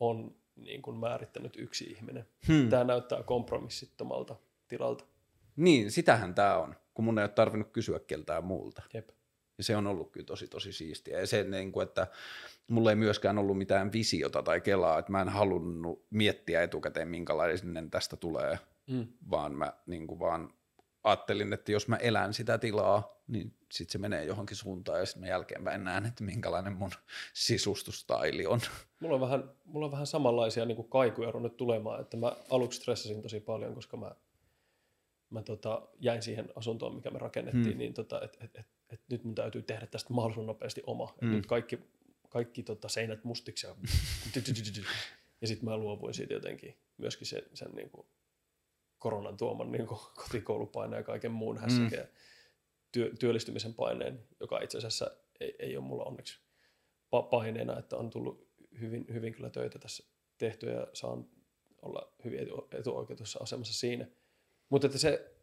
on niin kuin määrittänyt yksi ihminen. Hmm. Tämä näyttää kompromissittomalta tilalta. Niin, sitähän tämä on, kun mun ei ole tarvinnut kysyä keltään muulta. Jep. Ja se on ollut kyllä tosi, tosi siistiä. Ja se, niin kuin, että mulla ei myöskään ollut mitään visiota tai kelaa, että mä en halunnut miettiä etukäteen, minkälainen tästä tulee, Mm. vaan mä niin kuin vaan ajattelin, että jos mä elän sitä tilaa, niin sitten se menee johonkin suuntaan ja sitten mä jälkeenpäin näen, että minkälainen mun sisustustaili on. Mulla on vähän, mulla on vähän samanlaisia niin kuin kaikuja ruvennut tulemaan, että mä aluksi stressasin tosi paljon, koska mä, mä tota, jäin siihen asuntoon, mikä me rakennettiin, Hmm. niin tota, että et, et, et nyt mun täytyy tehdä tästä mahdollisimman nopeasti oma. Hmm. nyt kaikki, kaikki tota, seinät mustiksi ja, ja sitten mä luovuin siitä jotenkin myöskin sen, sen niin kuin koronan tuoman niin kuin kotikoulupaineen ja kaiken muun hässäkään ja työ, työllistymisen paineen, joka itse asiassa ei, ei ole mulla onneksi pa- paineena, että on tullut hyvin, hyvin kyllä töitä tässä tehtyä ja saan olla hyvin etu, etuoikeutussa asemassa siinä. Mutta että se,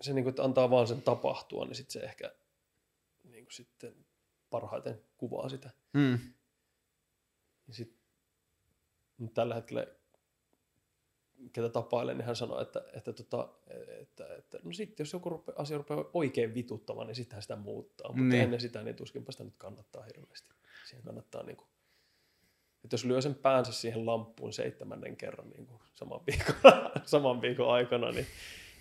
se niin kuin, että antaa vaan sen tapahtua, niin sitten se ehkä niin kuin sitten parhaiten kuvaa sitä. Mm. Ja sit, nyt tällä hetkellä, ketä tapailen, niin hän sanoi, että, että, tota, että, että no sitten jos joku rupe, asia rupeaa oikein vituttamaan, niin sittenhän sitä muuttaa. Mutta Niin. ennen sitä, niin tuskinpa sitä nyt kannattaa hirveästi. Siihen kannattaa niin kuin, että jos lyö sen päänsä siihen lamppuun seitsemännen kerran niin kuin saman, viikon, saman viikon aikana, niin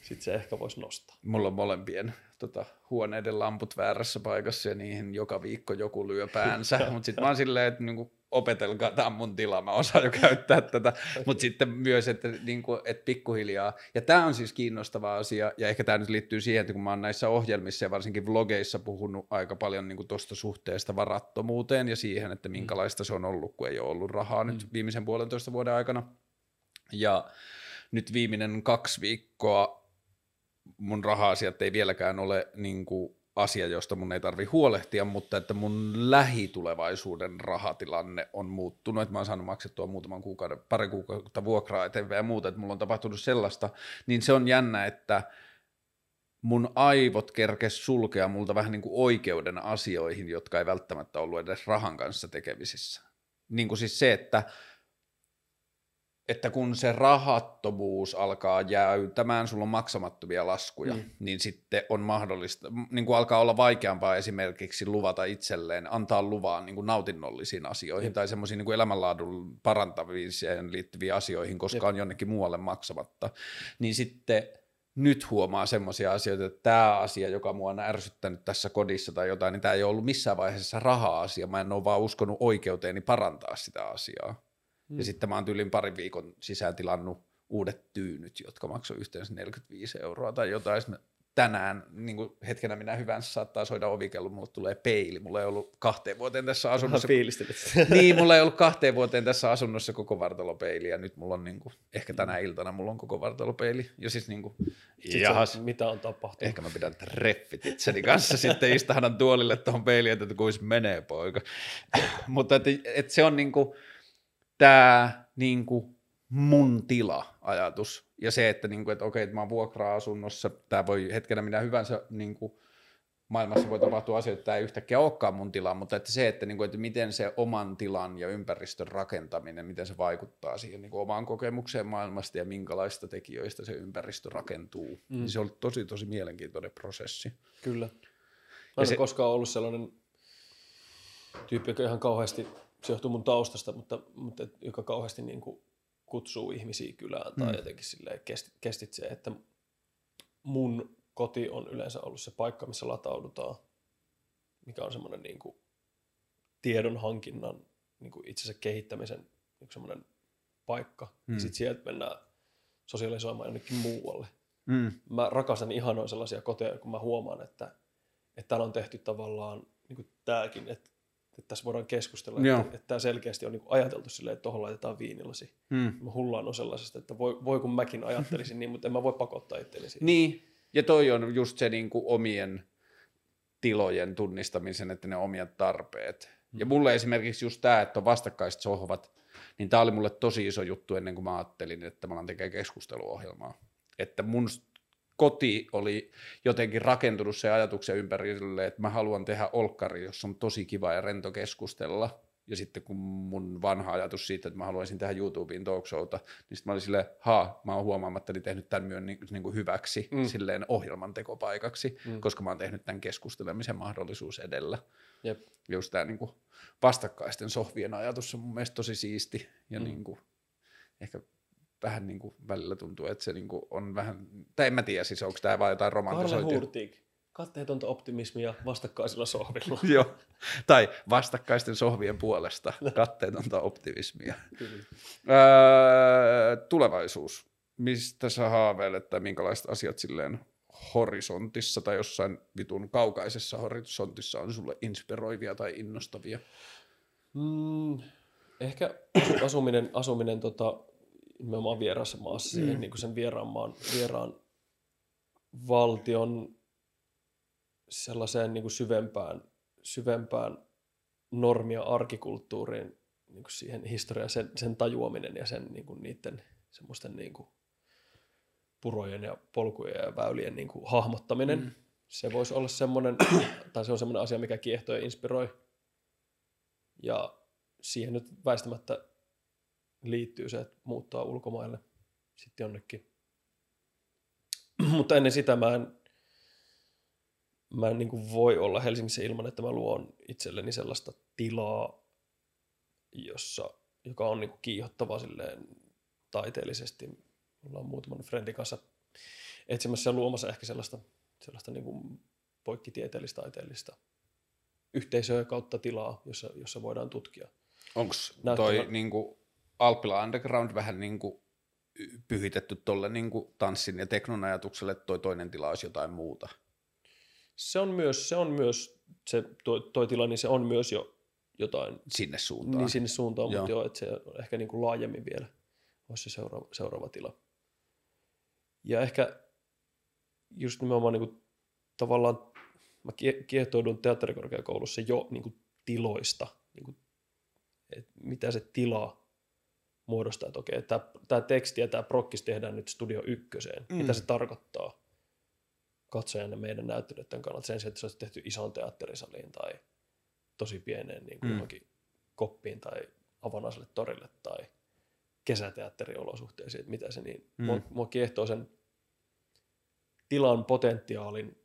sitten se ehkä voisi nostaa. Mulla on molempien tota, huoneiden lamput väärässä paikassa ja niihin joka viikko joku lyö päänsä. Mutta sitten mä oon silleen, että niinku, opetelkaa, tämä on mun tila, mä osaan jo käyttää tätä. Mutta sitten myös, että, niinku, että pikkuhiljaa. Ja tämä on siis kiinnostava asia, ja ehkä tämä nyt liittyy siihen, että kun mä oon näissä ohjelmissa ja varsinkin vlogeissa puhunut aika paljon niinku tuosta suhteesta varattomuuteen ja siihen, että minkälaista se on ollut, kun ei ole ollut rahaa nyt viimeisen puolentoista vuoden aikana. Ja nyt viimeinen kaksi viikkoa mun raha-asiat ei vieläkään ole niin kuin asia, josta mun ei tarvi huolehtia, mutta että mun lähitulevaisuuden rahatilanne on muuttunut, että mä oon saanut maksettua muutaman kuukauden, pari kuukautta vuokraa eteenpäin ja muuta, että mulla on tapahtunut sellaista, niin se on jännä, että mun aivot kerkes sulkea multa vähän niin kuin oikeuden asioihin, jotka ei välttämättä ollut edes rahan kanssa tekemisissä. Niin kuin siis se, että että kun se rahattomuus alkaa jäytämään, sulla on maksamattomia laskuja, mm. niin sitten on mahdollista, niin kuin alkaa olla vaikeampaa esimerkiksi luvata itselleen, antaa luvaa niin kuin nautinnollisiin asioihin mm. tai semmoisiin niin kuin elämänlaadun parantamiseen liittyviin asioihin, koska mm. on jonnekin muualle maksamatta, niin sitten nyt huomaa semmoisia asioita, että tämä asia, joka mua on ärsyttänyt tässä kodissa tai jotain, niin tämä ei ole ollut missään vaiheessa raha-asia, mä en ole vaan uskonut oikeuteeni parantaa sitä asiaa. Mm. Ja sitten mä oon tyylin parin viikon sisään tilannut uudet tyynyt, jotka maksoi yhteensä 45 euroa tai jotain. Sitten tänään niin kuin hetkenä minä hyvänsä saattaa soida ovikello, mulle tulee peili. Mulla ei ollut kahteen vuoteen tässä asunnossa. niin, mulla ei ollut kahteen vuoteen tässä asunnossa koko vartalopeili ja nyt mulla on niin kuin, ehkä tänä mm. iltana mulla on koko vartalopeili. Ja siis niin kuin, jahas, mitä on tapahtunut? Ehkä mä pidän treffit itseni kanssa sitten istahdan tuolille tuohon peiliin, että kuis menee poika. Mutta että, että se on niin kuin, tämä niin kuin mun tila-ajatus ja se, että, niin kuin, että okei, että mä oon vuokra-asunnossa, tämä voi hetkenä minä hyvänsä niin kuin, maailmassa voi tapahtua asioita, että tämä ei yhtäkkiä olekaan mun tila, mutta että se, että, niin kuin, että miten se oman tilan ja ympäristön rakentaminen, miten se vaikuttaa siihen niin kuin omaan kokemukseen maailmasta ja minkälaista tekijöistä se ympäristö rakentuu, niin mm. niin se on tosi tosi mielenkiintoinen prosessi. Kyllä. Mä en se, koskaan ollut sellainen tyyppi, joka ihan kauheasti se johtuu mun taustasta, mutta, mutta joka kauheasti niin kuin kutsuu ihmisiä kylään tai mm. jotenkin silleen kestit se, että mun koti on yleensä ollut se paikka, missä lataudutaan, mikä on semmoinen niin kuin tiedon hankinnan, niin kuin itsensä kehittämisen niin semmoinen paikka. Mm. Ja sitten sieltä mennään sosiaalisoimaan jonnekin muualle. Mm. Mä rakastan ihanoin sellaisia koteja, kun mä huomaan, että, että täällä on tehty tavallaan niin kuin tämäkin, että että tässä voidaan keskustella, Joo. että, että tämä selkeästi on niin ajateltu silleen, että tuohon laitetaan viinilasi. Hmm. Mä hullaan on sellaisesta, että voi, voi kun mäkin ajattelisin niin, mutta en mä voi pakottaa itselleni siihen. Niin, ja toi on just se niin kuin omien tilojen tunnistamisen, että ne omiat tarpeet. Hmm. Ja mulle esimerkiksi just tämä, että on vastakkaiset sohvat, niin tämä oli mulle tosi iso juttu ennen kuin mä ajattelin, että mä alan tekemään keskusteluohjelmaa. Että mun koti oli jotenkin rakentunut se ajatuksen ympärille, että mä haluan tehdä olkkari, jossa on tosi kiva ja rento keskustella. Ja sitten kun mun vanha ajatus siitä, että mä haluaisin tehdä YouTubeen talkshowta, niin sitten mä olin silleen, ha, mä oon huomaamattani tehnyt tämän myön niin, niin kuin hyväksi mm. silleen ohjelman tekopaikaksi, mm. koska mä oon tehnyt tämän keskustelemisen mahdollisuus edellä. Jep. Just tämä niin kuin vastakkaisten sohvien ajatus on mun mielestä tosi siisti ja mm. niin kuin, ehkä vähän niin kuin välillä tuntuu, että se niin kuin on vähän, tai en mä tiedä siis, onko tämä vain jotain romantisointia. Hurtig, katteetonta optimismia vastakkaisilla sohvilla. Joo, tai vastakkaisten sohvien puolesta katteetonta optimismia. öö, tulevaisuus. Mistä sä haaveilet tai minkälaiset asiat silleen horisontissa tai jossain vitun kaukaisessa horisontissa on sulle inspiroivia tai innostavia? Mm, ehkä asuminen, asuminen tota, nimenomaan vieraassa maassa siihen mm. niin kuin sen vieraan, maan, vieraan valtion sellaiseen niin kuin syvempään, syvempään normia arkikulttuuriin, niin kuin siihen historiaan, sen, sen tajuaminen ja sen niin kuin niiden semmoisten niin kuin purojen ja polkujen ja väylien niin kuin hahmottaminen. Mm. Se voisi olla semmoinen, tai se on semmoinen asia, mikä kiehtoo ja inspiroi. Ja siihen nyt väistämättä liittyy se, että muuttaa ulkomaille sitten jonnekin. Mutta ennen sitä mä en, mä en niin kuin voi olla Helsingissä ilman, että mä luon itselleni sellaista tilaa, jossa, joka on niin kuin kiihottava silleen taiteellisesti. Me ollaan muutaman friendin kanssa etsimässä ja luomassa ehkä sellaista, sellaista niin kuin poikkitieteellistä taiteellista yhteisöä kautta tilaa, jossa, jossa voidaan tutkia. Onko toi niin kuin Alppila Underground vähän niin kuin pyhitetty tuolle niin kuin tanssin ja teknon ajatukselle, että toi toinen tila olisi jotain muuta. Se on myös, se on myös se toi, toi tila, niin se on myös jo jotain. Sinne suuntaan. Niin sinne suuntaan, joo. mutta joo, että se on ehkä niin kuin laajemmin vielä olisi se seuraava, seuraava tila. Ja ehkä just nimenomaan niin kuin, tavallaan mä kiehtoudun teatterikorkeakoulussa jo niin kuin, tiloista, niin kuin, että mitä se tila muodostaa, että okei, tämä, tämä teksti ja tämä prokkis tehdään nyt Studio Ykköseen. Mm. Mitä se tarkoittaa katsojan ja meidän näyttelijöiden kannalta sen sijaan, että se olisi tehty ison teatterisaliin tai tosi pieneen niin kuin mm. koppiin tai avanaiselle torille tai kesäteatteriolosuhteisiin, että mitä se niin. Mm. Mua, mua kiehtoo sen tilan potentiaalin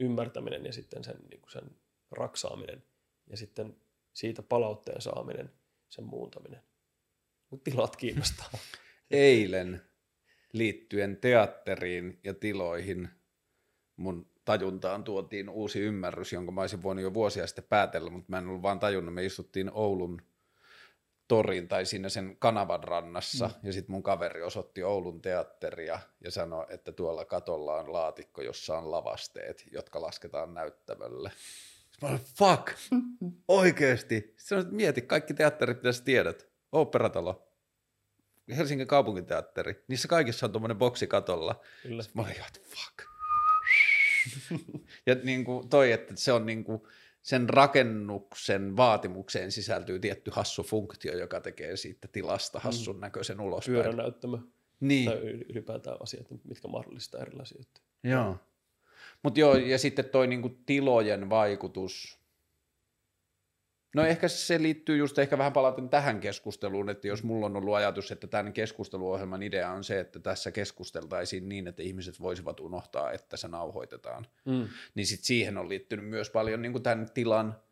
ymmärtäminen ja sitten sen, niin kuin sen raksaaminen ja sitten siitä palautteen saaminen, sen muuntaminen. Mutta tilat kiinnostaa. Eilen liittyen teatteriin ja tiloihin mun tajuntaan tuotiin uusi ymmärrys, jonka mä olisin voinut jo vuosia sitten päätellä, mutta mä en ollut vaan tajunnut. Me istuttiin Oulun torin tai siinä sen kanavan rannassa mm. ja sitten mun kaveri osoitti Oulun teatteria ja sanoi, että tuolla katolla on laatikko, jossa on lavasteet, jotka lasketaan näyttämölle. Sitten mä olin, fuck, oikeesti. Sitten sanoin, että mieti, kaikki teatterit, mitä sä tiedät. Oopperatalo, Helsingin kaupunginteatteri, niissä kaikissa on tuommoinen boksi katolla. Kyllä. Sitten mä olin, että fuck. ja niin kuin toi, että se on niin kuin, sen rakennuksen vaatimukseen sisältyy tietty hassu funktio, joka tekee siitä tilasta mm. hassun näköisen ulospäin. Pyöränäyttämö. Niin. Tai ylipäätään asiat, mitkä mahdollistaa erilaisia juttuja. Joo. Mutta joo, ja sitten toi niinku tilojen vaikutus No ehkä se liittyy just ehkä vähän palaten tähän keskusteluun, että jos mulla on ollut ajatus, että tämän keskusteluohjelman idea on se, että tässä keskusteltaisiin niin, että ihmiset voisivat unohtaa, että se nauhoitetaan, mm. niin sitten siihen on liittynyt myös paljon niin kuin tämän tilan –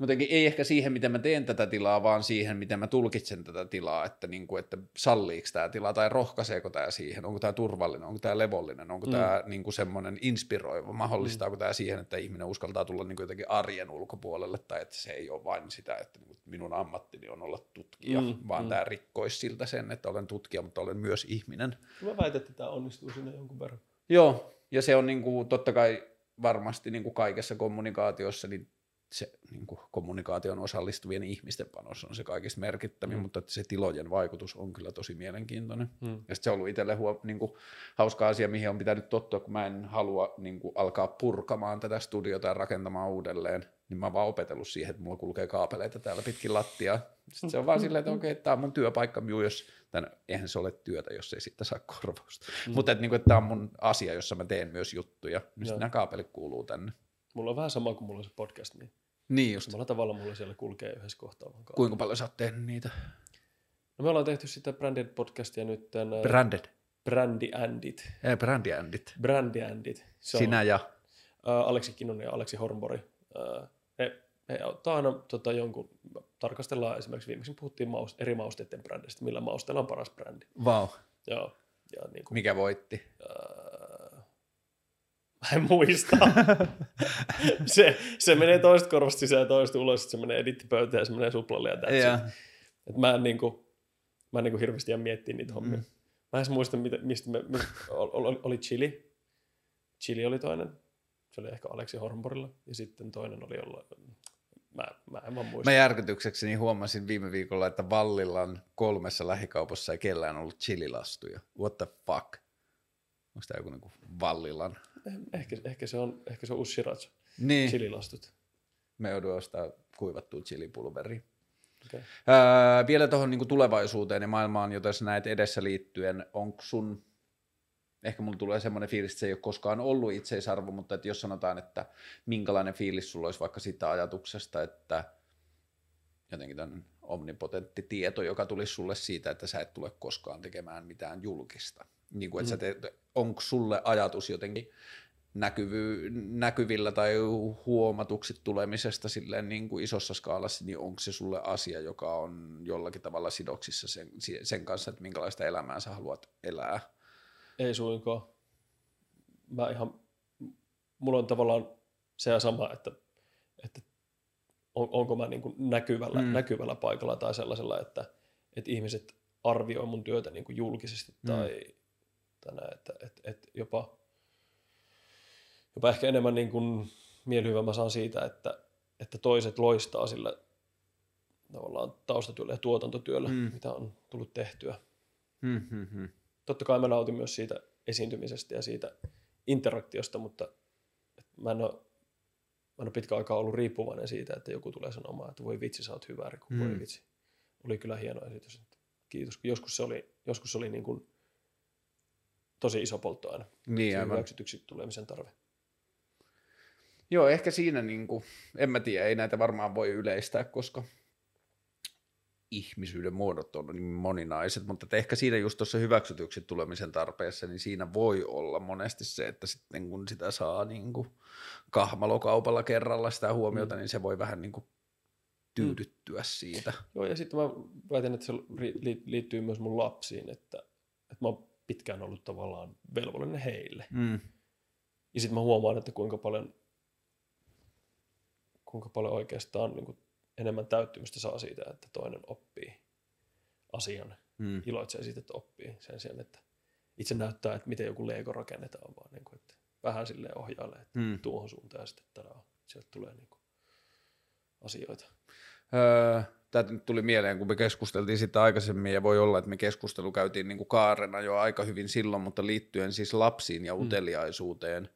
Jotenkin ei ehkä siihen, miten mä teen tätä tilaa, vaan siihen, miten mä tulkitsen tätä tilaa, että, niin kuin, että salliiko tämä tila tai rohkaiseeko tämä siihen, onko tämä turvallinen, onko tämä levollinen, onko mm. tämä niin kuin semmoinen inspiroiva, mahdollistaako mm. tämä siihen, että ihminen uskaltaa tulla niin kuin jotenkin arjen ulkopuolelle tai että se ei ole vain sitä, että niin minun ammattini on olla tutkija, mm. vaan mm. tämä rikkoisi siltä sen, että olen tutkija, mutta olen myös ihminen. Mä väitän, että tämä onnistuu sinne jonkun verran. Joo, ja se on niin kuin, totta kai varmasti niin kuin kaikessa kommunikaatiossa, niin se niin kuin kommunikaation osallistuvien ihmisten panos on se kaikista merkittävin, mm. mutta että se tilojen vaikutus on kyllä tosi mielenkiintoinen. Mm. Ja se on ollut itselle huo, niin kuin, hauska asia, mihin on pitänyt tottua, kun mä en halua niin kuin, alkaa purkamaan tätä studiota ja rakentamaan uudelleen, niin mä oon vaan opetellut siihen, että mulla kulkee kaapeleita täällä pitkin lattiaa. Sitten se on vaan silleen, että okei, okay, tämä on mun työpaikka, jos tämän, eihän se ole työtä, jos ei siitä saa korvausta. Mm. Mutta että, niin kuin, että tämä on mun asia, jossa mä teen myös juttuja, niin nämä kaapelit kuuluu tänne. Mulla on vähän sama kuin mulla on se podcast, niin niin just. Samalla tavalla mulla siellä kulkee yhdessä kohtaa. Kuinka paljon sä oot tehnyt niitä? No me ollaan tehty sitä Branded podcastia nyt. Branded? Brandi Andit. Ei, Brandi Andit. Brandi Andit. Se Sinä on, ja? Ä, Aleksi Kinnunen ja Aleksi Hornbori. Ä, he, he ottaa aina tota, jonkun, tarkastellaan esimerkiksi viimeksi puhuttiin maus, eri mausteiden brändistä, millä mausteella on paras brändi. Wow. Joo. Ja, niin kuin, Mikä voitti? Ä, Mä en muista. se, se menee toista korvasta sisään ja toista ulos, se menee edittipöytään ja se menee suplalle ja yeah. Et mä en, niinku, mä en niinku hirveästi jää miettiä niitä hommia. Mm. Mä en muista, mitä, mistä me, mistä, oli, oli Chili. Chili oli toinen. Se oli ehkä Aleksi Hornborilla. Ja sitten toinen oli jollain, Mä, mä en vaan muista. Mä järkytyksekseni huomasin viime viikolla, että Vallilan kolmessa lähikaupassa ei kellään ollut chililastuja. What the fuck? Onko tämä joku niinku Vallilan Ehkä, ehkä, se on, ehkä se on uusi Shiraz. Niin. Chililastut. Me joudun ostaa kuivattua chilipulveria. Okay. Öö, vielä tuohon niin tulevaisuuteen ja maailmaan, jota sä näet edessä liittyen, onko sun, ehkä mulla tulee semmoinen fiilis, että se ei ole koskaan ollut itseisarvo, mutta että jos sanotaan, että minkälainen fiilis sulla olisi vaikka siitä ajatuksesta, että jotenkin tämän omnipotentti tieto, joka tulisi sulle siitä, että sä et tule koskaan tekemään mitään julkista. Niin kuin, että mm. sä onko sulle ajatus jotenkin näkyvy, näkyvillä tai huomatuksi tulemisesta silleen niin kuin isossa skaalassa, niin onko se sulle asia, joka on jollakin tavalla sidoksissa sen, sen kanssa, että minkälaista elämää sä haluat elää? Ei suinkaan. Mä ihan, mulla on tavallaan se sama, että, että on, onko mä niin kuin näkyvällä, mm. näkyvällä paikalla tai sellaisella, että, että ihmiset arvioi mun työtä niin kuin julkisesti mm. tai, tänään, että, että, että jopa, jopa ehkä enemmän niin kuin mielihyvä mä saan siitä, että, että toiset loistaa sillä tavallaan taustatyöllä ja tuotantotyöllä, mm. mitä on tullut tehtyä. Mm-hmm. Totta kai mä nautin myös siitä esiintymisestä ja siitä interaktiosta, mutta mä en ole, mä en ole pitkä aikaa ollut riippuvainen siitä, että joku tulee sanomaan, että voi vitsi, sä oot hyvä, Riku, mm. voi vitsi. Oli kyllä hieno esitys. Kiitos. Joskus se oli, joskus se oli niin kuin tosi iso polttoaine. Niin, aivan. Hyväksytyksi tulemisen tarve. Joo, ehkä siinä, niin kuin, en mä tiedä, ei näitä varmaan voi yleistää, koska ihmisyyden muodot on niin moninaiset, mutta että ehkä siinä just tuossa hyväksytyksi tulemisen tarpeessa, niin siinä voi olla monesti se, että sitten kun sitä saa niin kuin kahmalokaupalla kerralla sitä huomiota, mm. niin se voi vähän niin kuin tyydyttyä siitä. Joo, ja sitten mä väitän, että se liittyy myös mun lapsiin, että, että mä oon pitkään ollut tavallaan velvollinen heille. Mm. Ja sitten mä huomaan, että kuinka paljon, kuinka paljon oikeastaan niin kuin enemmän täyttymystä saa siitä, että toinen oppii asian, mm. iloitsee siitä, että oppii sen sijaan, että itse näyttää, että miten joku Lego rakennetaan, vaan niin kuin, että vähän silleen ohjailee, että mm. tuohon suuntaan ja sitten tadaa, sieltä tulee niin kuin asioita. Öö, tämä nyt tuli mieleen, kun me keskusteltiin sitä aikaisemmin, ja voi olla, että me keskustelu käytiin niin kuin kaarena jo aika hyvin silloin, mutta liittyen siis lapsiin ja mm. uteliaisuuteen, mm.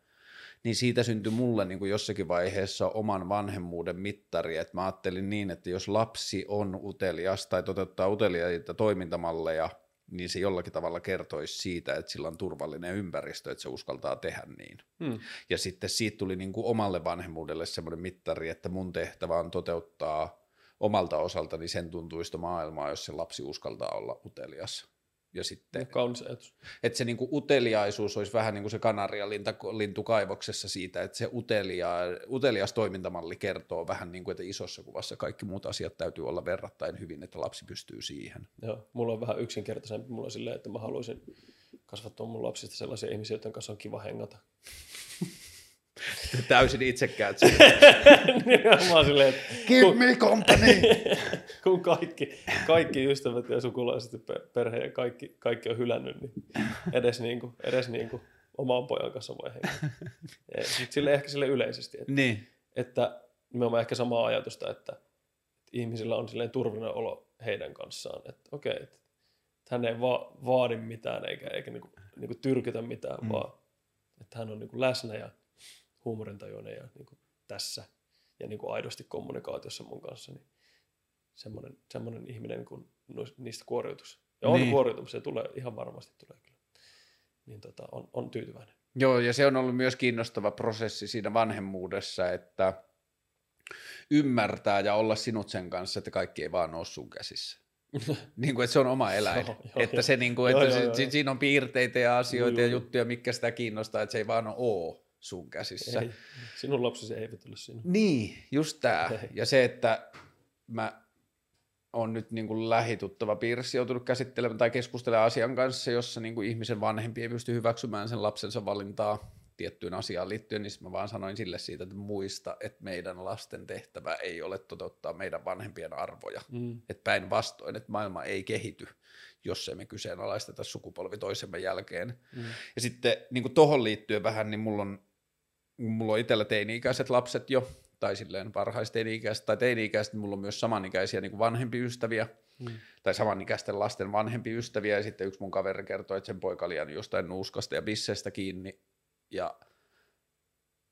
niin siitä syntyi mulle niin kuin jossakin vaiheessa oman vanhemmuuden mittari, että mä ajattelin niin, että jos lapsi on utelias tai toteuttaa uteliaita toimintamalleja, niin se jollakin tavalla kertoisi siitä, että sillä on turvallinen ympäristö, että se uskaltaa tehdä niin. Hmm. Ja sitten siitä tuli niin kuin omalle vanhemmuudelle semmoinen mittari, että mun tehtävä on toteuttaa omalta osaltani sen tuntuista maailmaa, jos se lapsi uskaltaa olla utelias. Ja sitten, no, kaunis ajatus. Että se niinku uteliaisuus olisi vähän niin kuin se kanarialintu kaivoksessa siitä, että se utelia, utelias toimintamalli kertoo vähän niin kuin, että isossa kuvassa kaikki muut asiat täytyy olla verrattain hyvin, että lapsi pystyy siihen. Joo, mulla on vähän yksinkertaisempi. Mulla on silleen, että mä haluaisin kasvattaa mun lapsista sellaisia ihmisiä, joiden kanssa on kiva hengata. Täysin itsekkäät. Mä silleen, että Give kun, me company! kun kaikki, kaikki ystävät ja sukulaiset ja perhe ja kaikki, kaikki on hylännyt, niin edes, niin kuin, edes niin kuin oman pojan kanssa voi hengätä. Sille ehkä sille yleisesti. Että, niin. että nimenomaan ehkä samaa ajatusta, että, ihmisillä on silleen turvallinen olo heidän kanssaan. Että okei, okay, että, että hän ei va, vaadi mitään eikä, eikä niinku, niinku tyrkytä mitään, mm. vaan että hän on niinku läsnä ja huumorintajuinen ja niin kuin tässä ja niin kuin aidosti kommunikaatiossa mun kanssa, niin semmoinen, semmoinen ihminen kun niistä kuoriutus. Ja on niin. kuoriutumassa, se tulee ihan varmasti tulee kyllä. Niin tota, on, on tyytyväinen. Joo, ja se on ollut myös kiinnostava prosessi siinä vanhemmuudessa, että ymmärtää ja olla sinut sen kanssa, että kaikki ei vaan ole sun käsissä. niin kuin, että se on oma eläin. joo, joo, että se, niin kuin, että joo, joo, joo. siinä on piirteitä ja asioita joo, ja juttuja, mitkä sitä kiinnostaa, että se ei vaan ole sun käsissä. Ei. Sinun lapsesi eivät ole sinun. Niin, just tämä. Ja se, että mä on nyt niin kuin lähituttava piirissä joutunut käsittelemään tai keskustelemaan asian kanssa, jossa niin kuin ihmisen vanhempi ei pysty hyväksymään sen lapsensa valintaa tiettyyn asiaan liittyen, niin mä vaan sanoin sille siitä, että muista, että meidän lasten tehtävä ei ole toteuttaa meidän vanhempien arvoja. Mm. Että päinvastoin, että maailma ei kehity, jos emme kyseenalaisteta sukupolvi toisemme jälkeen. Mm. Ja sitten niin tuohon liittyen vähän, niin mulla on mulla on itsellä teini-ikäiset lapset jo, tai silleen varhaisteini-ikäiset tai teini-ikäiset, niin mulla on myös samanikäisiä niin vanhempi ystäviä, hmm. tai samanikäisten lasten vanhempi ystäviä, ja sitten yksi mun kaveri kertoi, että sen poika oli jostain nuuskasta ja bissestä kiinni, ja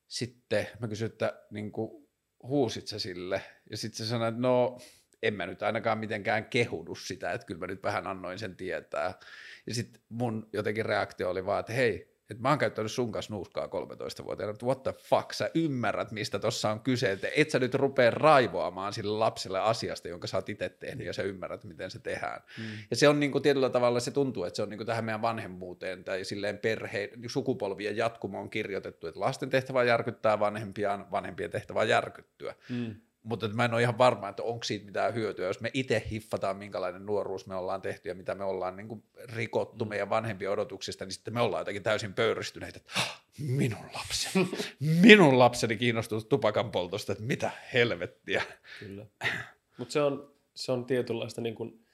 sitten mä kysyin, että niin kuin, huusit sä sille, ja sitten se sanoi, että no en mä nyt ainakaan mitenkään kehudu sitä, että kyllä mä nyt vähän annoin sen tietää. Ja sitten mun jotenkin reaktio oli vaan, että hei, että mä oon käyttänyt sun kanssa nuuskaa 13-vuotiaana, että what the fuck, sä ymmärrät, mistä tuossa on kyse, että et sä nyt rupea raivoamaan sille lapselle asiasta, jonka sä oot itse tehnyt, ja sä ymmärrät, miten se tehdään. Mm. Ja se on niin kuin tietyllä tavalla, se tuntuu, että se on niin kuin tähän meidän vanhemmuuteen tai silleen perheen, sukupolvien jatkumoon kirjoitettu, että lasten tehtävä järkyttää vanhempiaan, vanhempien tehtävä järkyttyä. Mm mutta mä en ole ihan varma, että onko siitä mitään hyötyä, jos me itse hiffataan, minkälainen nuoruus me ollaan tehty ja mitä me ollaan niin kuin rikottu mm. meidän vanhempien odotuksista, niin sitten me ollaan jotenkin täysin pöyristyneitä, että minun lapseni, minun lapseni kiinnostuu tupakan poltosta, että mitä helvettiä. Kyllä, mutta se on, se on tietynlaista niin kuin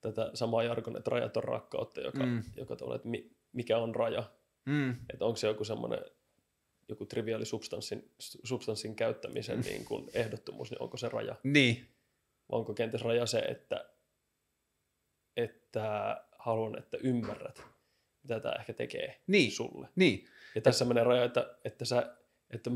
tätä samaa jargon, että rajat on rakkautta, joka, mm. joka tavalla, että mikä on raja, mm. että onko se joku semmoinen joku triviaali substanssin, substanssin käyttämisen mm. niin kuin ehdottomuus, niin onko se raja? Niin. Onko kenties raja se, että, että haluan, että ymmärrät, mitä tämä ehkä tekee niin. sulle. Niin. Ja tässä et... menee raja, että, että, sä, että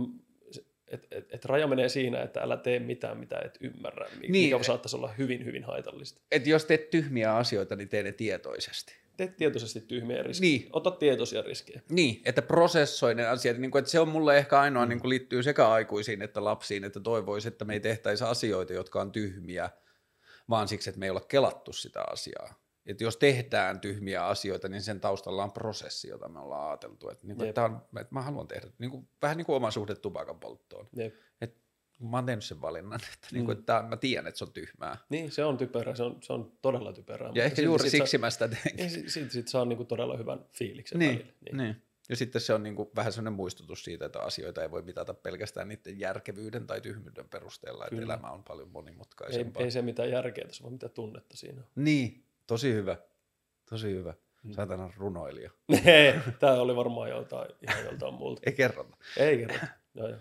et, et, et raja menee siinä, että älä tee mitään, mitä et ymmärrä, mikä niin. saattaisi olla hyvin, hyvin haitallista. Että jos teet tyhmiä asioita, niin tee ne tietoisesti tee tietoisesti tyhmiä riskejä. Niin. Ota tietoisia riskejä. Niin, että prosessoi ne asiat. Niin kuin, että se on mulle ehkä ainoa, mm. niin kuin liittyy sekä aikuisiin että lapsiin, että toivoisi, että me ei tehtäisi asioita, jotka on tyhmiä, vaan siksi, että me ei olla kelattu sitä asiaa. Että jos tehdään tyhmiä asioita, niin sen taustalla on prosessi, jota me ollaan ajateltu. Että, niin kuin, että, on, että mä haluan tehdä niin kuin, vähän niin kuin oma suhde tupakan polttoon. Että mä oon tehnyt sen valinnan, että, niin kuin, että mä tiedän, että se on tyhmää. Niin, se on typerää, se on, se on todella typerää. Ja ehkä juuri siksi mä sitä teen. Niin, siitä sit, sit saa niinku todella hyvän fiiliksen Niin, välillä. niin. niin. Ja sitten se on niin kuin vähän sellainen muistutus siitä, että asioita ei voi mitata pelkästään niiden järkevyyden tai tyhmyyden perusteella, että Kyllä. elämä on paljon Ei, monimutkaisempaa. ei se mitään järkeä tässä, vaan mitä tunnetta siinä on. Niin, tosi hyvä. Tosi hyvä. Mm. Saatana runoilija. Tämä oli varmaan joltain, ihan joltain muulta. Ei kerrota. Ei kerrota. Joo, joo.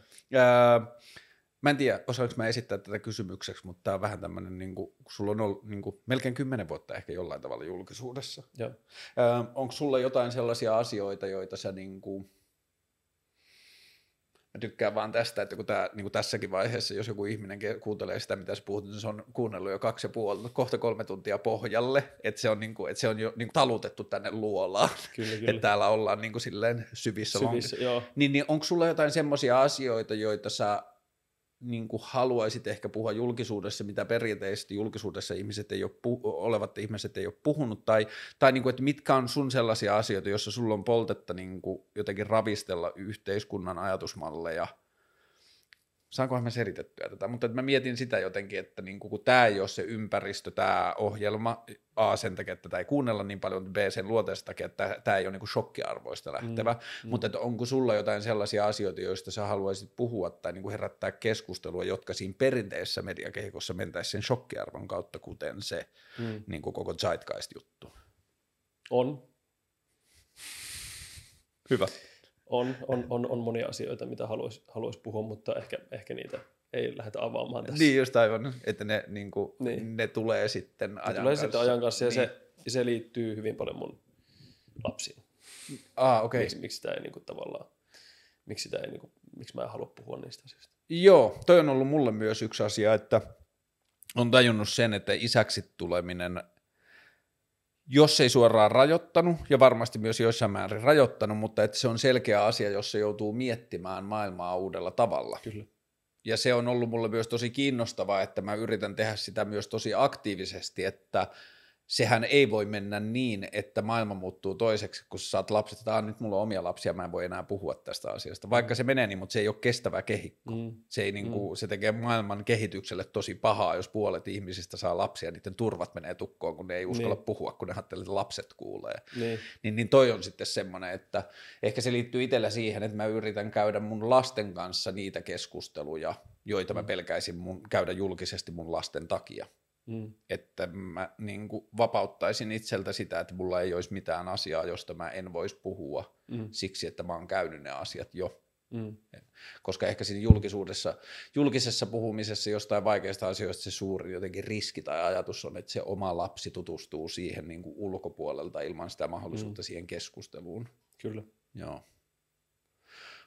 Mä en tiedä, osaanko mä esittää tätä kysymykseksi, mutta tämä on vähän tämmöinen, niin kuin, kun sulla on ollut niin kuin, melkein kymmenen vuotta ehkä jollain tavalla julkisuudessa. Joo. Öö, onko sulla jotain sellaisia asioita, joita sä niin kuin, mä tykkään vaan tästä, että kun tää, niin kuin tässäkin vaiheessa, jos joku ihminen kuuntelee sitä, mitä sä puhut, niin se on kuunnellut jo kaksi ja puoli, kohta kolme tuntia pohjalle, että se on, niin kuin, että se on jo niin kuin talutettu tänne luolaan, Kyllä, kyllä. että täällä ollaan niin kuin silleen syvissä, syvissä. Niin, niin onko sulla jotain semmoisia asioita, joita sä niin kuin haluaisit ehkä puhua julkisuudessa, mitä perinteisesti julkisuudessa ihmiset ei ole pu- olevat ihmiset ei ole puhunut, tai, tai niin kuin, että mitkä on sun sellaisia asioita, joissa sulla on poltetta niin kuin jotenkin ravistella yhteiskunnan ajatusmalleja, saankohan mä selitettyä tätä, mutta että mä mietin sitä jotenkin, että niin kuin, kun tämä ei ole se ympäristö, tämä ohjelma, A sen takia, että tätä ei kuunnella niin paljon, B sen luonteesta takia, että tämä ei ole niin shokkiarvoista lähtevä, mm. mutta että onko sulla jotain sellaisia asioita, joista sä haluaisit puhua tai niin kuin herättää keskustelua, jotka siinä perinteisessä mediakehikossa mentäisiin sen shokkiarvon kautta, kuten se Mm. niin kuin koko Zeitgeist-juttu. On, Hyvä. On, on, on, on monia asioita, mitä haluaisi haluais puhua, mutta ehkä, ehkä niitä ei lähdetä avaamaan tässä. Niin just aivan, että ne, niin kuin, Niin. ne tulee sitten ajan Se tulee kanssa. sitten ajan kanssa ja niin. se, se liittyy hyvin paljon mun lapsiin. Ah, okei. Miksi, miksi sitä ei niinku tavallaan, miksi, sitä ei niinku, miksi mä en halua puhua niistä asioista. Joo, toi on ollut mulle myös yksi asia, että on tajunnut sen, että isäksi tuleminen, jos ei suoraan rajoittanut, ja varmasti myös jossain määrin rajoittanut, mutta että se on selkeä asia, jos se joutuu miettimään maailmaa uudella tavalla. Kyllä. Ja se on ollut mulle myös tosi kiinnostavaa, että mä yritän tehdä sitä myös tosi aktiivisesti, että sehän ei voi mennä niin, että maailma muuttuu toiseksi, kun sä saat lapset, että "Aa, nyt mulla on omia lapsia, mä en voi enää puhua tästä asiasta. Vaikka se menee niin, mutta se ei ole kestävä kehikko. Mm. Se, ei niinku, se tekee maailman kehitykselle tosi pahaa, jos puolet ihmisistä saa lapsia, niiden turvat menee tukkoon, kun ne ei uskalla Niin. puhua, kun ne ajattelee, että lapset kuulee. Niin. Niin, niin toi on sitten semmoinen, että ehkä se liittyy itsellä siihen, että mä yritän käydä mun lasten kanssa niitä keskusteluja, joita mä pelkäisin mun, käydä julkisesti mun lasten takia. Mm. Että mä niin kuin vapauttaisin itseltä sitä, että mulla ei olisi mitään asiaa, josta mä en voisi puhua Mm. siksi, että mä oon käynyt ne asiat jo Mm. koska ehkä siinä julkisuudessa, julkisessa puhumisessa jostain vaikeista asioista se suuri jotenkin riski tai ajatus on, että se oma lapsi tutustuu siihen niin kuin ulkopuolelta ilman sitä mahdollisuutta mm. siihen keskusteluun. Kyllä. Joo.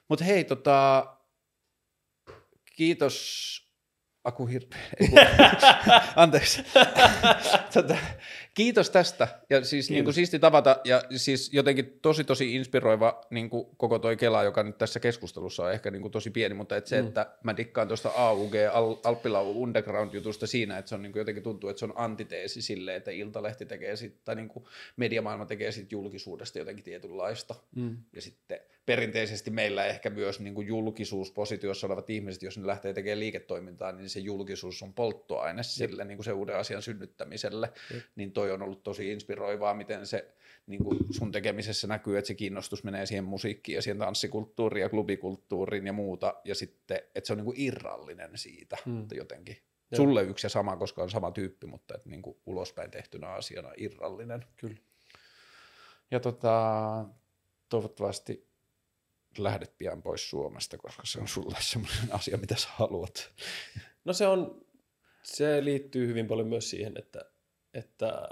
Mutta hei, tota, kiitos Aku Hirve. Ei kun- Anteeksi. tota, kiitos tästä. Ja siis niin kuin siisti tavata ja siis jotenkin tosi tosi inspiroiva niin kuin koko toi Kela, joka nyt tässä keskustelussa on ehkä niin kuin tosi pieni, mutta et se, Mm. että mä dikkaan tuosta AUG Al- Alppilau Underground jutusta siinä, että se on niin kuin jotenkin tuntuu, että se on antiteesi sille, että Iltalehti tekee sit, tai niin kuin mediamaailma tekee sit julkisuudesta jotenkin tietynlaista. Mm. Ja sitten perinteisesti meillä ehkä myös niin kuin julkisuuspositiossa olevat ihmiset, jos ne lähtee tekemään liiketoimintaa, niin se julkisuus on polttoaine sille niin kuin se uuden asian synnyttämiselle. Jep. Niin toi on ollut tosi inspiroivaa, miten se niin kuin sun tekemisessä näkyy, että se kiinnostus menee siihen musiikkiin ja siihen tanssikulttuuriin ja klubikulttuuriin ja muuta. Ja sitten, että se on niin kuin irrallinen siitä Mm. että jotenkin. Joo. Sulle yksi ja sama, koska on sama tyyppi, mutta että niin kuin ulospäin tehtynä asiana irrallinen. Kyllä. Ja tota, toivottavasti lähdet pian pois Suomesta, koska se on sulle semmoinen asia, mitä sä haluat. No se on, se liittyy hyvin paljon myös siihen, että, että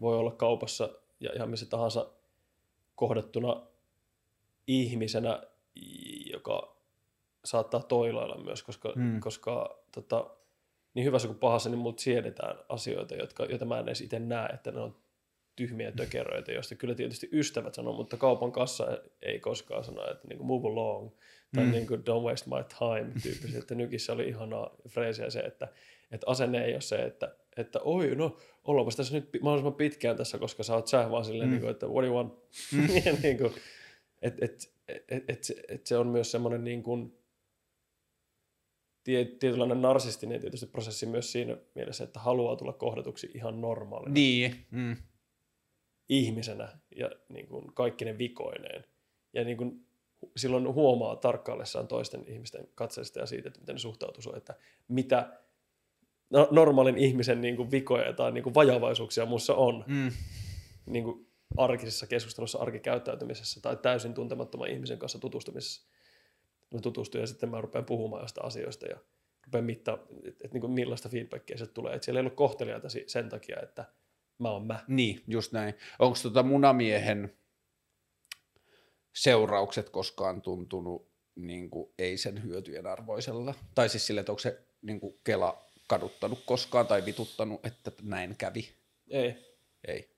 voi olla kaupassa ja ihan missä tahansa kohdattuna ihmisenä, joka saattaa toilailla myös, koska, Mm. mm. koska tota, niin hyvässä kuin pahassa, niin multa siedetään asioita, jotka, joita mä en edes itse näe, että ne on tyhmiä tökeröitä, joista kyllä tietysti ystävät sanoo, mutta kaupan kassa ei koskaan sano, että niin kuin move along tai Mm. niin kuin don't waste my time tyyppisesti, että nykissä oli ihanaa freesiä se, että Että asenne ei ole se, että, että oi, no ollaanpas tässä nyt mahdollisimman pitkään tässä, koska sä oot sä, vaan silleen, mm. niin kuin, että what do you want? Mm. niin kuin, et, et, et, et, se, et se on myös semmoinen niin kuin, tietynlainen narsistinen tietysti prosessi myös siinä mielessä, että haluaa tulla kohdatuksi ihan normaalina niin. mm. Ihmisenä ja niin kuin kaikki ne vikoineen. Ja niin kuin silloin huomaa tarkkaillessaan toisten ihmisten katseista ja siitä, että miten ne suhtautuu että mitä no, normaalin ihmisen niin kuin vikoja tai niin kuin vajavaisuuksia muussa on. Mm. Niin kuin arkisessa keskustelussa, arkikäyttäytymisessä tai täysin tuntemattoman ihmisen kanssa tutustumisessa mä tutustun ja sitten mä rupean puhumaan jostain asioista ja rupean mittaa, että et, niin millaista feedbackia se tulee. Että siellä ei ollut kohteliaita sen takia, että mä oon mä. Niin, just näin. Onko tota munamiehen seuraukset koskaan tuntunut niin kuin ei sen hyötyjen arvoisella? Tai siis sille, että onko se niin kuin Kela kaduttanut koskaan tai vituttanut, että näin kävi? Ei. Ei.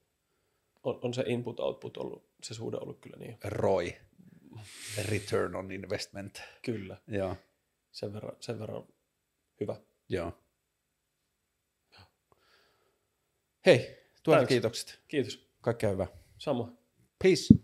On, on se input-output ollut, se suhde ollut kyllä niin. Roi return on investment. Kyllä. Joo. Sen verran, sen verran hyvä. Joo. Hei, tuolla kiitokset. Kiitos. Kaikkea hyvää. Samoin. Peace.